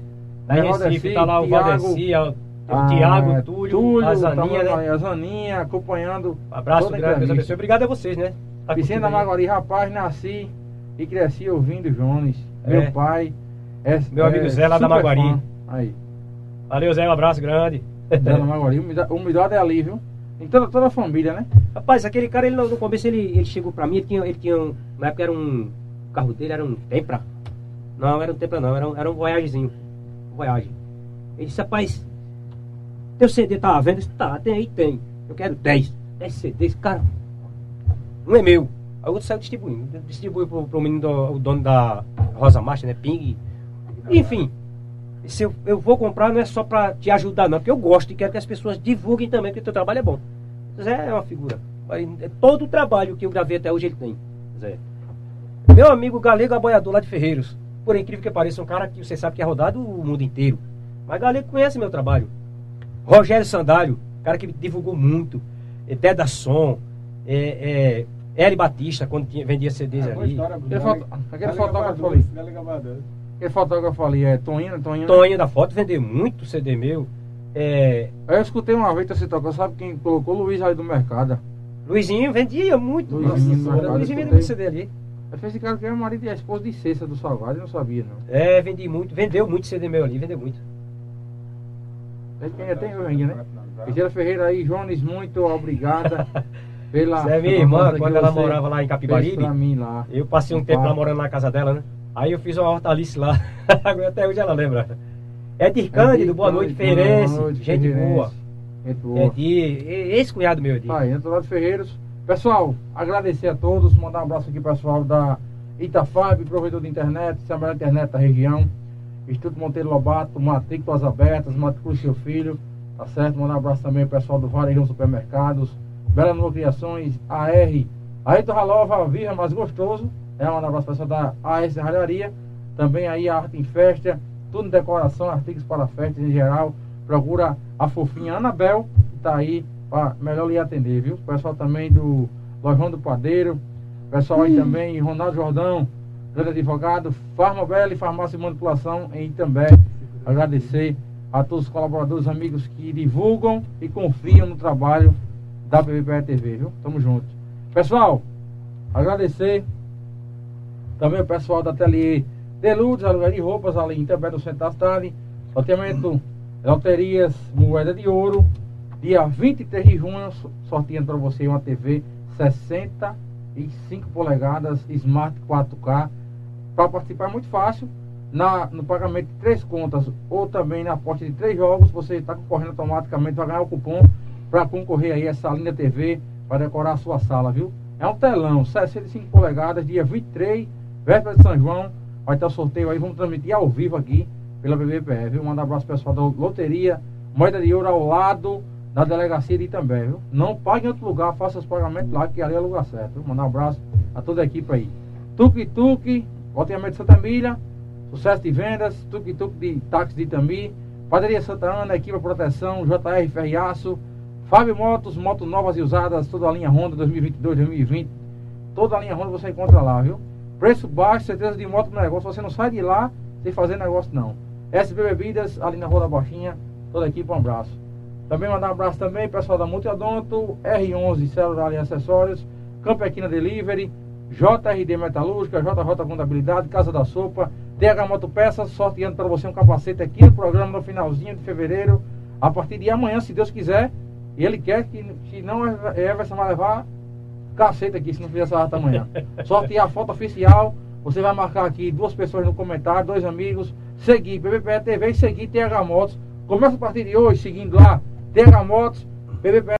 B: Lá em Recife,
A: Valdeci,
B: tá lá o. Valdeci, tem o
A: Ah,
B: Tiago,
A: é,
B: o Túlio, a Zaninha,
A: tamo
B: né?
A: aí, A Zaninha acompanhando.
B: Abraço grande, Deus abençoe. Obrigado a vocês, né? Tá
A: Vicente. Maguari, rapaz, nasci e cresci ouvindo Jones.
B: É.
A: Meu pai. É,
B: Meu amigo Zé, lá da Maguari.
A: fã. Aí.
B: Valeu, Zé, um abraço grande.
A: Zé da Maguari. Humildade, humildade é ali, viu? Em toda, toda a família, né?
B: Rapaz, aquele cara, ele no, começo ele, ele chegou pra mim, ele tinha, ele tinha um, na época era um, o carro dele era um Tempra. Não, era um Tempra não, era um, era um Voyagezinho. Voyage. Ele disse, rapaz, teu CD tá à venda? Eu disse, tá, tem aí, tem. Eu quero 10. 10 CDs, cara. Um é meu. Aí o outro saiu distribuindo. Distribui pro, pro menino, do, o dono da Rosa Marcha, né? Ping. Enfim. Se eu, eu vou comprar não é só pra te ajudar, não, porque eu gosto e quero que as pessoas divulguem também que o teu trabalho é bom. Zé é uma figura. É Todo o trabalho que eu gravei até hoje ele tem. Zé. Meu amigo Galego Aboiador lá de Ferreiros. Por incrível que pareça, um cara que você sabe que é rodado o mundo inteiro. Mas Galego conhece meu trabalho. Rogério Sandálio, cara que divulgou muito. É Deda Som. É, é, Eri Batista, quando tinha, vendia CDs
C: É,
B: ali.
C: história,
A: Aquele
C: Galega-
A: foto- aquele
C: Galega
A: fotógrafo ali.
C: Amador.
A: Aquele fotógrafo ali é Toninho, Toninho. né?
B: Tonho da foto vendeu muito CD meu. É,
A: Aí eu escutei uma vez você tocou, sabe quem colocou o Luiz ali do mercado?
B: Luizinho vendia muito.
A: Luizinho,
B: Nossa, Luizinho vendia muito CD ali.
A: Aí fez esse cara que era o marido e a esposa de Cessa do Salgado, eu não sabia não.
B: É, vendi muito. Vendeu muito CD meu ali, vendeu muito.
A: Esse que ainda tem hoje ainda, né? Cristina Ferreira aí, Jones, muito obrigada <laughs> pela.
B: Você é minha irmã,
A: que
B: quando ela morava lá em Capibaribe.
A: Mim lá.
B: Eu passei um tempo lá morando na casa dela, né? Aí eu fiz uma hortaliça lá. <laughs> Até hoje ela lembra. É de Cândido, boa noite, Feirense.
A: Boa noite,
B: Gente
A: Ferreirense.
B: boa.
A: Gente boa.
B: É de. Esse cunhado meu, é de.
A: Tá aí, de Ferreiros. Pessoal, agradecer a todos, mandar um abraço aqui pessoal da Itafab, provedor de internet, se a melhor internet da região. Instituto Monteiro Lobato, matrículas abertas, matricule seu filho, tá certo? Mandar um abraço também ao pessoal do Varejão Supermercados, Bela Nova Criações, AR, Ayrton Ralova, Viva Mais Gostoso, é, mandar um abraço pessoal da AS Ralharia, também aí a Arte em Festa, tudo em decoração, artigos para festas em geral, procura a fofinha Anabel, que tá aí para melhor lhe atender, viu? Pessoal também do Lojão do Padeiro, pessoal aí também, Ronaldo Jordão, grande advogado, Farmabel e Farmácia de Manipulação em Itambé. Agradecer a todos os colaboradores, amigos que divulgam e confiam no trabalho da PBPE TV, viu? Tamo junto. Pessoal, agradecer também o pessoal da Ateliê Deludes, aluguel de roupas ali em Itambé do Centro da cidade, loteamento Loterias Moeda de Ouro, dia 23 de junho, so- sorteando para você uma TV 65 polegadas Smart 4K. Para participar é muito fácil. Na, no pagamento de três contas ou também na aposta de três jogos, você está concorrendo automaticamente, vai ganhar o cupom para concorrer aí a essa linda TV para decorar a sua sala, viu? É um telão, 65 polegadas, dia 23, véspera de São João. Vai ter o sorteio aí, vamos transmitir ao vivo aqui pela BBPE, viu? Mandar um abraço pessoal da loteria, moeda de ouro ao lado da delegacia de Itambé, viu? Não pague em outro lugar, faça os pagamentos lá, que ali é o lugar certo? Mandar um abraço a toda a equipe aí. Tuque Tuque, loteamento de Santa Emília, sucesso de vendas, Tuque Tuque de táxi de Itami, Padaria Santa Ana, equipe proteção, JR Ferriaço, Fábio Motos, motos novas e usadas, toda a linha Honda 2022, 2020, toda a linha Honda você encontra lá, viu? Preço baixo, certeza de moto no negócio, você não sai de lá sem fazer negócio não. SB Bebidas, ali na Rua da Baixinha, toda a equipe, um abraço. Também mandar um abraço também, pessoal da Multiodonto, R11 Celular e Acessórios, Campequina Delivery, JRD Metalúrgica, JJ Contabilidade, Casa da Sopa, TH Motopeças, sorteando para você um capacete aqui no programa no finalzinho de fevereiro, a partir de amanhã, se Deus quiser. E ele quer que, se não, Everson vai levar cacete aqui, se não fizer essa ata amanhã. <laughs> Sortear a foto oficial, você vai marcar aqui duas pessoas no comentário, dois amigos, seguir PBPE TV e seguir TH Motos. Começa a partir de hoje seguindo lá, TH Motos,